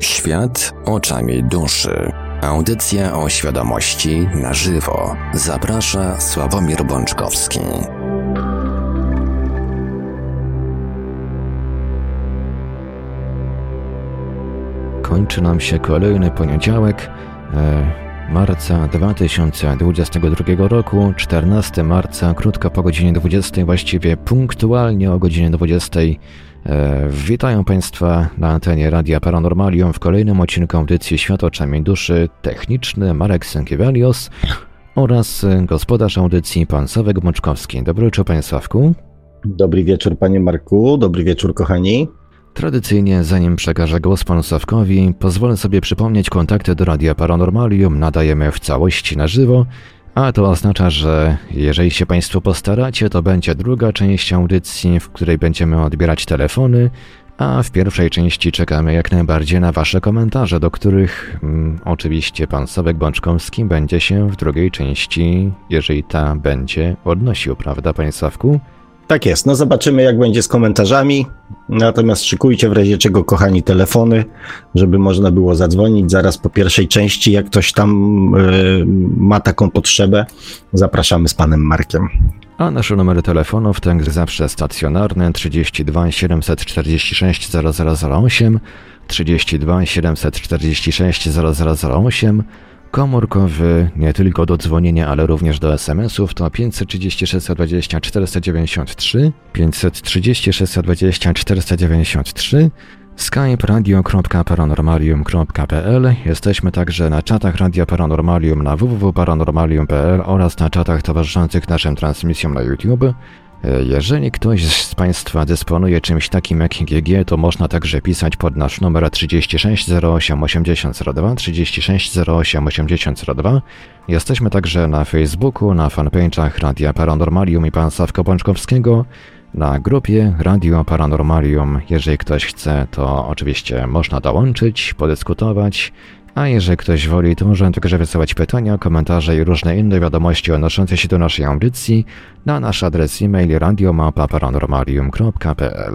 Świat oczami duszy. Audycja o świadomości na żywo. Zaprasza Sławomir Bączkowski. Kończy nam się kolejny poniedziałek e, marca 2022 roku, 14 marca, krótko po godzinie 20, właściwie punktualnie o godzinie 20. E, Witają Państwa na antenie Radia Paranormalium w kolejnym odcinku audycji Świat oczami duszy techniczny Marek Sękiewelios oraz gospodarz audycji pan Sławek Moczkowski. Dobry wieczór Panie Sławku. Dobry wieczór Panie Marku, dobry wieczór kochani. Tradycyjnie, zanim przekażę głos panu Sławkowi, pozwolę sobie przypomnieć kontakty do Radia Paranormalium. Nadajemy w całości na żywo, a to oznacza, że jeżeli się Państwo postaracie, to będzie druga część audycji, w której będziemy odbierać telefony, a w pierwszej części czekamy jak najbardziej na Wasze komentarze, do których mm, oczywiście pan Sławek Bączkowski będzie się w drugiej części, jeżeli ta będzie, odnosił, prawda, panie Sławku? Tak jest, no zobaczymy jak będzie z komentarzami. Natomiast szykujcie w razie czego, kochani, telefony, żeby można było zadzwonić zaraz po pierwszej części. Jak ktoś tam y, ma taką potrzebę, zapraszamy z panem Markiem. A nasze numery telefonów to jak zawsze stacjonarne 32 746 0008, 32 746 0008, komórkowy nie tylko do dzwonienia, ale również do SMS-ów to 536 20 493, 536 20 493, skype radio.paranormalium.pl. Jesteśmy także na czatach Radia Paranormalium na www.paranormalium.pl oraz na czatach towarzyszących naszym transmisjom na YouTube. Jeżeli ktoś z Państwa dysponuje czymś takim jak GG, to można także pisać pod nasz numer 36 08 8002, 36 08 8002. Jesteśmy także na Facebooku, na fanpage'ach Radia Paranormalium i Pan Sławka Bączkowskiego, na grupie Radio Paranormalium. Jeżeli ktoś chce, to oczywiście można dołączyć, podyskutować, a jeżeli ktoś woli, to może także wysyłać pytania, komentarze i różne inne wiadomości odnoszące się do naszej audycji na nasz adres e-mail radiomapa.paranormalium.pl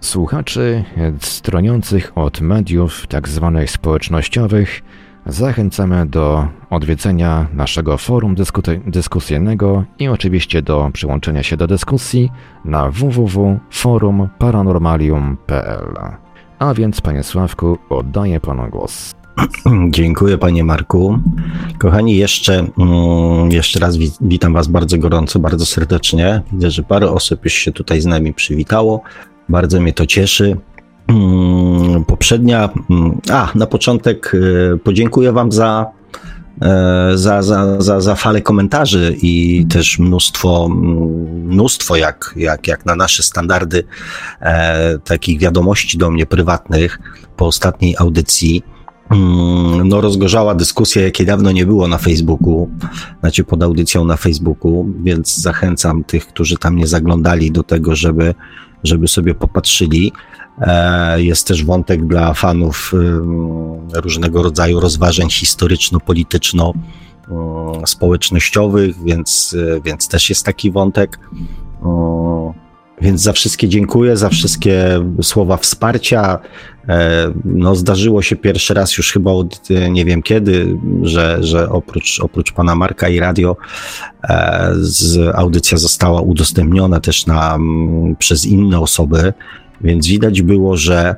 Słuchaczy stroniących od mediów tzw. Tak społecznościowych zachęcamy do odwiedzenia naszego forum dyskusyjnego i oczywiście do przyłączenia się do dyskusji na www.forumparanormalium.pl. A więc, panie Sławku, oddaję panu głos. Dziękuję panie Marku. Kochani, jeszcze, mm, jeszcze raz witam was bardzo gorąco, bardzo serdecznie. Widzę, że parę osób już się tutaj z nami przywitało. Bardzo mnie to cieszy. Mm, poprzednia, mm, a na początek y, podziękuję wam za e, za, za, za, za falę komentarzy i też mnóstwo, mnóstwo jak, jak, jak na nasze standardy, e, takich wiadomości do mnie prywatnych po ostatniej audycji. Mm, no, rozgorzała dyskusja, jakiej dawno nie było na Facebooku, znaczy pod audycją na Facebooku, więc zachęcam tych, którzy tam nie zaglądali do tego, żeby, żeby sobie popatrzyli. E, jest też wątek dla fanów różnego rodzaju rozważań historyczno-polityczno-społecznościowych, więc, więc też jest taki wątek. Więc za wszystkie dziękuję, za wszystkie słowa wsparcia. E, no, zdarzyło się pierwszy raz już chyba od nie wiem kiedy, że, że oprócz, oprócz pana Marka i radio e, z, audycja została udostępniona też na, przez inne osoby, więc widać było, że,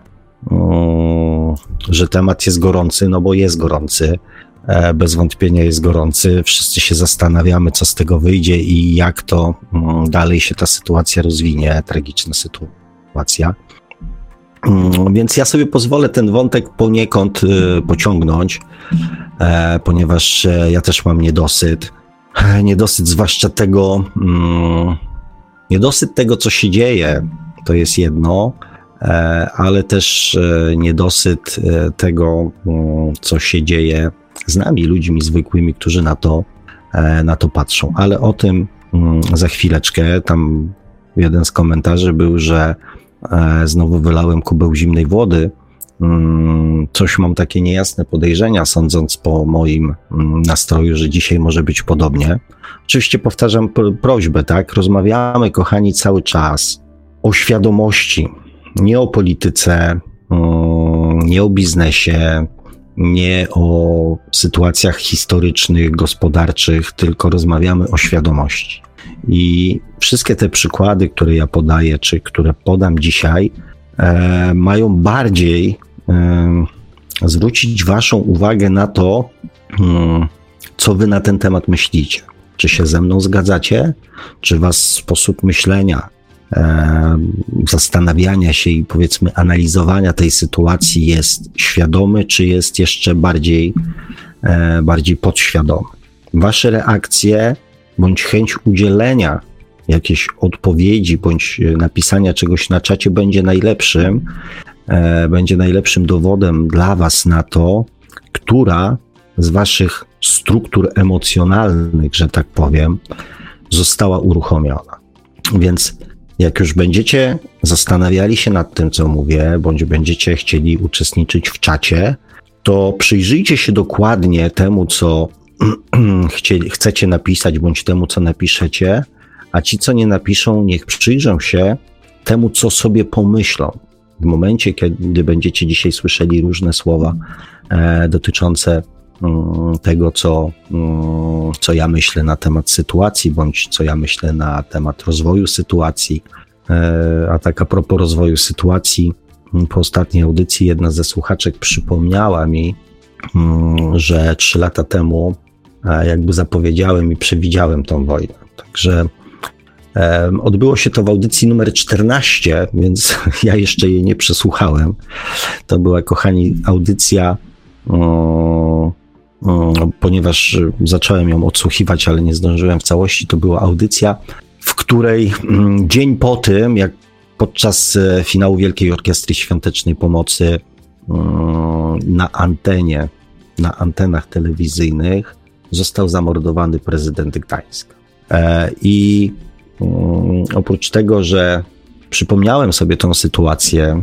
że temat jest gorący, no bo jest gorący. E, bez wątpienia jest gorący. Wszyscy się zastanawiamy, co z tego wyjdzie i jak to mm, dalej się ta sytuacja rozwinie, tragiczna sytuacja. Mm, więc ja sobie pozwolę ten wątek poniekąd y, pociągnąć, e, ponieważ e, ja też mam niedosyt. Niedosyt zwłaszcza tego, mm, niedosyt tego, co się dzieje, to jest jedno, ale też niedosyt tego, co się dzieje z nami, ludźmi zwykłymi, którzy na to, e, na to patrzą. Ale o tym mm, za chwileczkę. Tam jeden z komentarzy był, że e, znowu wylałem kubeł zimnej wody. Mm, coś mam takie niejasne podejrzenia, sądząc po moim mm, nastroju, że dzisiaj może być podobnie. Oczywiście powtarzam prośbę, tak? Rozmawiamy, kochani, cały czas o świadomości, nie o polityce, nie o biznesie, nie o sytuacjach historycznych, gospodarczych, tylko rozmawiamy o świadomości. I wszystkie te przykłady, które ja podaję, czy które podam dzisiaj, e, mają bardziej e, zwrócić Waszą uwagę na to, hmm, co Wy na ten temat myślicie. Czy się ze mną zgadzacie? Czy Was sposób myślenia, e, zastanawiania się i powiedzmy analizowania tej sytuacji jest świadomy, czy jest jeszcze bardziej, e, bardziej podświadomy? Wasze reakcje bądź chęć udzielenia jakiejś odpowiedzi bądź napisania czegoś na czacie będzie najlepszym, e, będzie najlepszym dowodem dla Was na to, która z Waszych struktur emocjonalnych, że tak powiem, została uruchomiona. Więc jak już będziecie zastanawiali się nad tym, co mówię, bądź będziecie chcieli uczestniczyć w czacie, to przyjrzyjcie się dokładnie temu, co chcieli, chcecie napisać, bądź temu, co napiszecie, a ci, co nie napiszą, niech przyjrzą się temu, co sobie pomyślą. W momencie, kiedy będziecie dzisiaj słyszeli różne słowa e, dotyczące mm, tego, co, mm, co ja myślę na temat sytuacji, bądź co ja myślę na temat rozwoju sytuacji. E, a tak a propos rozwoju sytuacji, mm, po ostatniej audycji jedna ze słuchaczek przypomniała mi, że trzy lata temu jakby zapowiedziałem i przewidziałem tą wojnę. Także Odbyło się to w audycji numer 14, więc ja jeszcze jej nie przesłuchałem. To była, kochani, audycja, ponieważ zacząłem ją odsłuchiwać, ale nie zdążyłem w całości. To była audycja, w której mm, dzień po tym, jak podczas e, finału Wielkiej Orkiestry Świątecznej Pomocy na antenie, na antenach telewizyjnych został zamordowany prezydent Gdańska. E, I mm, oprócz tego, że przypomniałem sobie tą sytuację,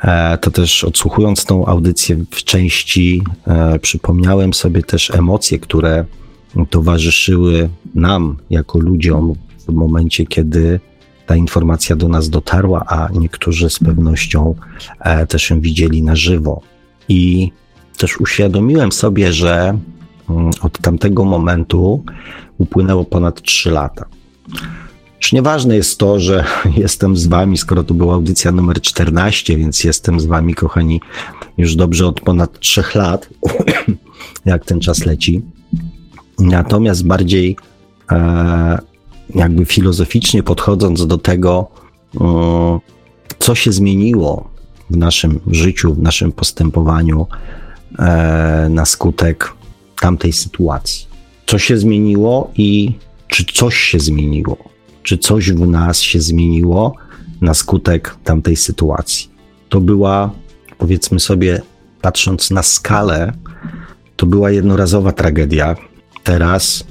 e, to też odsłuchując tą audycję w części, e, przypomniałem sobie też emocje, które towarzyszyły nam jako ludziom w momencie, kiedy ta informacja do nas dotarła, a niektórzy z pewnością też ją widzieli na żywo. I też uświadomiłem sobie, że od tamtego momentu upłynęło ponad 3 lata. Już nieważne jest to, że jestem z wami, skoro to była audycja numer 14, więc jestem z wami, kochani, już dobrze od ponad 3 lat, jak ten czas leci. Natomiast bardziej e, jakby filozoficznie podchodząc do tego, e, co się zmieniło w naszym życiu, w naszym postępowaniu e, na skutek tamtej sytuacji. Co się zmieniło i czy coś się zmieniło? Czy coś w nas się zmieniło na skutek tamtej sytuacji? To była, powiedzmy sobie, patrząc na skalę, to była jednorazowa tragedia. Teraz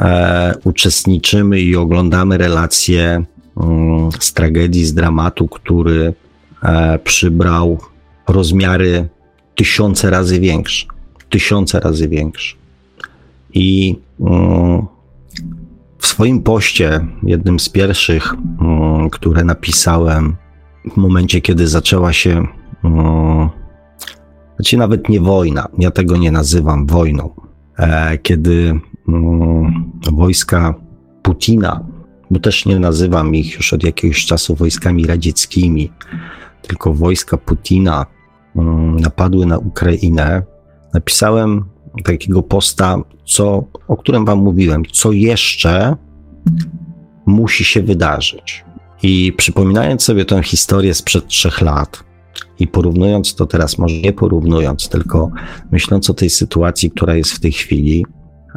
e, uczestniczymy i oglądamy relacje mm, z tragedii, z dramatu, który e, przybrał rozmiary tysiące razy większe tysiące razy większy. I mm, w swoim poście, jednym z pierwszych, mm, które napisałem w momencie, kiedy zaczęła się, mm, znaczy nawet nie wojna, ja tego nie nazywam wojną, e, kiedy wojska Putina, bo też nie nazywam ich już od jakiegoś czasu wojskami radzieckimi, tylko wojska Putina napadły na Ukrainę, napisałem takiego posta, co, o którym Wam mówiłem, co jeszcze musi się wydarzyć. I przypominając sobie tę historię sprzed trzech lat i porównując to teraz, może nie porównując, tylko myśląc o tej sytuacji, która jest w tej chwili,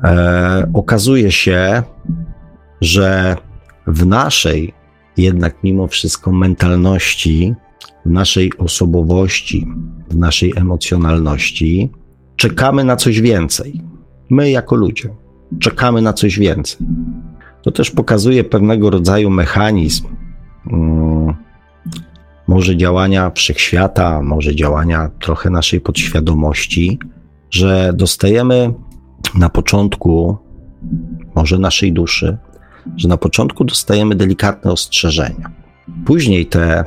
e, okazuje się, że w naszej jednak mimo wszystko mentalności, w naszej osobowości, w naszej emocjonalności, czekamy na coś więcej. My, jako ludzie, czekamy na coś więcej. To też pokazuje pewnego rodzaju mechanizm, um, może działania wszechświata, może działania trochę naszej podświadomości, że dostajemy na początku, może naszej duszy, że na początku dostajemy delikatne ostrzeżenia. Później te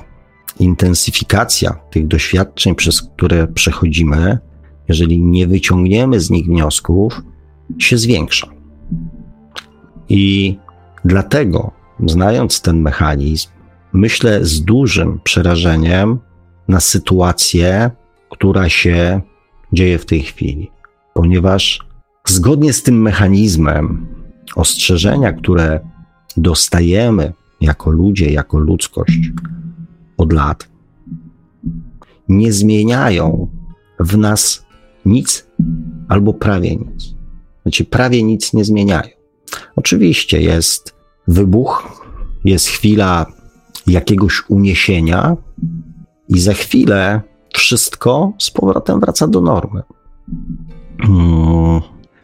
intensyfikacja tych doświadczeń, przez które przechodzimy, jeżeli nie wyciągniemy z nich wniosków, się zwiększa. I dlatego, znając ten mechanizm, myślę z dużym przerażeniem na sytuację, która się dzieje w tej chwili, ponieważ zgodnie z tym mechanizmem ostrzeżenia, które dostajemy jako ludzie, jako ludzkość od lat, nie zmieniają w nas nic albo prawie nic. Znaczy, prawie nic nie zmieniają. Oczywiście jest wybuch, jest chwila jakiegoś uniesienia, i za chwilę wszystko z powrotem wraca do normy. Mm,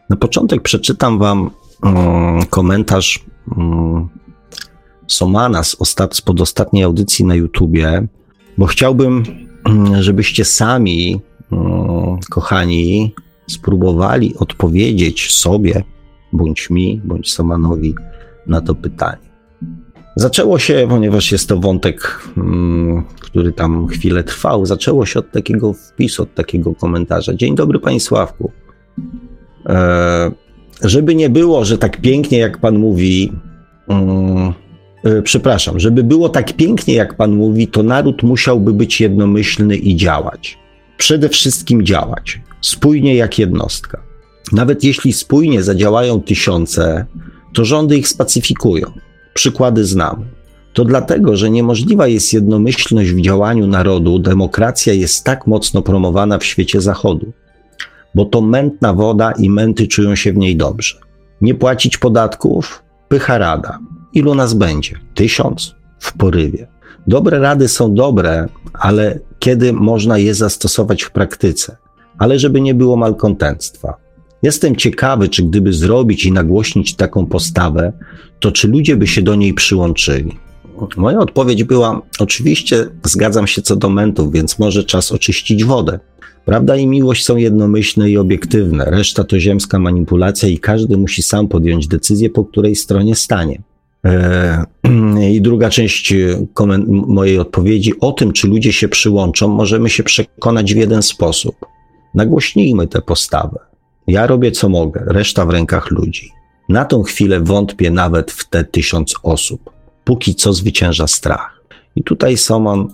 na początek przeczytam Wam mm, komentarz mm, Somana z, ostat, spod ostatniej audycji na YouTubie, bo chciałbym, żebyście sami, kochani, spróbowali odpowiedzieć sobie, bądź mi, bądź Somanowi na to pytanie. Zaczęło się, ponieważ jest to wątek, mm, który tam chwilę trwał, zaczęło się od takiego wpisu, od takiego komentarza. Dzień dobry, panie Sławku. E, żeby nie było, że tak pięknie, jak pan mówi, mm, e, przepraszam, żeby było tak pięknie, jak pan mówi, to naród musiałby być jednomyślny i działać. Przede wszystkim działać, spójnie jak jednostka. Nawet jeśli spójnie zadziałają tysiące, to rządy ich spacyfikują przykłady znamy. To dlatego, że niemożliwa jest jednomyślność w działaniu narodu, demokracja jest tak mocno promowana w świecie zachodu, bo to mętna woda i męty czują się w niej dobrze. Nie płacić podatków? Pycha rada. Ilu nas będzie? Tysiąc? W porywie. Dobre rady są dobre, ale kiedy można je zastosować w praktyce? Ale żeby nie było malkontentstwa. Jestem ciekawy, czy gdyby zrobić i nagłośnić taką postawę, to czy ludzie by się do niej przyłączyli? Moja odpowiedź była: Oczywiście zgadzam się co do mentów, więc może czas oczyścić wodę. Prawda i miłość są jednomyślne i obiektywne, reszta to ziemska manipulacja i każdy musi sam podjąć decyzję, po której stronie stanie. Eee, I druga część mojej odpowiedzi o tym, czy ludzie się przyłączą, możemy się przekonać w jeden sposób. Nagłośnijmy tę postawę. Ja robię co mogę, reszta w rękach ludzi. Na tą chwilę wątpię nawet w te tysiąc osób. Póki co zwycięża strach. I tutaj Somon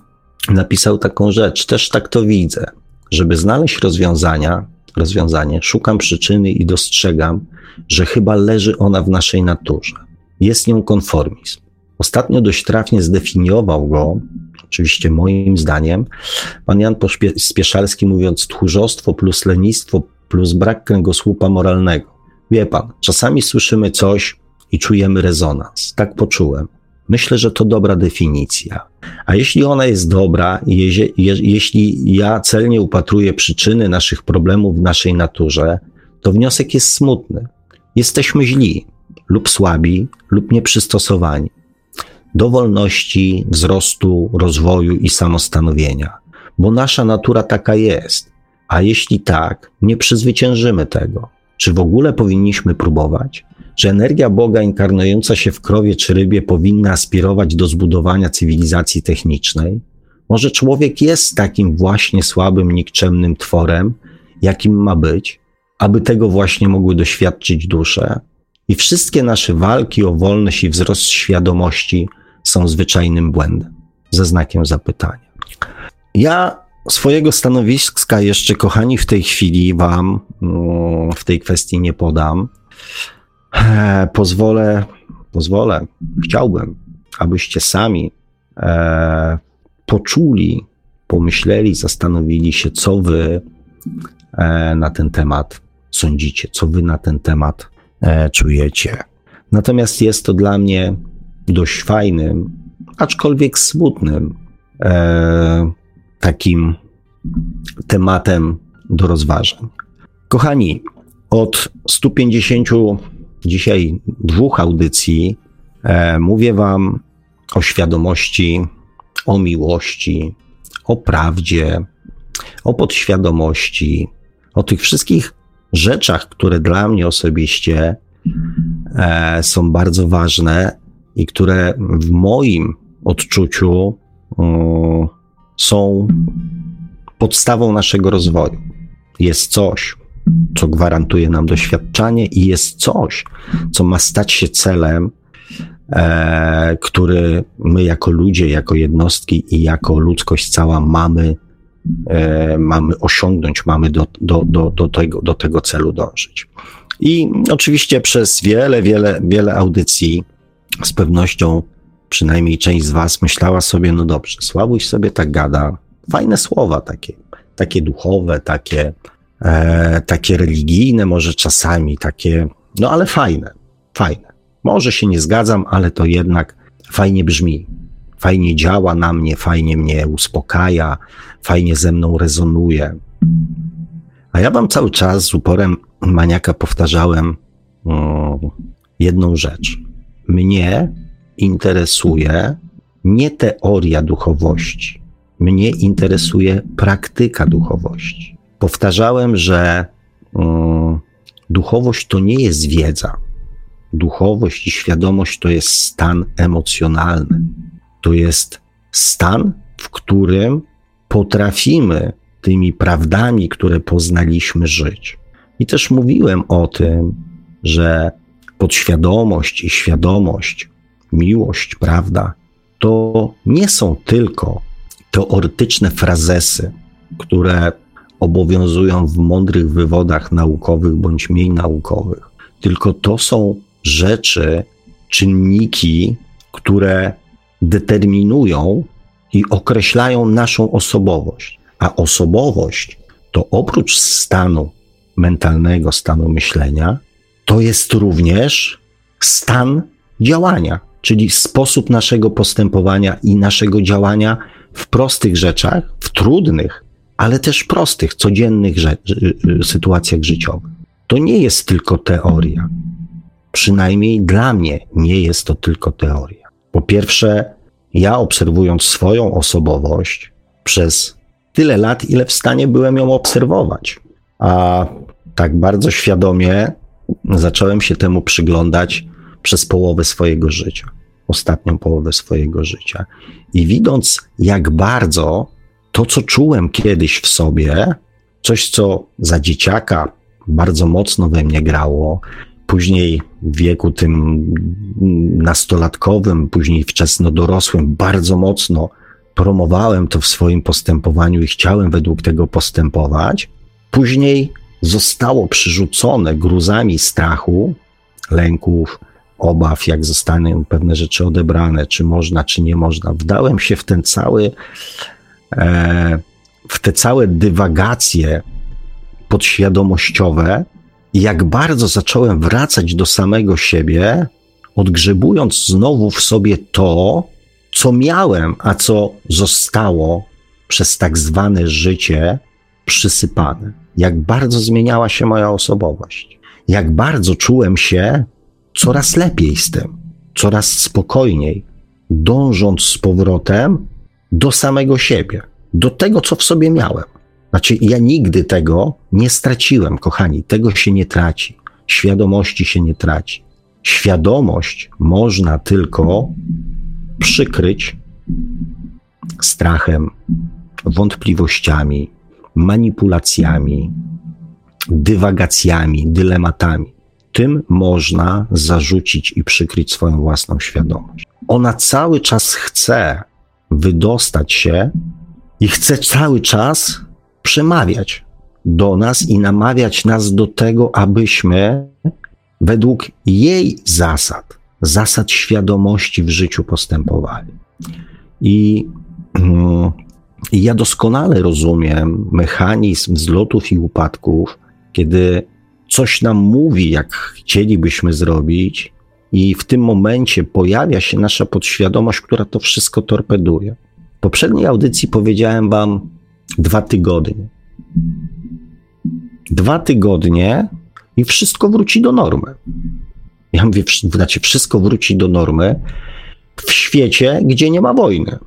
napisał taką rzecz, też tak to widzę. Żeby znaleźć rozwiązania, rozwiązanie, szukam przyczyny i dostrzegam, że chyba leży ona w naszej naturze. Jest nią konformizm. Ostatnio dość trafnie zdefiniował go, oczywiście moim zdaniem, pan Jan Spieszalski mówiąc tchórzostwo plus lenistwo plus brak kręgosłupa moralnego. Wie pan, czasami słyszymy coś i czujemy rezonans. Tak poczułem. Myślę, że to dobra definicja. A jeśli ona jest dobra, je, je, jeśli ja celnie upatruję przyczyny naszych problemów w naszej naturze, to wniosek jest smutny. Jesteśmy źli, lub słabi, lub nieprzystosowani do wolności, wzrostu, rozwoju i samostanowienia, bo nasza natura taka jest. A jeśli tak, nie przezwyciężymy tego. Czy w ogóle powinniśmy próbować? Że energia Boga inkarnująca się w krowie czy rybie powinna aspirować do zbudowania cywilizacji technicznej? Może człowiek jest takim właśnie słabym, nikczemnym tworem, jakim ma być, aby tego właśnie mogły doświadczyć dusze? I wszystkie nasze walki o wolność i wzrost świadomości są zwyczajnym błędem, ze znakiem zapytania. Ja Swojego stanowiska jeszcze, kochani, w tej chwili Wam mm, w tej kwestii nie podam. E, pozwolę, pozwolę, chciałbym, abyście sami e, poczuli, pomyśleli, zastanowili się, co Wy e, na ten temat sądzicie, co Wy na ten temat czujecie. Natomiast jest to dla mnie dość fajnym, aczkolwiek smutnym e, takim tematem do rozważań. Kochani, od 150 dzisiaj dwóch audycji e, mówię Wam o świadomości, o miłości, o prawdzie, o podświadomości, o tych wszystkich rzeczach, które dla mnie osobiście e, są bardzo ważne i które w moim odczuciu są podstawą naszego rozwoju. Jest coś, co gwarantuje nam doświadczenie, i jest coś, co ma stać się celem, e, który my jako ludzie, jako jednostki i jako ludzkość cała mamy, mamy osiągnąć, mamy do, do, do, do, tego, do tego celu dążyć. I oczywiście przez wiele, wiele, wiele audycji z pewnością przynajmniej część z Was myślała sobie, no dobrze, Słabuś sobie tak gada, fajne słowa takie, takie duchowe, takie, e, takie religijne, może czasami takie, no ale fajne, fajne. Może się nie zgadzam, ale to jednak fajnie brzmi, fajnie działa na mnie, fajnie mnie uspokaja, fajnie ze mną rezonuje. A ja wam cały czas z uporem maniaka powtarzałem jedną rzecz. Mnie interesuje nie teoria duchowości, mnie interesuje praktyka duchowości. Powtarzałem, że duchowość to nie jest wiedza. Duchowość i świadomość to jest stan emocjonalny. To jest stan, w którym potrafimy tymi prawdami, które poznaliśmy, żyć. I też mówiłem o tym, że podświadomość i świadomość, miłość, prawda, to nie są tylko teoretyczne frazesy, które obowiązują w mądrych wywodach naukowych bądź mniej naukowych, tylko to są rzeczy, czynniki, które determinują i określają naszą osobowość. A osobowość to oprócz stanu mentalnego, stanu myślenia, to jest również stan działania, czyli sposób naszego postępowania i naszego działania w prostych rzeczach, w trudnych, ale też prostych, codziennych sytuacjach życiowych. To nie jest tylko teoria. Przynajmniej dla mnie nie jest to tylko teoria. Po pierwsze, ja obserwując swoją osobowość przez tyle lat, ile w stanie byłem ją obserwować, a tak bardzo świadomie zacząłem się temu przyglądać przez połowę swojego życia, ostatnią połowę swojego życia. I widząc, jak bardzo to, co czułem kiedyś w sobie, coś, co za dzieciaka bardzo mocno we mnie grało, później w wieku tym nastolatkowym, później wczesno dorosłym, bardzo mocno promowałem to w swoim postępowaniu i chciałem według tego postępować. Później zostało przyrzucone gruzami strachu, lęków, obaw, jak zostaną pewne rzeczy odebrane, czy można, czy nie można. Wdałem się w ten cały, e, w te całe dywagacje podświadomościowe jak bardzo zacząłem wracać do samego siebie, odgrzebując znowu w sobie to, co miałem, a co zostało przez tak zwane życie przysypane jak bardzo zmieniała się moja osobowość, jak bardzo czułem się coraz lepiej z tym, coraz spokojniej, dążąc z powrotem do samego siebie, do tego, co w sobie miałem. Znaczy, ja nigdy tego nie straciłem, kochani, tego się nie traci, świadomości się nie traci. Świadomość można tylko przykryć strachem, wątpliwościami, manipulacjami, dywagacjami, dylematami. Tym można zarzucić i przykryć swoją własną świadomość. Ona cały czas chce wydostać się i chce cały czas przemawiać do nas i namawiać nas do tego, abyśmy według jej zasad, zasad świadomości w życiu postępowali. I i ja doskonale rozumiem mechanizm wzlotów i upadków, kiedy coś nam mówi, jak chcielibyśmy zrobić, i w tym momencie pojawia się nasza podświadomość, która to wszystko torpeduje. W poprzedniej audycji powiedziałem Wam dwa tygodnie. Dwa tygodnie i wszystko wróci do normy. Ja mówię, znaczy, wszystko wróci do normy w świecie, gdzie nie ma wojny.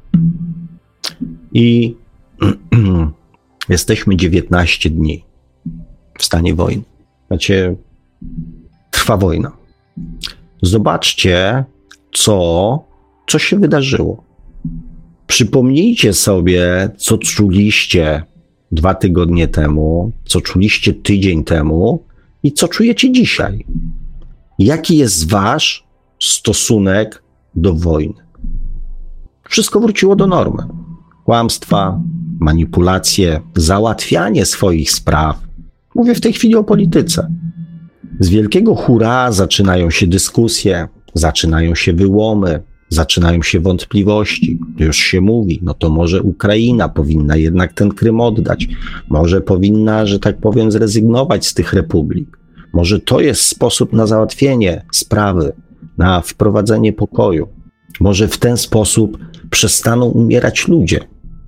I jesteśmy 19 dni w stanie wojny. Znaczy, trwa wojna. Zobaczcie, co, co się wydarzyło. Przypomnijcie sobie, co czuliście dwa tygodnie temu, co czuliście tydzień temu i co czujecie dzisiaj. Jaki jest wasz stosunek do wojny? Wszystko wróciło do normy. Kłamstwa, manipulacje, załatwianie swoich spraw. Mówię w tej chwili o polityce. Z wielkiego hura zaczynają się dyskusje, zaczynają się wyłomy, zaczynają się wątpliwości. Już się mówi, no to może Ukraina powinna jednak ten Krym oddać. Może powinna, że tak powiem, zrezygnować z tych republik. Może to jest sposób na załatwienie sprawy, na wprowadzenie pokoju. Może w ten sposób przestaną umierać ludzie.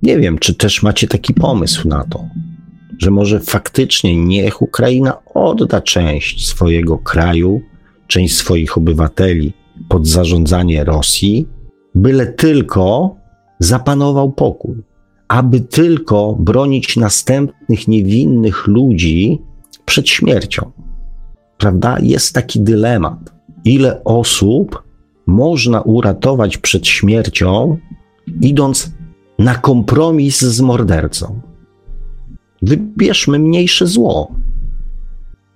Nie wiem, czy też macie taki pomysł na to, że może faktycznie niech Ukraina odda część swojego kraju, część swoich obywateli pod zarządzanie Rosji, byle tylko zapanował pokój, aby tylko bronić następnych niewinnych ludzi przed śmiercią. Prawda? Jest taki dylemat. Ile osób można uratować przed śmiercią, idąc na kompromis z mordercą? Wybierzmy mniejsze zło.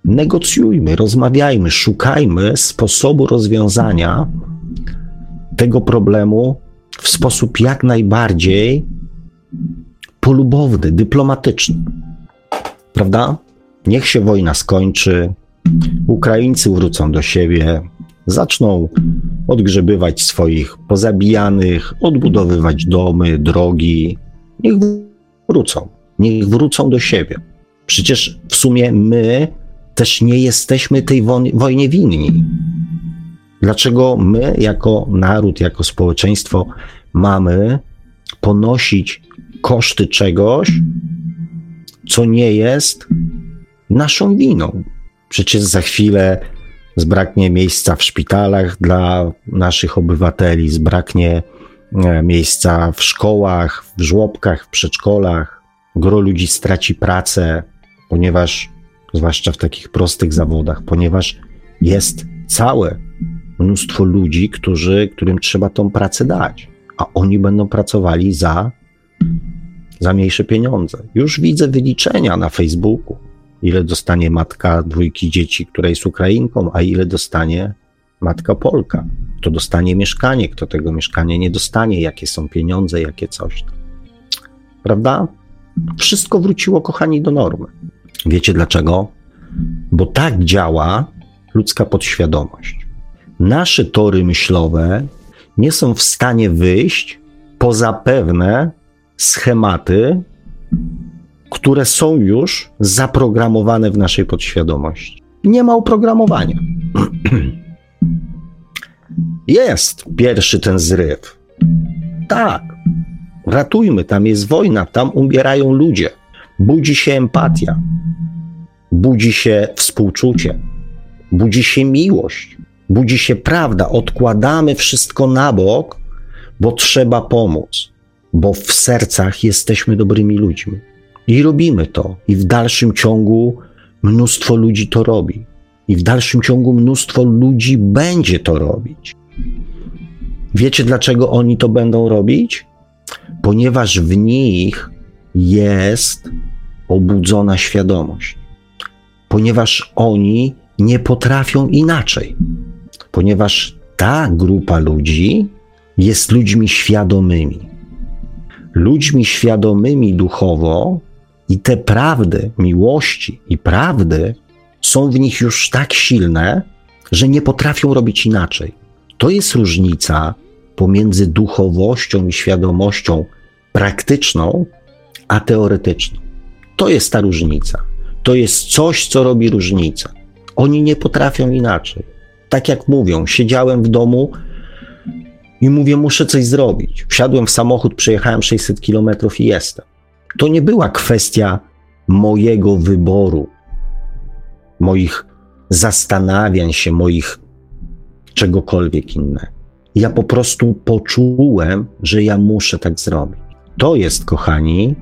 Negocjujmy, rozmawiajmy, szukajmy sposobu rozwiązania tego problemu w sposób jak najbardziej polubowny, dyplomatyczny. Prawda? Niech się wojna skończy, Ukraińcy wrócą do siebie, zaczną odgrzebywać swoich pozabijanych, odbudowywać domy, drogi. Niech wrócą, niech wrócą do siebie. Przecież w sumie my też nie jesteśmy tej wojnie winni. Dlaczego my, jako naród, jako społeczeństwo, mamy ponosić koszty czegoś, co nie jest naszą winą? Przecież za chwilę zbraknie miejsca w szpitalach dla naszych obywateli, zbraknie e, miejsca w szkołach, w żłobkach, w przedszkolach. Gro ludzi straci pracę, ponieważ, zwłaszcza w takich prostych zawodach, ponieważ jest całe mnóstwo ludzi, którzy, którym trzeba tą pracę dać, a oni będą pracowali za, za mniejsze pieniądze. Już widzę wyliczenia na Facebooku ile dostanie matka dwójki dzieci, która jest Ukrainką, a ile dostanie matka Polka. Kto dostanie mieszkanie, kto tego mieszkania nie dostanie, jakie są pieniądze, jakie coś. Prawda? Wszystko wróciło, kochani, do normy. Wiecie dlaczego? Bo tak działa ludzka podświadomość. Nasze tory myślowe nie są w stanie wyjść poza pewne schematy, które są już zaprogramowane w naszej podświadomości. Nie ma oprogramowania. Jest pierwszy ten zryw. Tak, ratujmy, tam jest wojna, tam umierają ludzie. Budzi się empatia, budzi się współczucie, budzi się miłość, budzi się prawda. Odkładamy wszystko na bok, bo trzeba pomóc, bo w sercach jesteśmy dobrymi ludźmi. I robimy to. I w dalszym ciągu mnóstwo ludzi to robi. I w dalszym ciągu mnóstwo ludzi będzie to robić. Wiecie, dlaczego oni to będą robić? Ponieważ w nich jest obudzona świadomość. Ponieważ oni nie potrafią inaczej. Ponieważ ta grupa ludzi jest ludźmi świadomymi. Ludźmi świadomymi duchowo i te prawdy miłości i prawdy są w nich już tak silne, że nie potrafią robić inaczej. To jest różnica pomiędzy duchowością i świadomością praktyczną, a teoretyczną. To jest ta różnica. To jest coś, co robi różnicę. Oni nie potrafią inaczej. Tak jak mówią, siedziałem w domu i mówię, muszę coś zrobić. Wsiadłem w samochód, przejechałem 600 kilometrów i jestem. To nie była kwestia mojego wyboru, moich zastanawiań się, moich czegokolwiek innego. Ja po prostu poczułem, że ja muszę tak zrobić. To jest, kochani,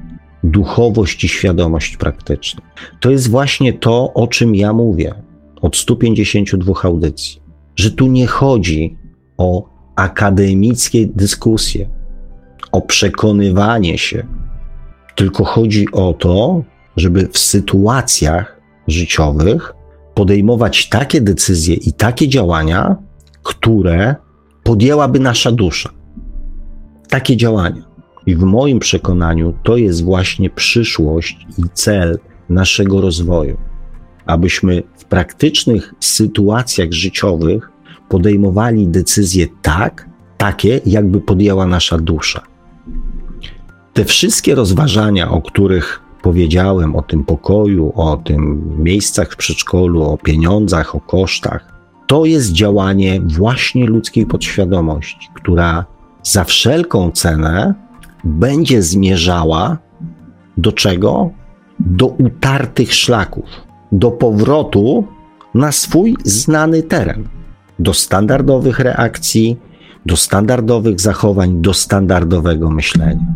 duchowość i świadomość praktyczna. To jest właśnie to, o czym ja mówię od 152 audycji, że tu nie chodzi o akademickie dyskusje, o przekonywanie się, tylko chodzi o to, żeby w sytuacjach życiowych podejmować takie decyzje i takie działania, które podjęłaby nasza dusza. Takie działania. I w moim przekonaniu to jest właśnie przyszłość i cel naszego rozwoju. Abyśmy w praktycznych sytuacjach życiowych podejmowali decyzje tak, takie, jakby podjęła nasza dusza. Te wszystkie rozważania, o których powiedziałem, o tym pokoju, o tym miejscach w przedszkolu, o pieniądzach, o kosztach, to jest działanie właśnie ludzkiej podświadomości, która za wszelką cenę będzie zmierzała do czego? Do utartych szlaków, do powrotu na swój znany teren, do standardowych reakcji, do standardowych zachowań, do standardowego myślenia.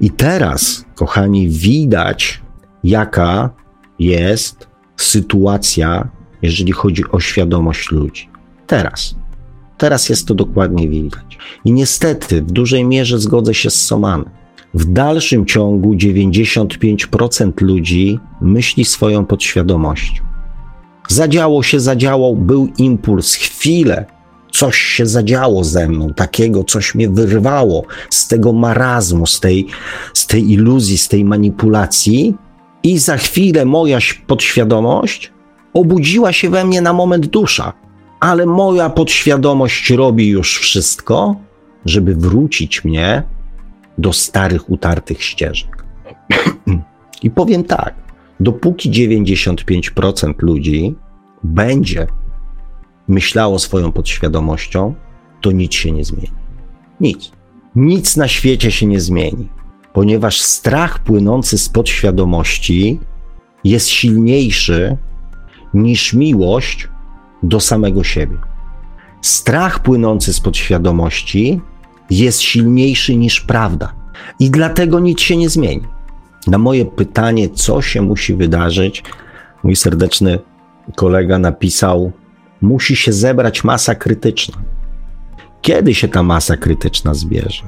I teraz, kochani, widać, jaka jest sytuacja, jeżeli chodzi o świadomość ludzi. Teraz. Teraz jest to dokładnie widać. I niestety, w dużej mierze zgodzę się z Somanem. W dalszym ciągu 95% ludzi myśli swoją podświadomością. Zadziało się, zadziałał, był impuls, chwilę, coś się zadziało ze mną, takiego, coś mnie wyrwało z tego marazmu, z tej, z tej iluzji, z tej manipulacji, i za chwilę moja podświadomość obudziła się we mnie na moment dusza, ale moja podświadomość robi już wszystko, żeby wrócić mnie do starych, utartych ścieżek. I powiem tak, dopóki 95% ludzi będzie myślało swoją podświadomością, to nic się nie zmieni. Nic. Nic na świecie się nie zmieni, ponieważ strach płynący z podświadomości jest silniejszy niż miłość do samego siebie. Strach płynący z podświadomości jest silniejszy niż prawda i dlatego nic się nie zmieni. Na moje pytanie, co się musi wydarzyć, mój serdeczny kolega napisał: Musi się zebrać masa krytyczna. Kiedy się ta masa krytyczna zbierze?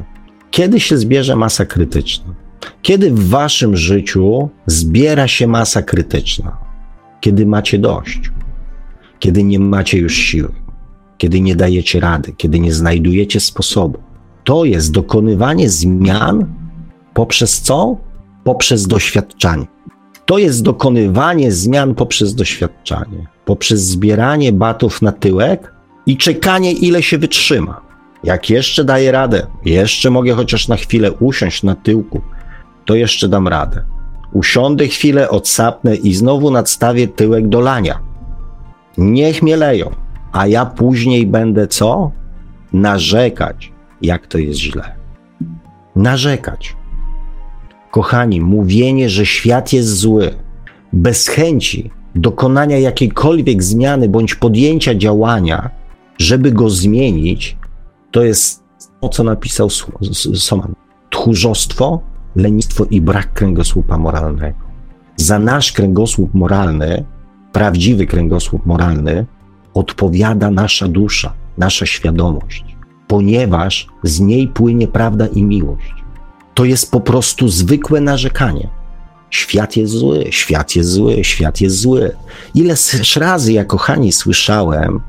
Kiedy się zbierze masa krytyczna? Kiedy w waszym życiu zbiera się masa krytyczna? Kiedy macie dość, kiedy nie macie już siły, kiedy nie dajecie rady, kiedy nie znajdujecie sposobu. To jest dokonywanie zmian poprzez co? Poprzez doświadczanie. To jest dokonywanie zmian poprzez doświadczanie, poprzez zbieranie batów na tyłek i czekanie, ile się wytrzyma. Jak jeszcze daję radę, jeszcze mogę chociaż na chwilę usiąść na tyłku, to jeszcze dam radę. Usiądę chwilę, odsapnę i znowu nadstawię tyłek do lania. Niech mnie leją, a ja później będę co? Narzekać, jak to jest źle. Narzekać. Kochani, mówienie, że świat jest zły, bez chęci dokonania jakiejkolwiek zmiany bądź podjęcia działania, żeby go zmienić, to jest to, co napisał Soman. Tchórzostwo, lenistwo i brak kręgosłupa moralnego. Za nasz kręgosłup moralny, prawdziwy kręgosłup moralny, odpowiada nasza dusza, nasza świadomość, ponieważ z niej płynie prawda i miłość. To jest po prostu zwykłe narzekanie. Świat jest zły, świat jest zły, świat jest zły. Ile razy ja, kochani, słyszałem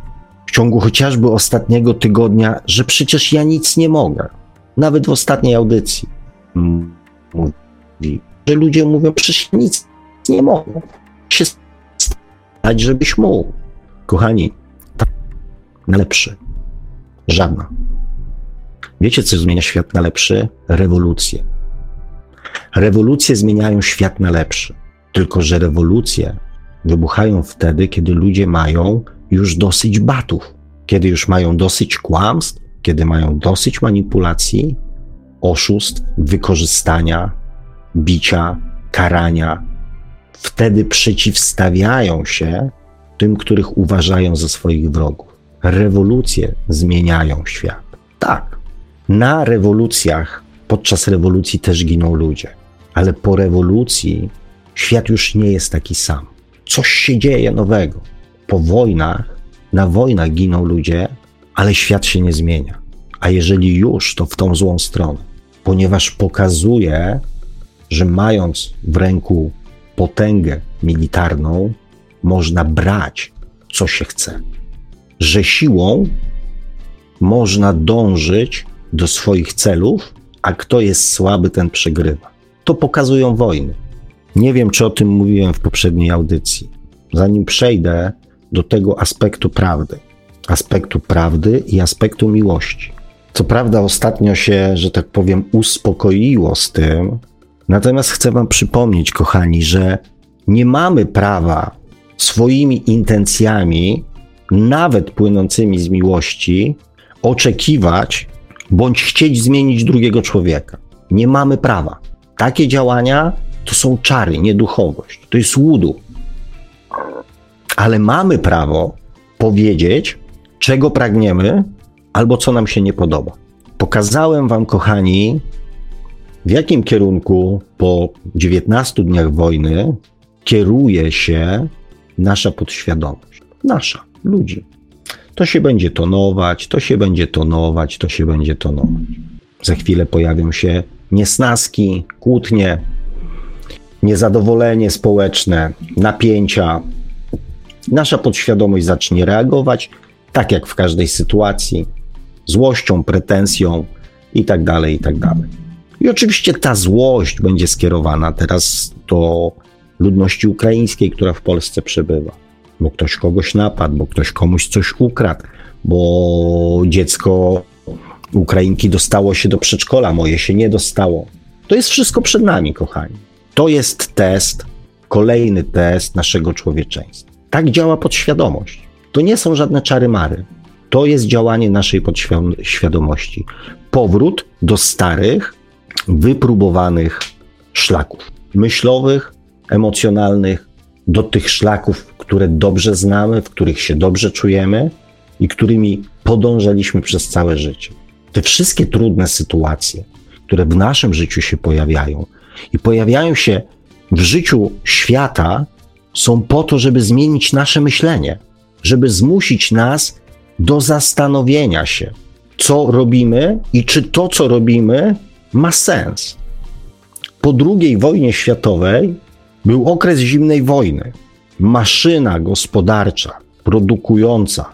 w ciągu chociażby ostatniego tygodnia, że przecież ja nic nie mogę. Nawet w ostatniej audycji mówi, że ludzie mówią, przecież nic nie mogą się stać, żebyś mógł. Kochani, tak na lepszy. Żadna. Wiecie, co zmienia świat na lepszy? Rewolucje. Rewolucje zmieniają świat na lepszy. Tylko, że rewolucje wybuchają wtedy, kiedy ludzie mają już dosyć batów, kiedy już mają dosyć kłamstw, kiedy mają dosyć manipulacji, oszustw, wykorzystania, bicia, karania. Wtedy przeciwstawiają się tym, których uważają za swoich wrogów. Rewolucje zmieniają świat. Tak, na rewolucjach, podczas rewolucji też giną ludzie, ale po rewolucji świat już nie jest taki sam. Coś się dzieje nowego. Po wojnach, na wojnach giną ludzie, ale świat się nie zmienia. A jeżeli już, to w tą złą stronę. ponieważ pokazuje, że mając w ręku potęgę militarną, można brać, co się chce. Że siłą można dążyć do swoich celów, a kto jest słaby, ten przegrywa. To pokazują wojny. Nie wiem, czy o tym mówiłem w poprzedniej audycji. Zanim przejdę do tego aspektu prawdy, aspektu prawdy i aspektu miłości. Co prawda, ostatnio się, że tak powiem, uspokoiło z tym, natomiast chcę Wam przypomnieć, kochani, że nie mamy prawa swoimi intencjami, nawet płynącymi z miłości, oczekiwać bądź chcieć zmienić drugiego człowieka. Nie mamy prawa. Takie działania to są czary, nie duchowość. To jest łudu. Ale mamy prawo powiedzieć, czego pragniemy albo co nam się nie podoba. Pokazałem Wam, kochani, w jakim kierunku po 19 dniach wojny kieruje się nasza podświadomość. Nasza, ludzi. To się będzie tonować, to się będzie tonować, to się będzie tonować. Za chwilę pojawią się niesnaski, kłótnie, niezadowolenie społeczne, napięcia. Nasza podświadomość zacznie reagować tak jak w każdej sytuacji, złością, pretensją i tak dalej, i oczywiście ta złość będzie skierowana teraz do ludności ukraińskiej, która w Polsce przebywa, bo ktoś kogoś napadł, bo ktoś komuś coś ukradł, bo dziecko Ukrainki dostało się do przedszkola, moje się nie dostało. To jest wszystko przed nami, kochani. To jest test, kolejny test naszego człowieczeństwa. Tak działa podświadomość. To nie są żadne czary mary. To jest działanie naszej podświadomości. Powrót do starych, wypróbowanych szlaków myślowych, emocjonalnych, do tych szlaków, które dobrze znamy, w których się dobrze czujemy i którymi podążaliśmy przez całe życie. Te wszystkie trudne sytuacje, które w naszym życiu się pojawiają i pojawiają się w życiu świata, są po to, żeby zmienić nasze myślenie, żeby zmusić nas do zastanowienia się, co robimy i czy to, co robimy, ma sens. Po II wojnie światowej był okres zimnej wojny. Maszyna gospodarcza produkująca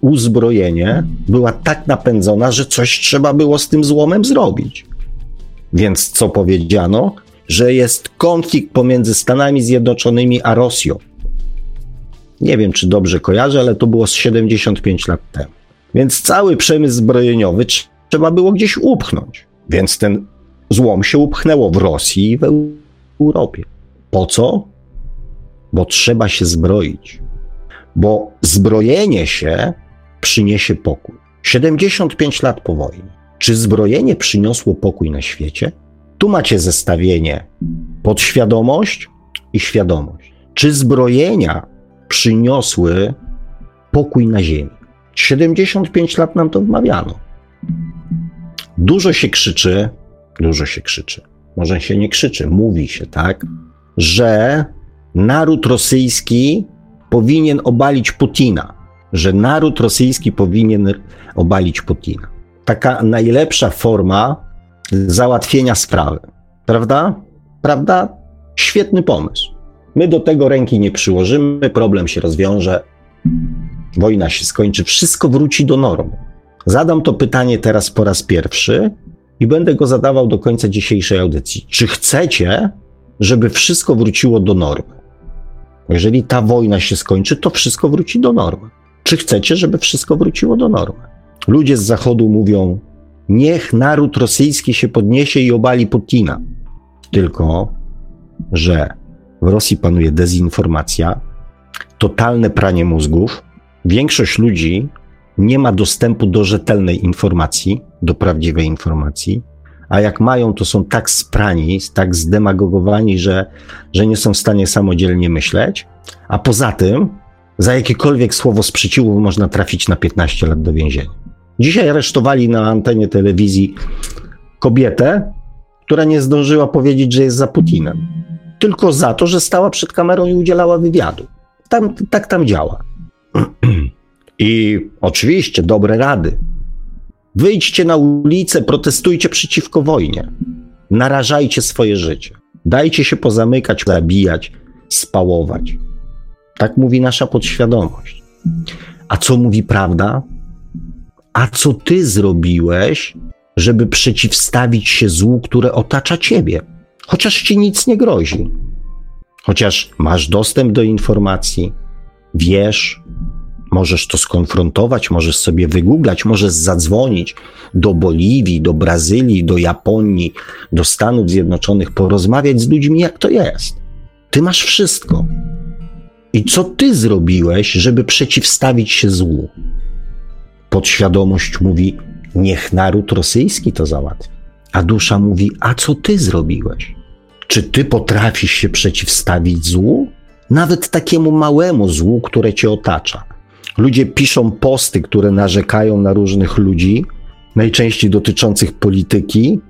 uzbrojenie była tak napędzona, że coś trzeba było z tym złomem zrobić. Więc co powiedziano? Że jest konflikt pomiędzy Stanami Zjednoczonymi a Rosją. Nie wiem, czy dobrze kojarzę, ale to było z 75 lat temu. Więc cały przemysł zbrojeniowy trzeba było gdzieś upchnąć. Więc ten złom się upchnęło w Rosji i w Europie. Po co? Bo trzeba się zbroić. Bo zbrojenie się przyniesie pokój. 75 lat po wojnie. Czy zbrojenie przyniosło pokój na świecie? Tu macie zestawienie podświadomość i świadomość. Czy zbrojenia przyniosły pokój na ziemi? 75 lat nam to wmawiano. Dużo się krzyczy, dużo się krzyczy. Może się nie krzyczy, mówi się, tak, że naród rosyjski powinien obalić Putina że naród rosyjski powinien obalić Putina. Taka najlepsza forma załatwienia sprawy. Prawda? Prawda? Świetny pomysł. My do tego ręki nie przyłożymy, problem się rozwiąże, wojna się skończy, wszystko wróci do normy. Zadam to pytanie teraz po raz pierwszy i będę go zadawał do końca dzisiejszej audycji. Czy chcecie, żeby wszystko wróciło do normy? Jeżeli ta wojna się skończy, to wszystko wróci do normy. Czy chcecie, żeby wszystko wróciło do normy? Ludzie z Zachodu mówią: Niech naród rosyjski się podniesie i obali Putina. Tylko, że w Rosji panuje dezinformacja, totalne pranie mózgów. Większość ludzi nie ma dostępu do rzetelnej informacji, do prawdziwej informacji, a jak mają, to są tak sprani, tak zdemagogowani, że, że nie są w stanie samodzielnie myśleć. A poza tym za jakiekolwiek słowo sprzeciwu można trafić na 15 lat do więzienia. Dzisiaj aresztowali na antenie telewizji kobietę, która nie zdążyła powiedzieć, że jest za Putinem. Tylko za to, że stała przed kamerą i udzielała wywiadu. Tam, tak tam działa. I oczywiście dobre rady. Wyjdźcie na ulicę, protestujcie przeciwko wojnie. Narażajcie swoje życie. Dajcie się pozamykać, zabijać, spałować. Tak mówi nasza podświadomość. A co mówi prawda? A co ty zrobiłeś, żeby przeciwstawić się złu, które otacza ciebie? Chociaż ci nic nie grozi. Chociaż masz dostęp do informacji, wiesz, możesz to skonfrontować, możesz sobie wygooglać, możesz zadzwonić do Boliwii, do Brazylii, do Japonii, do Stanów Zjednoczonych, porozmawiać z ludźmi, jak to jest. Ty masz wszystko. I co ty zrobiłeś, żeby przeciwstawić się złu? Podświadomość mówi: Niech naród rosyjski to załatwi. A dusza mówi: A co ty zrobiłeś? Czy ty potrafisz się przeciwstawić złu? Nawet takiemu małemu złu, które cię otacza. Ludzie piszą posty, które narzekają na różnych ludzi, najczęściej dotyczących polityki,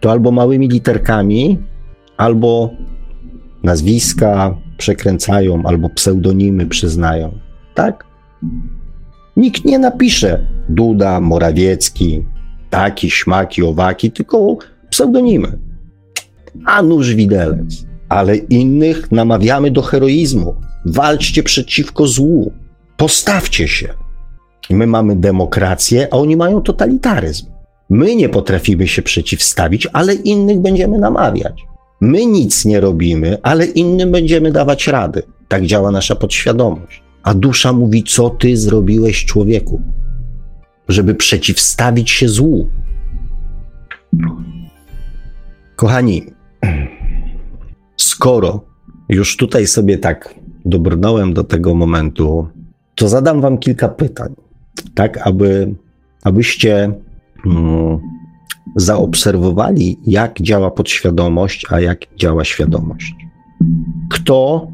to albo małymi literkami, albo nazwiska przekręcają, albo pseudonimy przyznają. Tak? Nikt nie napisze Duda, Morawiecki, taki, śmaki, owaki, tylko pseudonimy. A nóż widelec. Ale innych namawiamy do heroizmu. Walczcie przeciwko złu. Postawcie się. My mamy demokrację, a oni mają totalitaryzm. My nie potrafimy się przeciwstawić, ale innych będziemy namawiać. My nic nie robimy, ale innym będziemy dawać rady. Tak działa nasza podświadomość. A dusza mówi, co ty zrobiłeś człowieku, żeby przeciwstawić się złu. Kochani, skoro już tutaj sobie tak dobrnąłem do tego momentu, to zadam wam kilka pytań, tak aby, abyście mm, zaobserwowali, jak działa podświadomość, a jak działa świadomość. Kto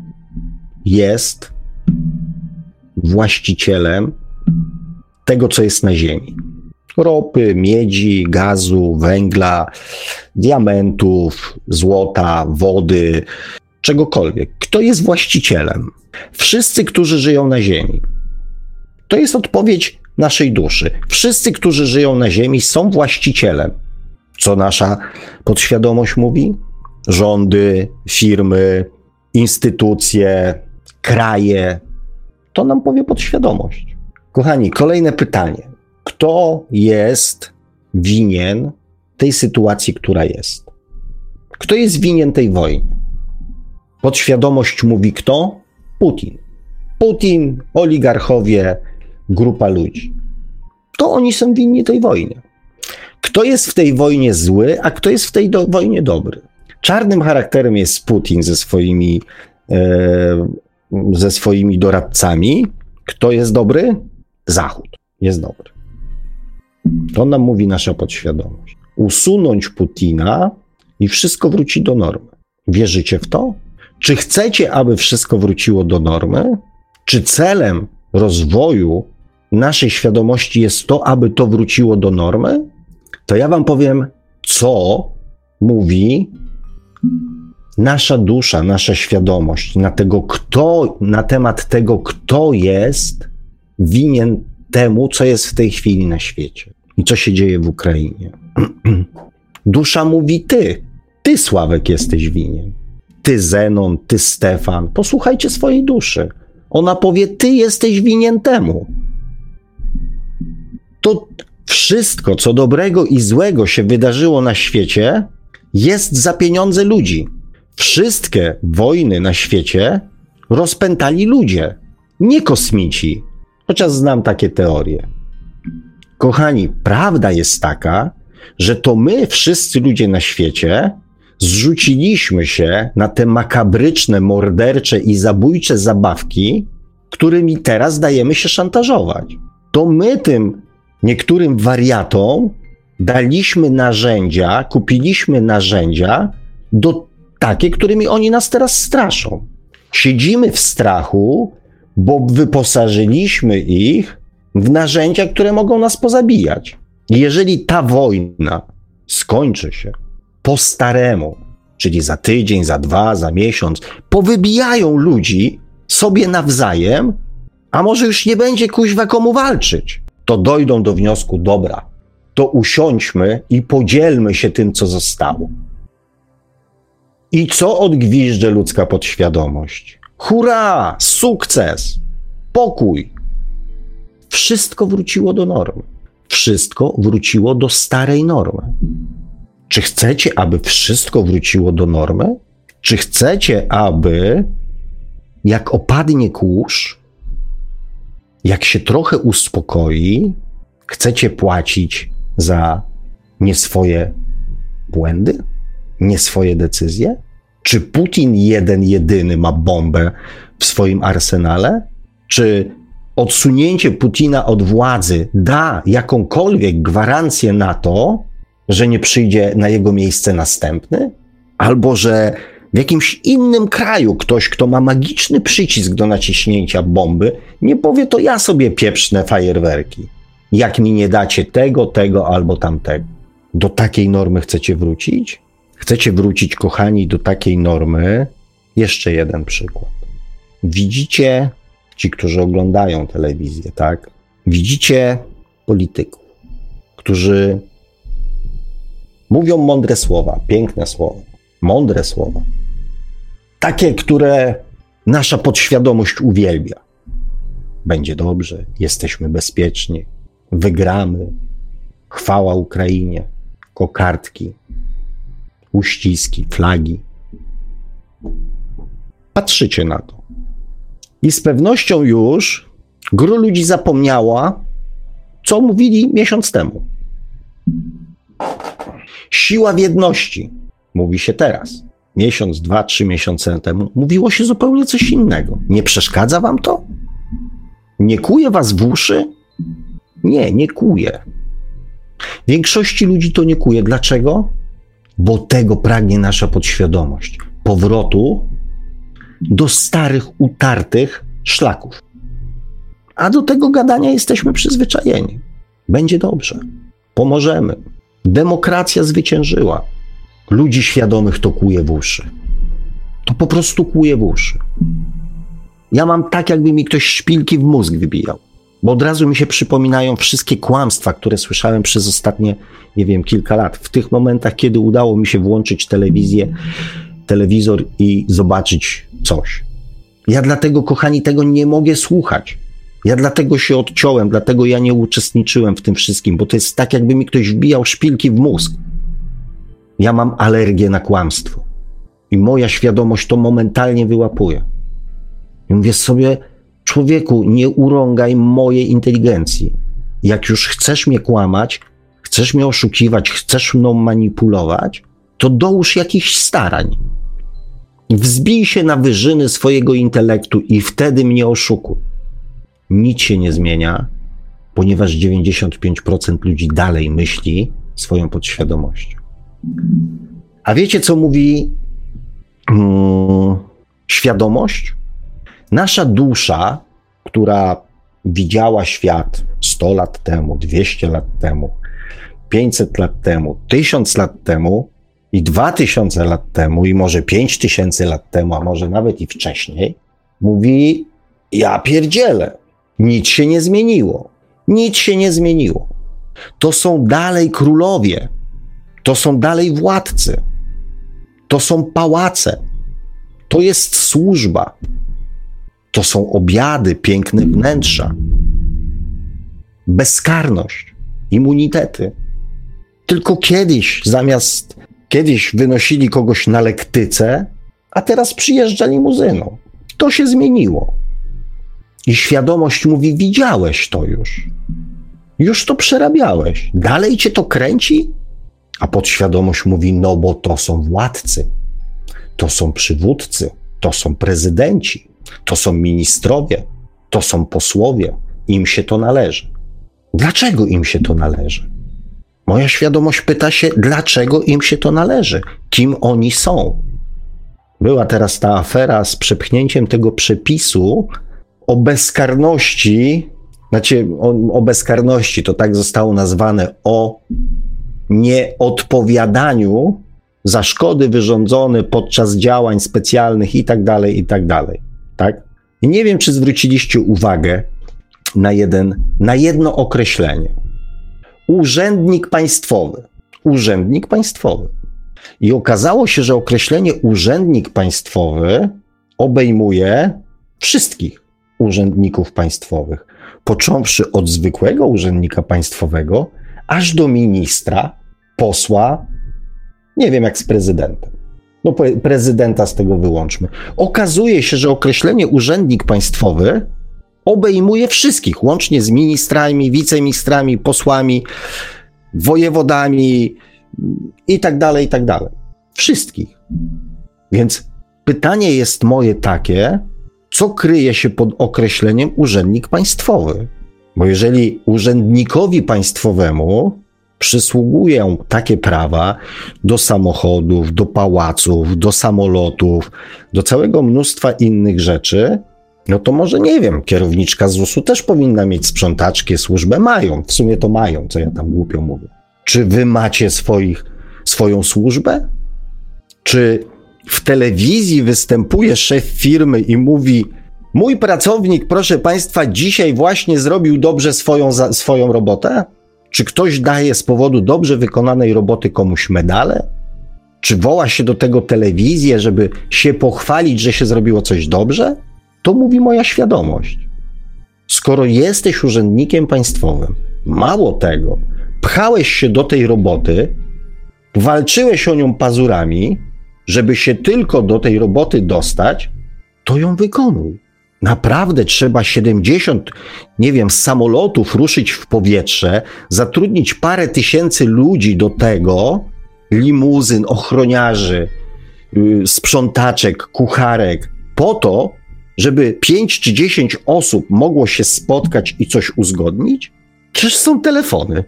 jest właścicielem tego, co jest na Ziemi? Ropy, miedzi, gazu, węgla, diamentów, złota, wody, czegokolwiek. Kto jest właścicielem? Wszyscy, którzy żyją na Ziemi. To jest odpowiedź naszej duszy. Wszyscy, którzy żyją na Ziemi, są właścicielem. Co nasza podświadomość mówi? Rządy, firmy, instytucje, kraje. To nam powie podświadomość. Kochani, kolejne pytanie. Kto jest winien tej sytuacji, która jest? Kto jest winien tej wojnie? Podświadomość mówi kto? Putin. Putin, oligarchowie, grupa ludzi. To oni są winni tej wojnie. Kto jest w tej wojnie zły, a kto jest w tej do, wojnie dobry? Czarnym charakterem jest Putin ze swoimi, e, ze swoimi doradcami. Kto jest dobry? Zachód jest dobry. To nam mówi nasza podświadomość. Usunąć Putina i wszystko wróci do normy. Wierzycie w to? Czy chcecie, aby wszystko wróciło do normy? Czy celem rozwoju naszej świadomości jest to, aby to wróciło do normy? To ja Wam powiem, co mówi nasza dusza, nasza świadomość na, tego, kto, na temat tego, kto jest winien temu, co jest w tej chwili na świecie i co się dzieje w Ukrainie. Dusza mówi: Ty, ty, Sławek, jesteś winien. Ty, Zenon, ty, Stefan. Posłuchajcie swojej duszy. Ona powie: Ty jesteś winien temu. To wszystko, co dobrego i złego się wydarzyło na świecie, jest za pieniądze ludzi. Wszystkie wojny na świecie rozpętali ludzie, nie kosmici, chociaż znam takie teorie. Kochani, prawda jest taka, że to my, wszyscy ludzie na świecie, zrzuciliśmy się na te makabryczne, mordercze i zabójcze zabawki, którymi teraz dajemy się szantażować. To my tym niektórym wariatom daliśmy narzędzia, kupiliśmy narzędzia do takie, którymi oni nas teraz straszą. Siedzimy w strachu, bo wyposażyliśmy ich w narzędzia, które mogą nas pozabijać. Jeżeli ta wojna skończy się po staremu, czyli za tydzień, za dwa, za miesiąc, powybijają ludzi sobie nawzajem, a może już nie będzie kuźwa komu walczyć. To dojdą do wniosku, dobra, to usiądźmy i podzielmy się tym, co zostało. I co odgwizdże ludzka podświadomość? Hurra! Sukces! Pokój! Wszystko wróciło do normy. Wszystko wróciło do starej normy. Czy chcecie, aby wszystko wróciło do normy? Czy chcecie, aby jak opadnie kurz, jak się trochę uspokoi, chcecie płacić za nie swoje błędy, nie swoje decyzje? Czy Putin jeden, jedyny ma bombę w swoim arsenale? Czy odsunięcie Putina od władzy da jakąkolwiek gwarancję na to, że nie przyjdzie na jego miejsce następny? Albo że w jakimś innym kraju ktoś, kto ma magiczny przycisk do naciśnięcia bomby, nie powie, to ja sobie pieprznę fajerwerki. Jak mi nie dacie tego, tego albo tamtego. Do takiej normy chcecie wrócić? Chcecie wrócić, kochani, do takiej normy? Jeszcze jeden przykład. Widzicie, ci, którzy oglądają telewizję, tak? Widzicie polityków, którzy mówią mądre słowa, piękne słowa, mądre słowa, takie, które nasza podświadomość uwielbia. Będzie dobrze, jesteśmy bezpieczni, wygramy. Chwała Ukrainie, kokardki, uściski, flagi. Patrzycie na to. I z pewnością już gro ludzi zapomniała, co mówili miesiąc temu. Siła w jedności, mówi się teraz. Miesiąc, dwa, trzy miesiące temu mówiło się zupełnie coś innego. Nie przeszkadza wam to? Nie kuje was w uszy? Nie, nie kuje. Większości ludzi to nie kuje. Dlaczego? Bo tego pragnie nasza podświadomość. Powrotu do starych, utartych szlaków. A do tego gadania jesteśmy przyzwyczajeni. Będzie dobrze. Pomożemy. Demokracja zwyciężyła. Ludzi świadomych to kuje w uszy. To po prostu kuje w uszy. Ja mam tak, jakby mi ktoś szpilki w mózg wybijał, bo od razu mi się przypominają wszystkie kłamstwa, które słyszałem przez ostatnie, nie wiem, kilka lat. W tych momentach, kiedy udało mi się włączyć telewizję, telewizor i zobaczyć coś. Ja dlatego, kochani, tego nie mogę słuchać. Ja dlatego się odciąłem, dlatego ja nie uczestniczyłem w tym wszystkim, bo to jest tak, jakby mi ktoś wbijał szpilki w mózg. Ja mam alergię na kłamstwo. I moja świadomość to momentalnie wyłapuje. I mówię sobie, człowieku, nie urągaj mojej inteligencji. Jak już chcesz mnie kłamać, chcesz mnie oszukiwać, chcesz mną manipulować, to dołóż jakichś starań. Wzbij się na wyżyny swojego intelektu i wtedy mnie oszukuj. Nic się nie zmienia, ponieważ 95% ludzi dalej myśli swoją podświadomością. A wiecie, co mówi hmm, świadomość? Nasza dusza, która widziała świat 100 lat temu, 200 lat temu, 500 lat temu, 1000 lat temu i 2000 lat temu, i może 5000 lat temu, a może nawet i wcześniej, mówi: Ja pierdzielę, nic się nie zmieniło. Nic się nie zmieniło. To są dalej królowie, to są dalej władcy, to są pałace, to jest służba, to są obiady, piękne wnętrza, bezkarność, immunitety. Tylko kiedyś, zamiast kiedyś wynosili kogoś na lektyce, a teraz przyjeżdża limuzyną. To się zmieniło. I świadomość mówi: Widziałeś to już. Już to przerabiałeś. Dalej cię to kręci? A podświadomość mówi: No, bo to są władcy, to są przywódcy, to są prezydenci, to są ministrowie, to są posłowie, im się to należy. Dlaczego im się to należy? Moja świadomość pyta się, dlaczego im się to należy, kim oni są. Była teraz ta afera z przepchnięciem tego przepisu o bezkarności, znaczy o, o bezkarności, to tak zostało nazwane, o nieodpowiadaniu za szkody wyrządzone podczas działań specjalnych i tak dalej, i tak. Tak? I nie wiem, czy zwróciliście uwagę, na, jeden, na jedno określenie. Urzędnik państwowy. Urzędnik państwowy. I okazało się, że określenie urzędnik państwowy obejmuje wszystkich urzędników państwowych, począwszy od zwykłego urzędnika państwowego, aż do ministra, posła, nie wiem jak z prezydentem. No, prezydenta z tego wyłączmy. Okazuje się, że określenie urzędnik państwowy obejmuje wszystkich, łącznie z ministrami, wiceministrami, posłami, wojewodami i tak dalej, i tak dalej. Wszystkich. Więc pytanie jest moje takie, co kryje się pod określeniem urzędnik państwowy? Bo jeżeli urzędnikowi państwowemu przysługują takie prawa do samochodów, do pałaców, do samolotów, do całego mnóstwa innych rzeczy, no to może nie wiem, kierowniczka ZUS-u też powinna mieć sprzątaczkę, służbę mają, w sumie to mają, co ja tam głupio mówię. Czy wy macie swoich, swoją służbę? Czy w telewizji występuje szef firmy i mówi: Mój pracownik, proszę państwa, dzisiaj właśnie zrobił dobrze swoją, swoją robotę? Czy ktoś daje z powodu dobrze wykonanej roboty komuś medale? Czy woła się do tego telewizję, żeby się pochwalić, że się zrobiło coś dobrze? To mówi moja świadomość. Skoro jesteś urzędnikiem państwowym, mało tego, pchałeś się do tej roboty, walczyłeś o nią pazurami, żeby się tylko do tej roboty dostać, to ją wykonuj. Naprawdę trzeba 70, nie wiem, samolotów ruszyć w powietrze, zatrudnić parę tysięcy ludzi do tego, limuzyn, ochroniarzy, yy, sprzątaczek, kucharek, po to, żeby 5 czy 10 osób mogło się spotkać i coś uzgodnić? Przecież są telefony.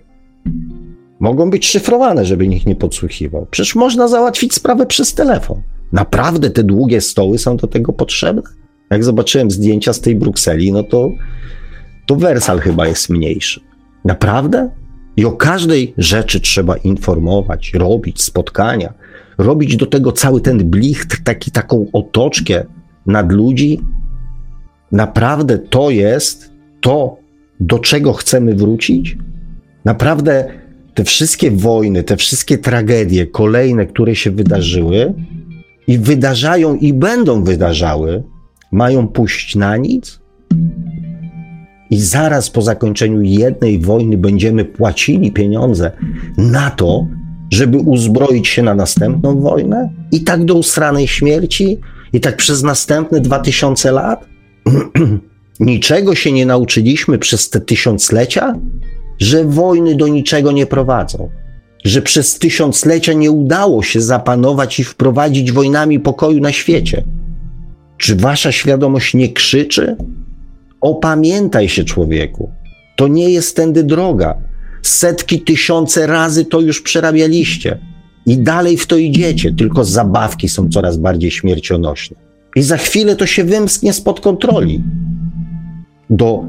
Mogą być szyfrowane, żeby nikt nie podsłuchiwał. Przecież można załatwić sprawę przez telefon. Naprawdę te długie stoły są do tego potrzebne? Jak zobaczyłem zdjęcia z tej Brukseli, no to, to Wersal chyba jest mniejszy. Naprawdę? I o każdej rzeczy trzeba informować, robić spotkania, robić do tego cały ten blicht, taki, taką otoczkę nad ludzi. Naprawdę to jest to, do czego chcemy wrócić? Naprawdę te wszystkie wojny, te wszystkie tragedie kolejne, które się wydarzyły i wydarzają i będą wydarzały, mają pójść na nic? I zaraz po zakończeniu jednej wojny będziemy płacili pieniądze na to, żeby uzbroić się na następną wojnę? I tak do usranej śmierci? I tak przez następne dwa tysiące lat? Niczego się nie nauczyliśmy przez te tysiąclecia? Że wojny do niczego nie prowadzą. Że przez tysiąclecia nie udało się zapanować i wprowadzić wojnami pokoju na świecie czy wasza świadomość nie krzyczy? Opamiętaj się, człowieku. To nie jest tędy droga. Setki, tysiące razy to już przerabialiście. I dalej w to idziecie, tylko zabawki są coraz bardziej śmiercionośne. I za chwilę to się wymsknie spod kontroli. Do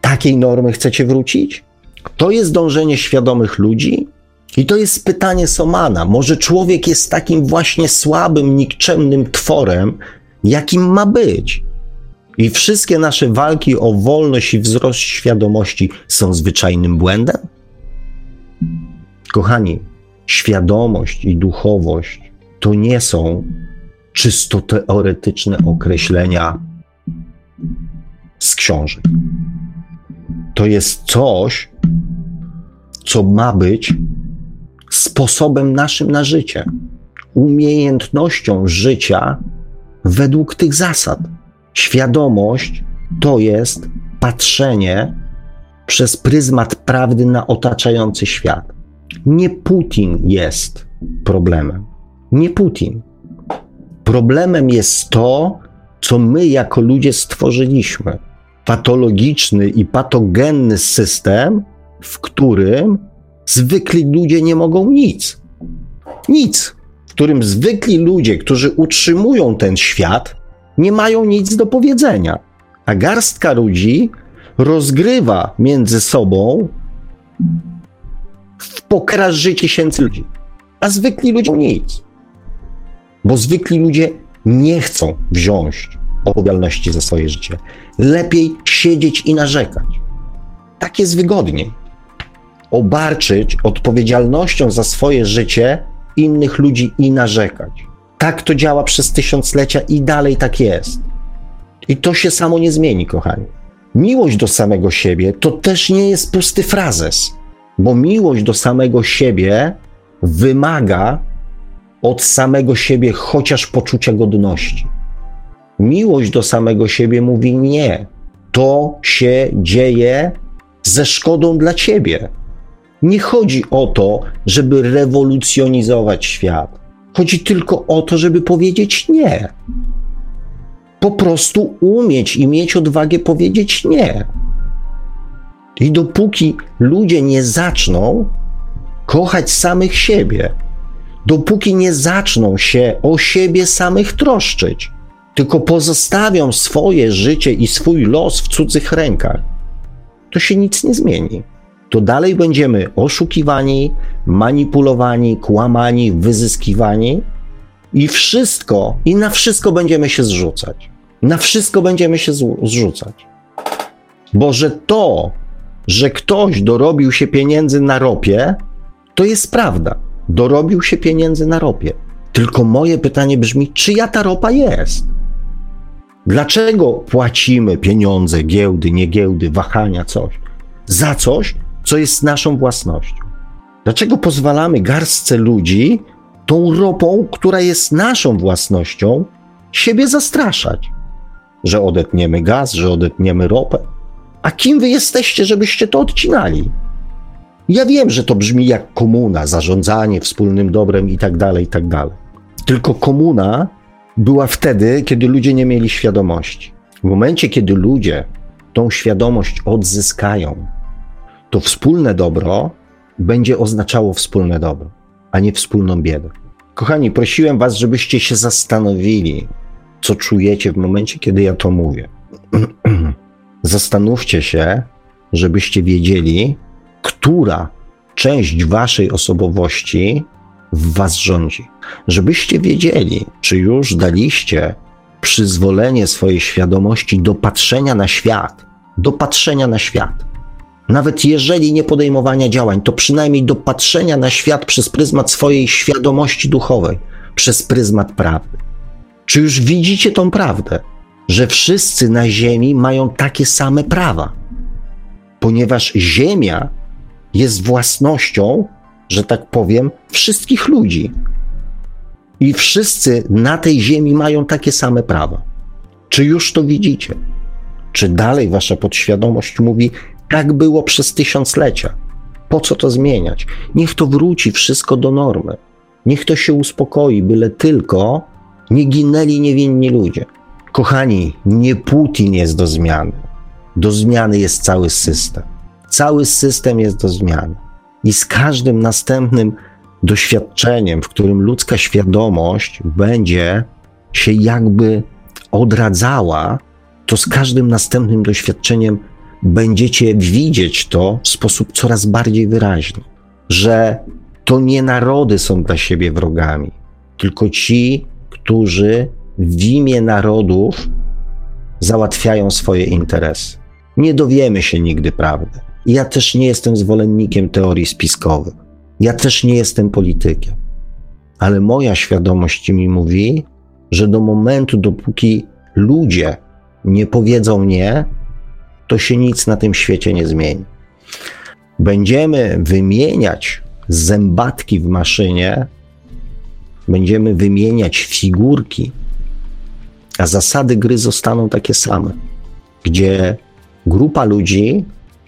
takiej normy chcecie wrócić? To jest dążenie świadomych ludzi? I to jest pytanie Somana. Może człowiek jest takim właśnie słabym, nikczemnym tworem, jakim ma być. I wszystkie nasze walki o wolność i wzrost świadomości są zwyczajnym błędem? Kochani, świadomość i duchowość to nie są czysto teoretyczne określenia z książek. To jest coś, co ma być sposobem naszym na życie, umiejętnością życia według tych zasad. Świadomość to jest patrzenie przez pryzmat prawdy na otaczający świat. Nie Putin jest problemem. Nie Putin. Problemem jest to, co my jako ludzie stworzyliśmy. Patologiczny i patogenny system, w którym zwykli ludzie nie mogą nic. Nic którym zwykli ludzie, którzy utrzymują ten świat, nie mają nic do powiedzenia, a garstka ludzi rozgrywa między sobą w pokera życie tysięcy ludzi, a zwykli ludzie nic. Bo zwykli ludzie nie chcą wziąć odpowiedzialności za swoje życie. Lepiej siedzieć i narzekać. Tak jest wygodniej. Obarczyć odpowiedzialnością za swoje życie innych ludzi i narzekać. Tak to działa przez tysiąclecia i dalej tak jest. I to się samo nie zmieni, kochani. Miłość do samego siebie to też nie jest pusty frazes, bo miłość do samego siebie wymaga od samego siebie chociaż poczucia godności. Miłość do samego siebie mówi nie. To się dzieje ze szkodą dla ciebie. Nie chodzi o to, żeby rewolucjonizować świat. Chodzi tylko o to, żeby powiedzieć nie. Po prostu umieć i mieć odwagę powiedzieć nie. I dopóki ludzie nie zaczną kochać samych siebie, dopóki nie zaczną się o siebie samych troszczyć, tylko pozostawią swoje życie i swój los w cudzych rękach, to się nic nie zmieni. To dalej będziemy oszukiwani, manipulowani, kłamani, wyzyskiwani i wszystko, i na wszystko będziemy się zrzucać. Na wszystko będziemy się zrzucać. Bo że to, że ktoś dorobił się pieniędzy na ropie, to jest prawda. Dorobił się pieniędzy na ropie. Tylko moje pytanie brzmi, czyja ta ropa jest? Dlaczego płacimy pieniądze, giełdy, nie giełdy, wahania, coś? Za coś, co jest naszą własnością. Dlaczego pozwalamy garstce ludzi tą ropą, która jest naszą własnością, siebie zastraszać? Że odetniemy gaz, że odetniemy ropę? A kim wy jesteście, żebyście to odcinali? Ja wiem, że to brzmi jak komuna, zarządzanie wspólnym dobrem i tak dalej, i tak dalej. Tylko komuna była wtedy, kiedy ludzie nie mieli świadomości. W momencie, kiedy ludzie tą świadomość odzyskają, to wspólne dobro będzie oznaczało wspólne dobro, a nie wspólną biedę. Kochani, prosiłem Was, żebyście się zastanowili, co czujecie w momencie, kiedy ja to mówię. Zastanówcie się, żebyście wiedzieli, która część Waszej osobowości w Was rządzi. Żebyście wiedzieli, czy już daliście przyzwolenie swojej świadomości do patrzenia na świat, do patrzenia na świat. Nawet jeżeli nie podejmowania działań, to przynajmniej do patrzenia na świat przez pryzmat swojej świadomości duchowej, przez pryzmat prawdy. Czy już widzicie tą prawdę, że wszyscy na Ziemi mają takie same prawa? Ponieważ Ziemia jest własnością, że tak powiem, wszystkich ludzi. I wszyscy na tej Ziemi mają takie same prawa. Czy już to widzicie? Czy dalej wasza podświadomość mówi, tak było przez tysiąclecia. Po co to zmieniać? Niech to wróci wszystko do normy. Niech to się uspokoi, byle tylko nie ginęli niewinni ludzie. Kochani, nie Putin jest do zmiany. Do zmiany jest cały system. Cały system jest do zmiany. I z każdym następnym doświadczeniem, w którym ludzka świadomość będzie się jakby odradzała, to z każdym następnym doświadczeniem będziecie widzieć to w sposób coraz bardziej wyraźny, że to nie narody są dla siebie wrogami, tylko ci, którzy w imię narodów załatwiają swoje interesy. Nie dowiemy się nigdy prawdy. Ja też nie jestem zwolennikiem teorii spiskowych. Ja też nie jestem politykiem. Ale moja świadomość mi mówi, że do momentu, dopóki ludzie nie powiedzą nie, to się nic na tym świecie nie zmieni. Będziemy wymieniać zębatki w maszynie, będziemy wymieniać figurki, a zasady gry zostaną takie same, gdzie grupa ludzi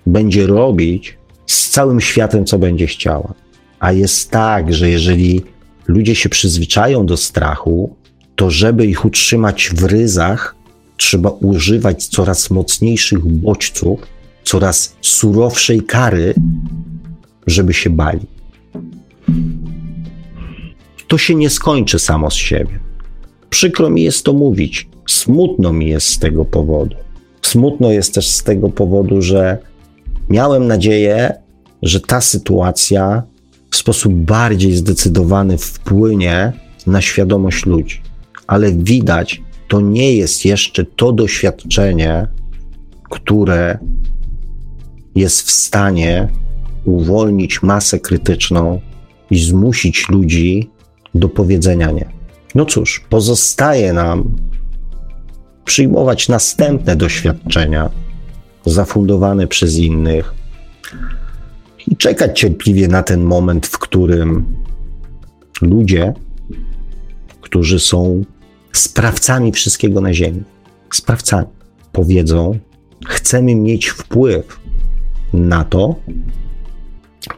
będzie robić z całym światem, co będzie chciała. A jest tak, że jeżeli ludzie się przyzwyczają do strachu, to żeby ich utrzymać w ryzach, trzeba używać coraz mocniejszych bodźców, coraz surowszej kary, żeby się bali. To się nie skończy samo z siebie. Przykro mi jest to mówić, smutno mi jest z tego powodu. Smutno jest też z tego powodu, że miałem nadzieję, że ta sytuacja w sposób bardziej zdecydowany wpłynie na świadomość ludzi. Ale widać, to nie jest jeszcze to doświadczenie, które jest w stanie uwolnić masę krytyczną i zmusić ludzi do powiedzenia nie. No cóż, pozostaje nam przyjmować następne doświadczenia zafundowane przez innych i czekać cierpliwie na ten moment, w którym ludzie, którzy są sprawcami wszystkiego na Ziemi, sprawcami, powiedzą: Chcemy mieć wpływ na to,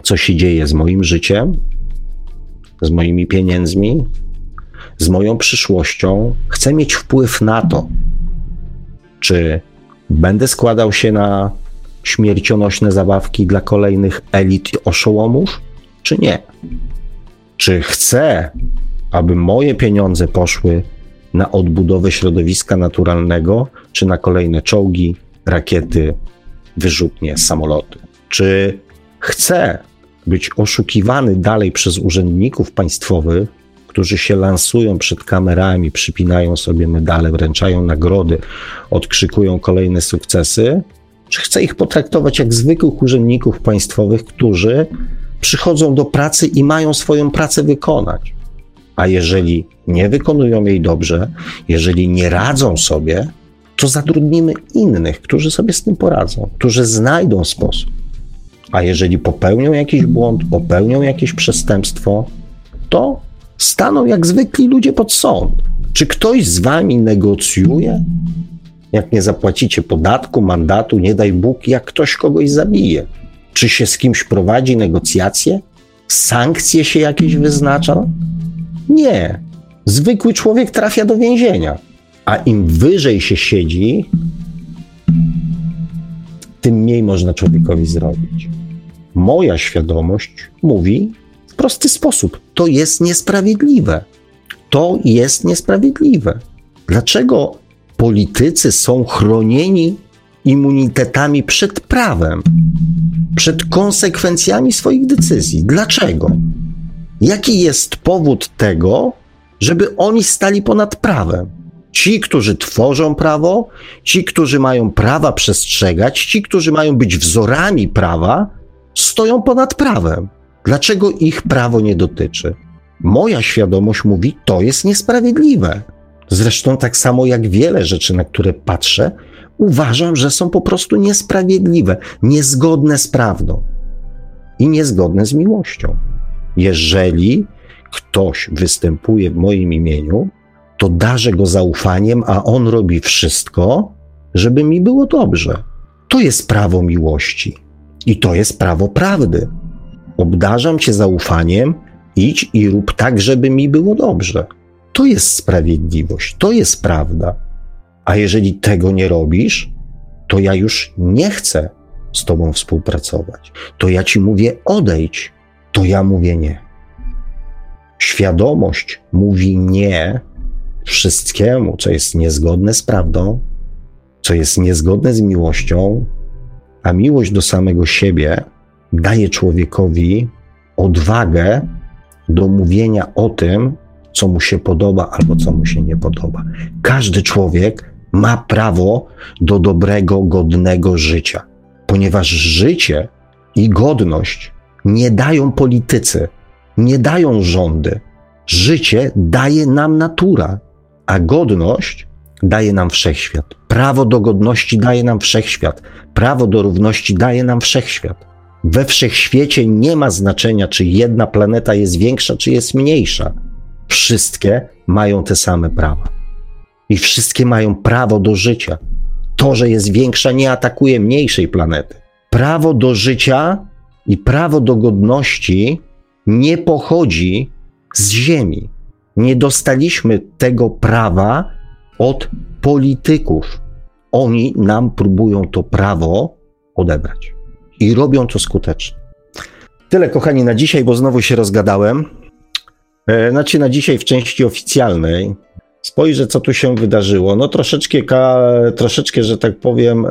co się dzieje z moim życiem, z moimi pieniędzmi, z moją przyszłością. Chcę mieć wpływ na to, czy będę składał się na śmiercionośne zabawki dla kolejnych elit i oszołomów, czy nie? Czy chcę, aby moje pieniądze poszły na odbudowę środowiska naturalnego, czy na kolejne czołgi, rakiety, wyrzutnie, samoloty? Czy chcę być oszukiwany dalej przez urzędników państwowych, którzy się lansują przed kamerami, przypinają sobie medale, wręczają nagrody, odkrzykują kolejne sukcesy, czy chcę ich potraktować jak zwykłych urzędników państwowych, którzy przychodzą do pracy i mają swoją pracę wykonać. A jeżeli nie wykonują jej dobrze, jeżeli nie radzą sobie, to zatrudnimy innych, którzy sobie z tym poradzą, którzy znajdą sposób. A jeżeli popełnią jakiś błąd, popełnią jakieś przestępstwo, to staną jak zwykli ludzie pod sąd. Czy ktoś z wami negocjuje? Jak nie zapłacicie podatku, mandatu, nie daj Bóg, jak ktoś kogoś zabije. Czy się z kimś prowadzi negocjacje? Sankcje się jakieś wyznacza? Nie. Zwykły człowiek trafia do więzienia. A im wyżej się siedzi, tym mniej można człowiekowi zrobić. Moja świadomość mówi w prosty sposób: to jest niesprawiedliwe. To jest niesprawiedliwe. Dlaczego politycy są chronieni immunitetami przed prawem, przed konsekwencjami swoich decyzji? Dlaczego? Jaki jest powód tego, żeby oni stali ponad prawem? Ci, którzy tworzą prawo, ci, którzy mają prawa przestrzegać, ci, którzy mają być wzorami prawa, stoją ponad prawem. Dlaczego ich prawo nie dotyczy? Moja świadomość mówi, to jest niesprawiedliwe. Zresztą tak samo jak wiele rzeczy, na które patrzę, uważam, że są po prostu niesprawiedliwe, niezgodne z prawdą i niezgodne z miłością. Jeżeli ktoś występuje w moim imieniu, to darzę go zaufaniem, a on robi wszystko, żeby mi było dobrze. To jest prawo miłości i to jest prawo prawdy. Obdarzam cię zaufaniem, idź i rób tak, żeby mi było dobrze. To jest sprawiedliwość, to jest prawda. A jeżeli tego nie robisz, to ja już nie chcę z tobą współpracować. To ja ci mówię odejdź, to ja mówię nie. Świadomość mówi nie wszystkiemu, co jest niezgodne z prawdą, co jest niezgodne z miłością, a miłość do samego siebie daje człowiekowi odwagę do mówienia o tym, co mu się podoba albo co mu się nie podoba. Każdy człowiek ma prawo do dobrego, godnego życia, ponieważ życie i godność nie dają politycy, nie dają rządy. Życie daje nam natura, a godność daje nam wszechświat. Prawo do godności daje nam wszechświat. Prawo do równości daje nam wszechświat. We wszechświecie nie ma znaczenia, czy jedna planeta jest większa, czy jest mniejsza. Wszystkie mają te same prawa. I wszystkie mają prawo do życia. To, że jest większa, nie atakuje mniejszej planety. Prawo do życia i prawo do godności nie pochodzi z Ziemi. Nie dostaliśmy tego prawa od polityków. Oni nam próbują to prawo odebrać i robią to skutecznie. Tyle, kochani, na dzisiaj, bo znowu się rozgadałem. E, znaczy, na dzisiaj w części oficjalnej spojrzę, co tu się wydarzyło. No, troszeczkę, troszeczkę że tak powiem,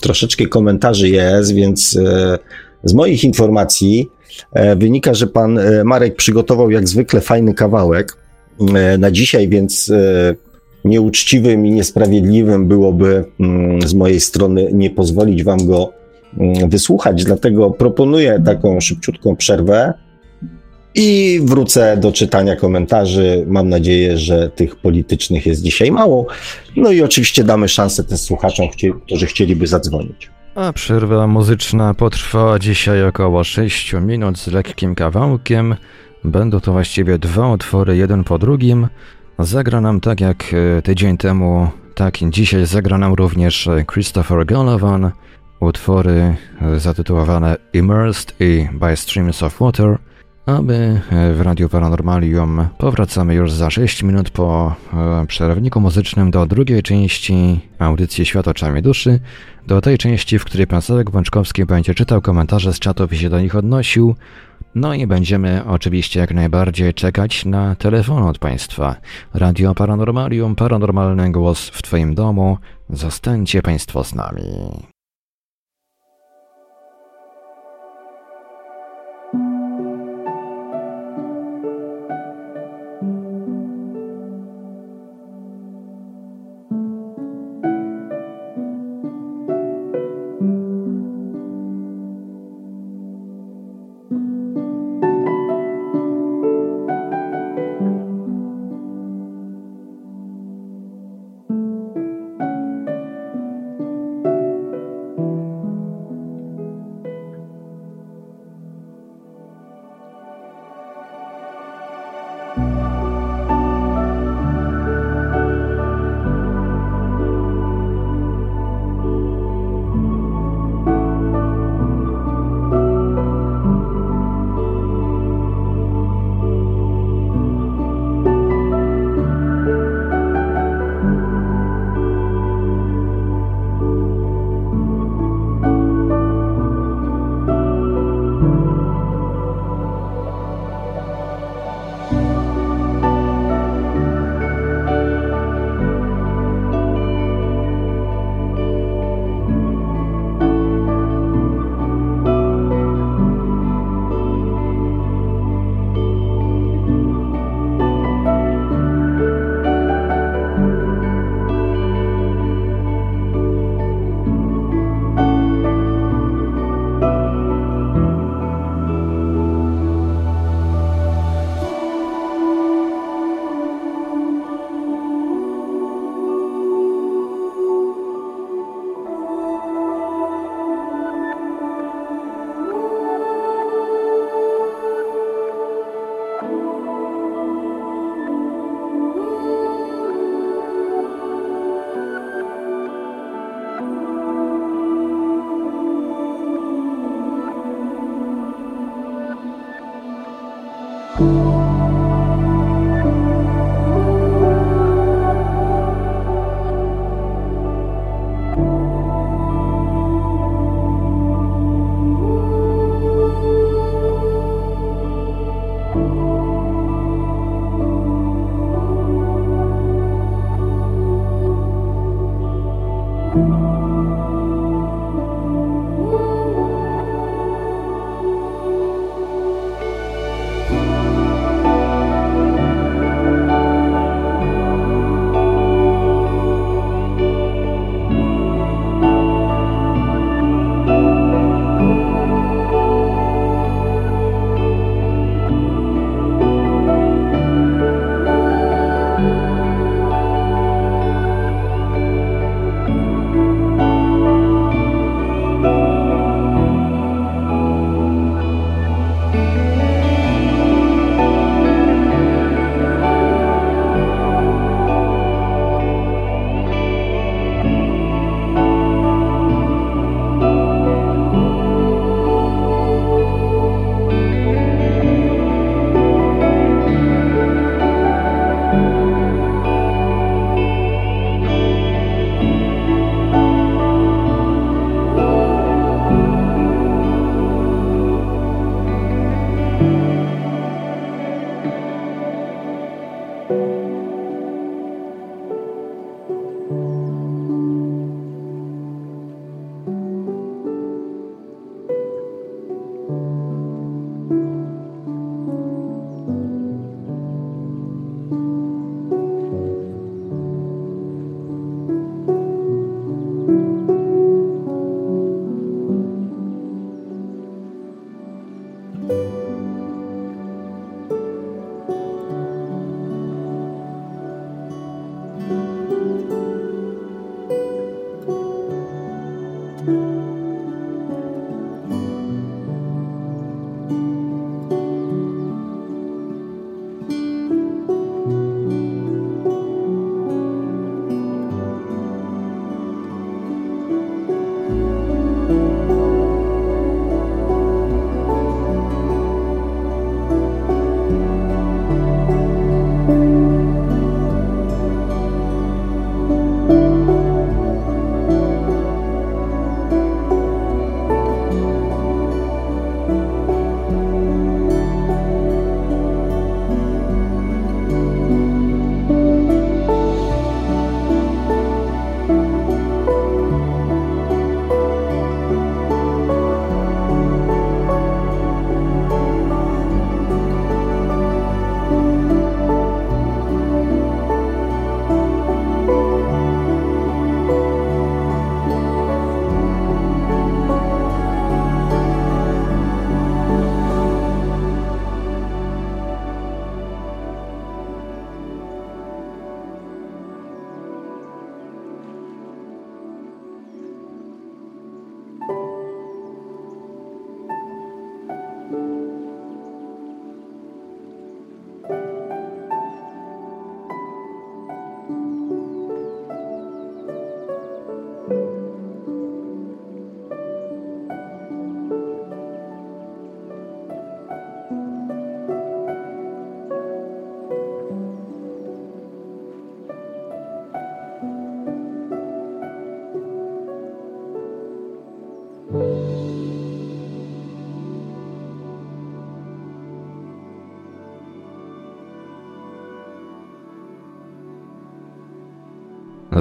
troszeczkę komentarzy jest, więc e, z moich informacji e, wynika, że pan Marek przygotował jak zwykle fajny kawałek na dzisiaj, więc nieuczciwym i niesprawiedliwym byłoby mm, z mojej strony nie pozwolić Wam go mm, wysłuchać. Dlatego proponuję taką szybciutką przerwę i wrócę do czytania komentarzy. Mam nadzieję, że tych politycznych jest dzisiaj mało. No i oczywiście damy szansę też słuchaczom, którzy chcieliby zadzwonić. A przerwa muzyczna potrwa dzisiaj około 6 minut z lekkim kawałkiem. Będą to właściwie dwa utwory, jeden po drugim. Zagra nam tak jak e, tydzień temu, tak dzisiaj zagra nam również Christopher Golovan. Utwory e, zatytułowane Immersed i By Streams of Water – aby e, w Radiu Paranormalium powracamy już za 6 minut po e, przerwniku muzycznym do drugiej części audycji Świat oczami duszy, do tej części, w której pan Sławek Bączkowski będzie czytał komentarze z czatów i się do nich odnosił, no i będziemy oczywiście jak najbardziej czekać na telefon od Państwa. Radio Paranormalium, paranormalny głos w Twoim domu. Zostańcie Państwo z nami.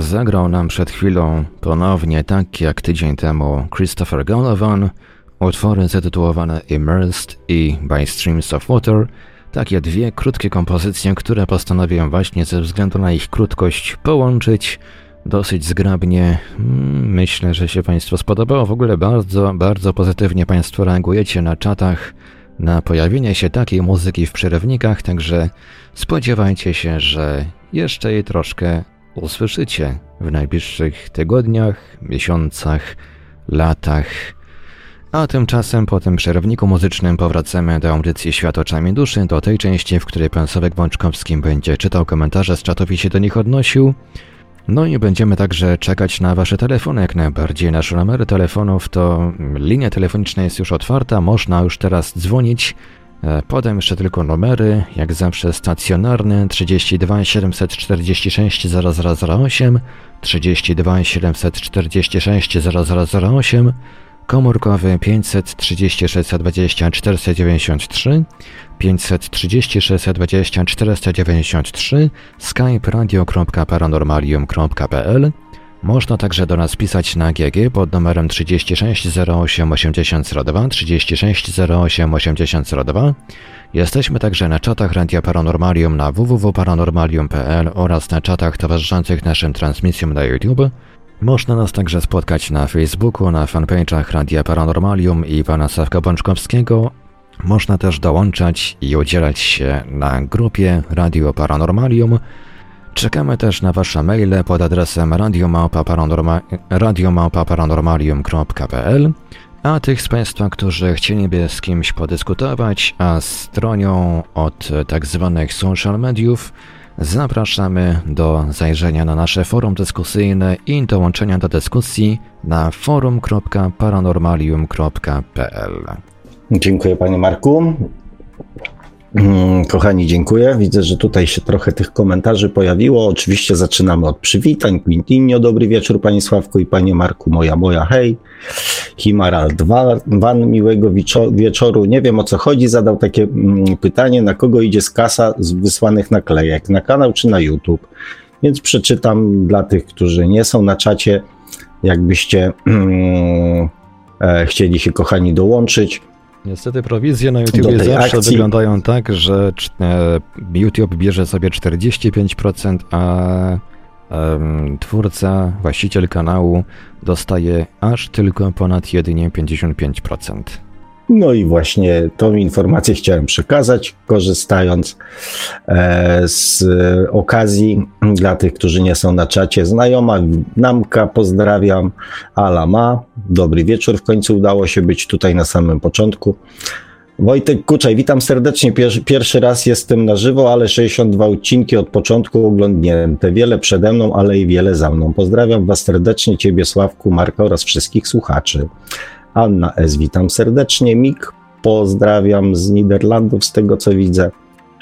Zagrał nam przed chwilą ponownie tak jak tydzień temu Christopher Golovan, utwory zatytułowane Immersed i By Streams of Water, takie dwie krótkie kompozycje, które postanowiłem właśnie ze względu na ich krótkość połączyć dosyć zgrabnie. Mm, myślę, że się Państwu spodobało. W ogóle bardzo, bardzo pozytywnie Państwo reagujecie na czatach na pojawienie się takiej muzyki w przerywnikach, także spodziewajcie się, że jeszcze jej troszkę usłyszycie w najbliższych tygodniach, miesiącach, latach. A tymczasem po tym przerwniku muzycznym powracamy do audycji Świat oczami duszy, do tej części, w której pan Sławek Bączkowski będzie czytał komentarze z czatów i się do nich odnosił. No i będziemy także czekać na Wasze telefony jak najbardziej. Nasze numery telefonów to linia telefoniczna jest już otwarta, można już teraz dzwonić. E, podam jeszcze tylko numery, jak zawsze stacjonarny 32 746 0008, 32 746 0008, komórkowy 536 20 493, 536 20 493, skype radio.paranormalium.pl. Można także do nas pisać na GG pod numerem 36 08 8002, 36 08 8002. Jesteśmy także na czatach Radia Paranormalium na www.paranormalium.pl oraz na czatach towarzyszących naszym transmisjom na YouTube. Można nas także spotkać na Facebooku, na fanpage'ach Radia Paranormalium i pana Sawka Bączkowskiego. Można też dołączać i udzielać się na grupie Radio Paranormalium. Czekamy też na Wasze maile pod adresem radiomałpa-paranormalium.pl a tych z Państwa, którzy chcieliby z kimś podyskutować, a stronią od tak zwanych social mediów, Zapraszamy do zajrzenia na nasze forum dyskusyjne i dołączenia do dyskusji na forum.paranormalium.pl. Dziękuję Panie Marku. Mm, kochani, dziękuję. Widzę, że tutaj się trochę tych komentarzy pojawiło. Oczywiście zaczynamy od przywitań. Quintinio, dobry wieczór Panie Sławku i Panie Marku, moja, moja, hej. Himarald Van, miłego wieczoru. Nie wiem o co chodzi, zadał takie mm, pytanie, na kogo idzie z kasa z wysłanych naklejek, na kanał czy na YouTube. Więc przeczytam dla tych, którzy nie są na czacie, jakbyście mm, e, chcieli się kochani dołączyć. Niestety prowizje na YouTube zawsze akcji. wyglądają tak, że e, YouTube bierze sobie 45%, a twórca, właściciel kanału dostaje aż tylko ponad jedynie 55%. No i właśnie tą informację chciałem przekazać, korzystając e, z okazji dla tych, którzy nie są na czacie. Znajoma Namka, pozdrawiam. Ala ma. Dobry wieczór. W końcu udało się być tutaj na samym początku. Wojtek Kuczaj, witam serdecznie. Pier pierwszy raz jestem na żywo, ale 62 odcinki od początku oglądnięte. Wiele przede mną, ale i wiele za mną. Pozdrawiam Was serdecznie, Ciebie, Sławku, Marka oraz wszystkich słuchaczy. Anna S., witam serdecznie. Mik, pozdrawiam z Niderlandów, z tego co widzę.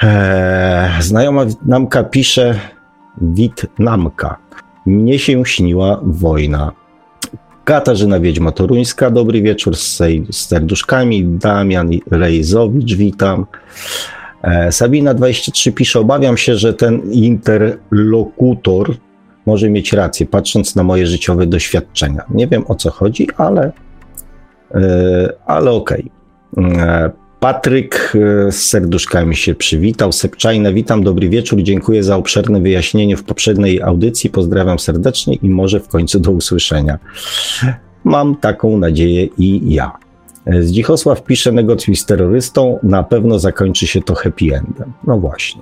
Eee, znajoma Wietnamka pisze Wietnamka. Mnie się śniła wojna. Katarzyna Wiedźma Toruńska, dobry wieczór z, z serduszkami. Damian Rejzowicz, witam. E, Sabina23 pisze, obawiam się, że ten interlokutor może mieć rację, patrząc na moje życiowe doświadczenia. Nie wiem o co chodzi, ale, ale okej. Okay. E, Patryk z serduszkami się przywitał. Sepczajna, witam, dobry wieczór, dziękuję za obszerne wyjaśnienie w poprzedniej audycji. Pozdrawiam serdecznie i może w końcu do usłyszenia. Mam taką nadzieję i ja. Zdzichosław pisze, negocjuj z terrorystą, na pewno zakończy się to happy endem. No właśnie.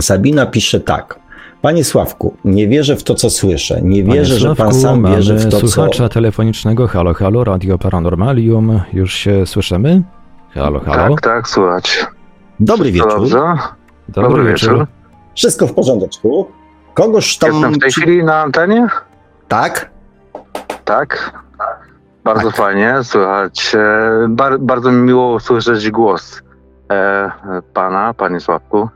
Sabina pisze tak. Panie Sławku, nie wierzę w to, co słyszę. Nie wierzę, Sławku, że pan sam wierzy w to, słuchacza co... słuchacza telefonicznego Halo Halo, Radio Paranormalium. Już się słyszymy? Halo, halo. Tak, tak, słuchać. Dobry wieczór. Dobrze. Dobry, Dobry wieczór. wieczór. Wszystko w porządeczku. Kogoż tam... Jestem w tej chwili na antenie? Tak. Tak. Bardzo tak. fajnie, słychać. E, bar, bardzo mi miło słyszeć głos e, pana, panie Sławku.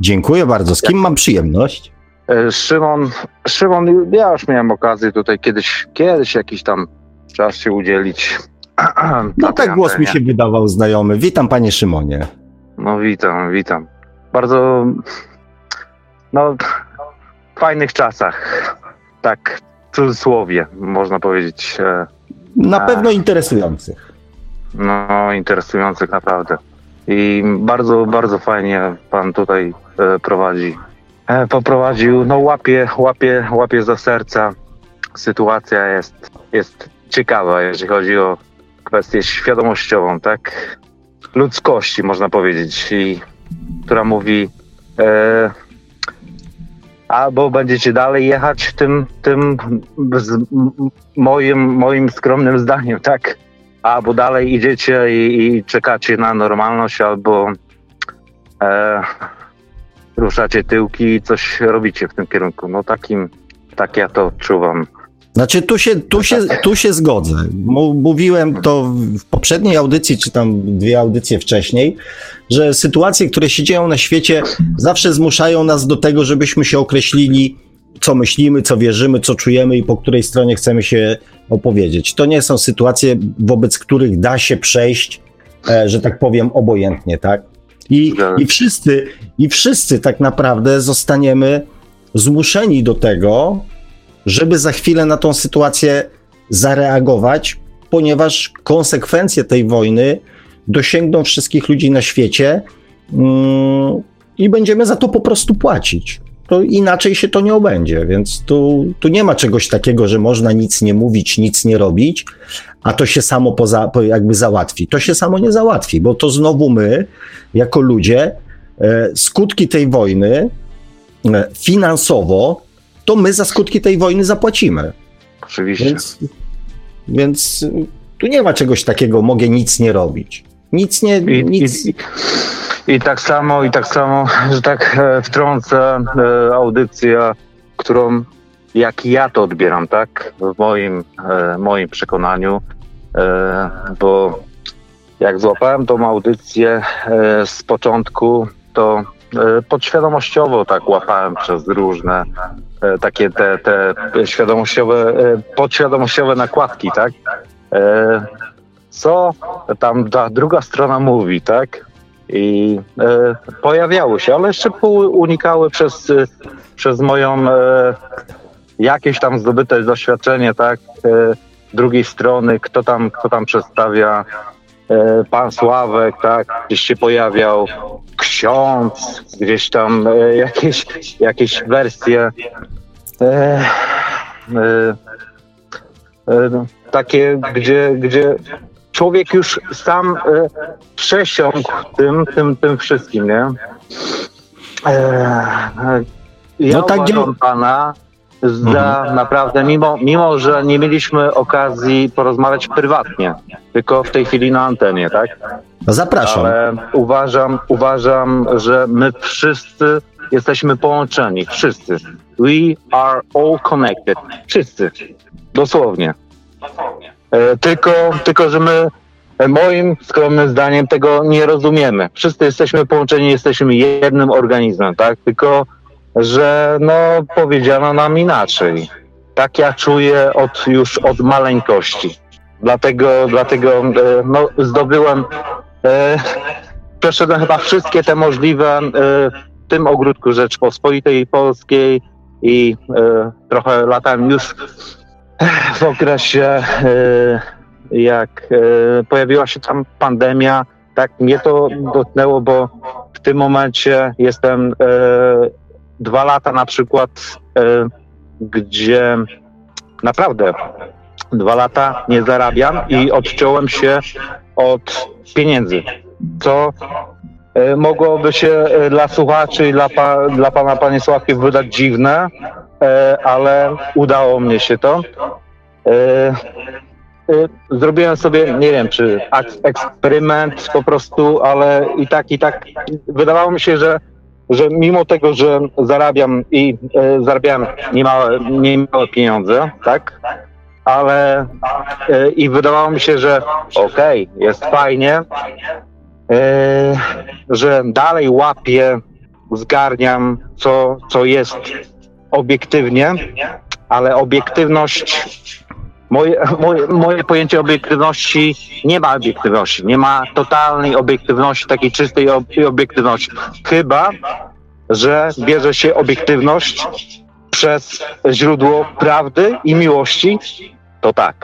Dziękuję bardzo. Z kim mam przyjemność? E, Szymon, Szymon, ja już miałem okazję tutaj kiedyś, kiedyś jakiś tam czas się udzielić no tak głos mi się wydawał znajomy. Witam panie Szymonie. No witam, witam. Bardzo, no, w fajnych czasach. tak w cudzysłowie, można powiedzieć. E, Na pewno interesujących. No, interesujących naprawdę. I bardzo, bardzo fajnie pan tutaj e, prowadzi. E, poprowadził, no łapie, łapie, łapie za serca. Sytuacja jest, jest ciekawa, jeżeli chodzi o kwestię świadomościową, tak? Ludzkości, można powiedzieć, i która mówi, e, albo będziecie dalej jechać tym, tym moim, moim skromnym zdaniem, tak? Albo dalej idziecie i, i czekacie na normalność, albo e, ruszacie tyłki i coś robicie w tym kierunku. No takim, tak ja to odczuwam. Znaczy, tu się, tu się, tu się zgodzę. Mówiłem to w poprzedniej audycji, czy tam dwie audycje wcześniej, że sytuacje, które się dzieją na świecie, zawsze zmuszają nas do tego, żebyśmy się określili, co myślimy, co wierzymy, co czujemy i po której stronie chcemy się opowiedzieć. To nie są sytuacje, wobec których da się przejść, e, że tak powiem, obojętnie, tak? I, i, wszyscy, I wszyscy tak naprawdę zostaniemy zmuszeni do tego, żeby za chwilę na tą sytuację zareagować, ponieważ konsekwencje tej wojny dosięgną wszystkich ludzi na świecie mm, i będziemy za to po prostu płacić. To inaczej się to nie obędzie, więc tu, tu nie ma czegoś takiego, że można nic nie mówić, nic nie robić, a to się samo poza, jakby załatwi. To się samo nie załatwi, bo to znowu my, jako ludzie, e, skutki tej wojny e, finansowo to my za skutki tej wojny zapłacimy. Oczywiście. Więc, więc tu nie ma czegoś takiego, mogę nic nie robić. Nic nie. I, nic... I, i tak samo, i tak samo, że tak e, wtrącę e, audycję, którą jak ja to odbieram, tak? W moim, e, moim przekonaniu, bo jak złapałem tą audycję z początku, to podświadomościowo tak łapałem przez różne takie te, te świadomościowe, podświadomościowe nakładki, tak? E, co tam ta druga strona mówi, tak? I pojawiały się, ale jeszcze unikały przez, przez moją jakieś tam zdobyte doświadczenie, tak? drugiej strony, kto tam, kto tam przedstawia pan Sławek, tak, gdzieś się pojawiał ksiądz, gdzieś tam jakieś, jakieś wersje e, e, e, takie, gdzie, gdzie człowiek już sam e, przesiąkł tym, tym, tym wszystkim, nie? E, ja no tak uważam pana za mhm. naprawdę, mimo, mimo że nie mieliśmy okazji porozmawiać prywatnie, tylko w tej chwili na antenie, tak? No zapraszam. Ale uważam, uważam, że my wszyscy jesteśmy połączeni, wszyscy. We are all connected. Wszyscy. Dosłownie. E, tylko, tylko, że my moim skromnym zdaniem tego nie rozumiemy. Wszyscy jesteśmy połączeni, jesteśmy jednym organizmem, tak? Tylko, że no powiedziano nam inaczej. Tak ja czuję od, już od maleńkości. Dlatego, dlatego e, no, zdobyłem, e, przeszedłem chyba wszystkie te możliwe e, w tym ogródku Rzeczpospolitej Polskiej, i e, trochę latałem już w okresie, e, jak e, pojawiła się tam pandemia, tak mnie to dotknęło, bo w tym momencie jestem dwa lata na przykład, gdzie naprawdę dwa lata nie zarabiam i odciąłem się od pieniędzy, co mogłoby się e, dla słuchaczy i dla, pa, dla pana, panie Sławki wydać dziwne, e, ale udało mnie się to. Zrobiłem sobie, nie wiem, czy eksperyment po prostu, ale i tak, i tak wydawało mi się, że, że mimo tego, że zarabiam i zarabiałem niemałe, niemałe pieniądze, tak, ale i wydawało mi się, że okej, okay, jest fajnie, E, że dalej łapię, zgarniam, co, co jest obiektywnie, ale obiektywność, moje, moje, moje pojęcie obiektywności nie ma obiektywności, nie ma totalnej obiektywności, takiej czystej obiektywności. Chyba, że bierze się obiektywność przez źródło prawdy i miłości, to tak.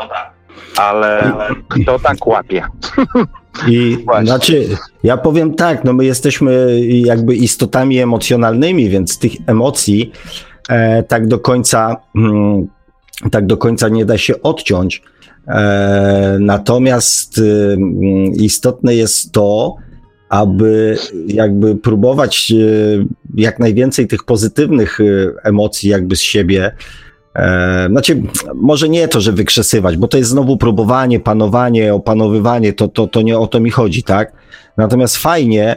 Ale kto tak łapie? I znaczy, ja powiem tak, no my jesteśmy jakby istotami emocjonalnymi, więc tych emocji e, tak do końca, mm, tak do końca nie da się odciąć. E, natomiast y, istotne jest to, aby jakby próbować y, jak najwięcej tych pozytywnych y, emocji jakby z siebie E, znaczy, może nie to, że wykrzesywać, bo to jest znowu próbowanie, panowanie, opanowywanie, to, to, to nie o to mi chodzi, tak? Natomiast fajnie,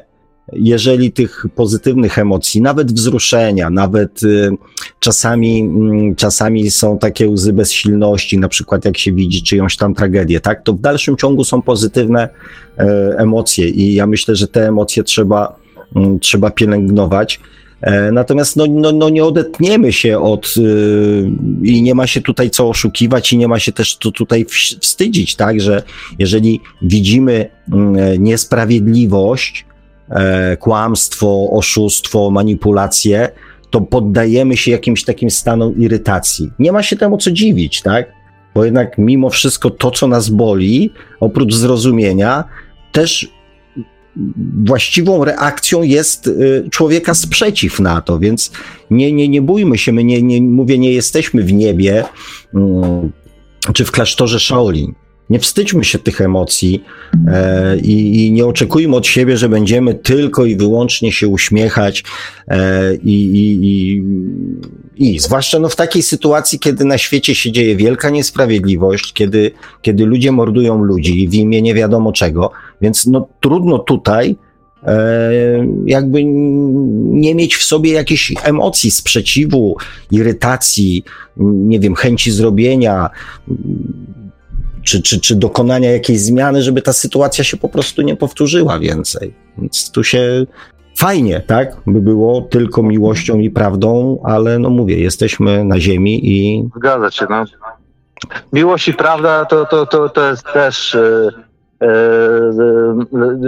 jeżeli tych pozytywnych emocji, nawet wzruszenia, nawet y, czasami, y, czasami są takie łzy bezsilności, na przykład jak się widzi czyjąś tam tragedię, tak? To w dalszym ciągu są pozytywne y, emocje i ja myślę, że te emocje trzeba, mm, trzeba pielęgnować. E, natomiast no, no, no nie odetniemy się od yy, i nie ma się tutaj co oszukiwać i nie ma się też tu, tutaj wstydzić, tak, że jeżeli widzimy yy, niesprawiedliwość, yy, kłamstwo, oszustwo, manipulacje, to poddajemy się jakimś takim stanom irytacji. Nie ma się temu co dziwić, tak? Bo jednak mimo wszystko to, co nas boli, oprócz zrozumienia, też właściwą reakcją jest y, człowieka sprzeciw na to, więc nie, nie, nie bójmy się, my nie, nie mówię, nie jesteśmy w niebie mm, czy w klasztorze Shaolin. Nie wstydźmy się tych emocji e, i, i, nie oczekujmy od siebie, że będziemy tylko i wyłącznie się uśmiechać e, i, i, i, zwłaszcza no, w takiej sytuacji, kiedy na świecie się dzieje wielka niesprawiedliwość, kiedy, kiedy ludzie mordują ludzi w imię nie wiadomo czego, więc no, trudno tutaj e, jakby nie mieć w sobie jakichś emocji, sprzeciwu, irytacji, nie wiem, chęci zrobienia, czy, czy, czy dokonania jakiejś zmiany, żeby ta sytuacja się po prostu nie powtórzyła więcej. Więc tu się fajnie, tak, by było tylko miłością i prawdą, ale no mówię, jesteśmy na ziemi i... Zgadza się, no. Miłość i prawda to, to, to, to jest też... Yy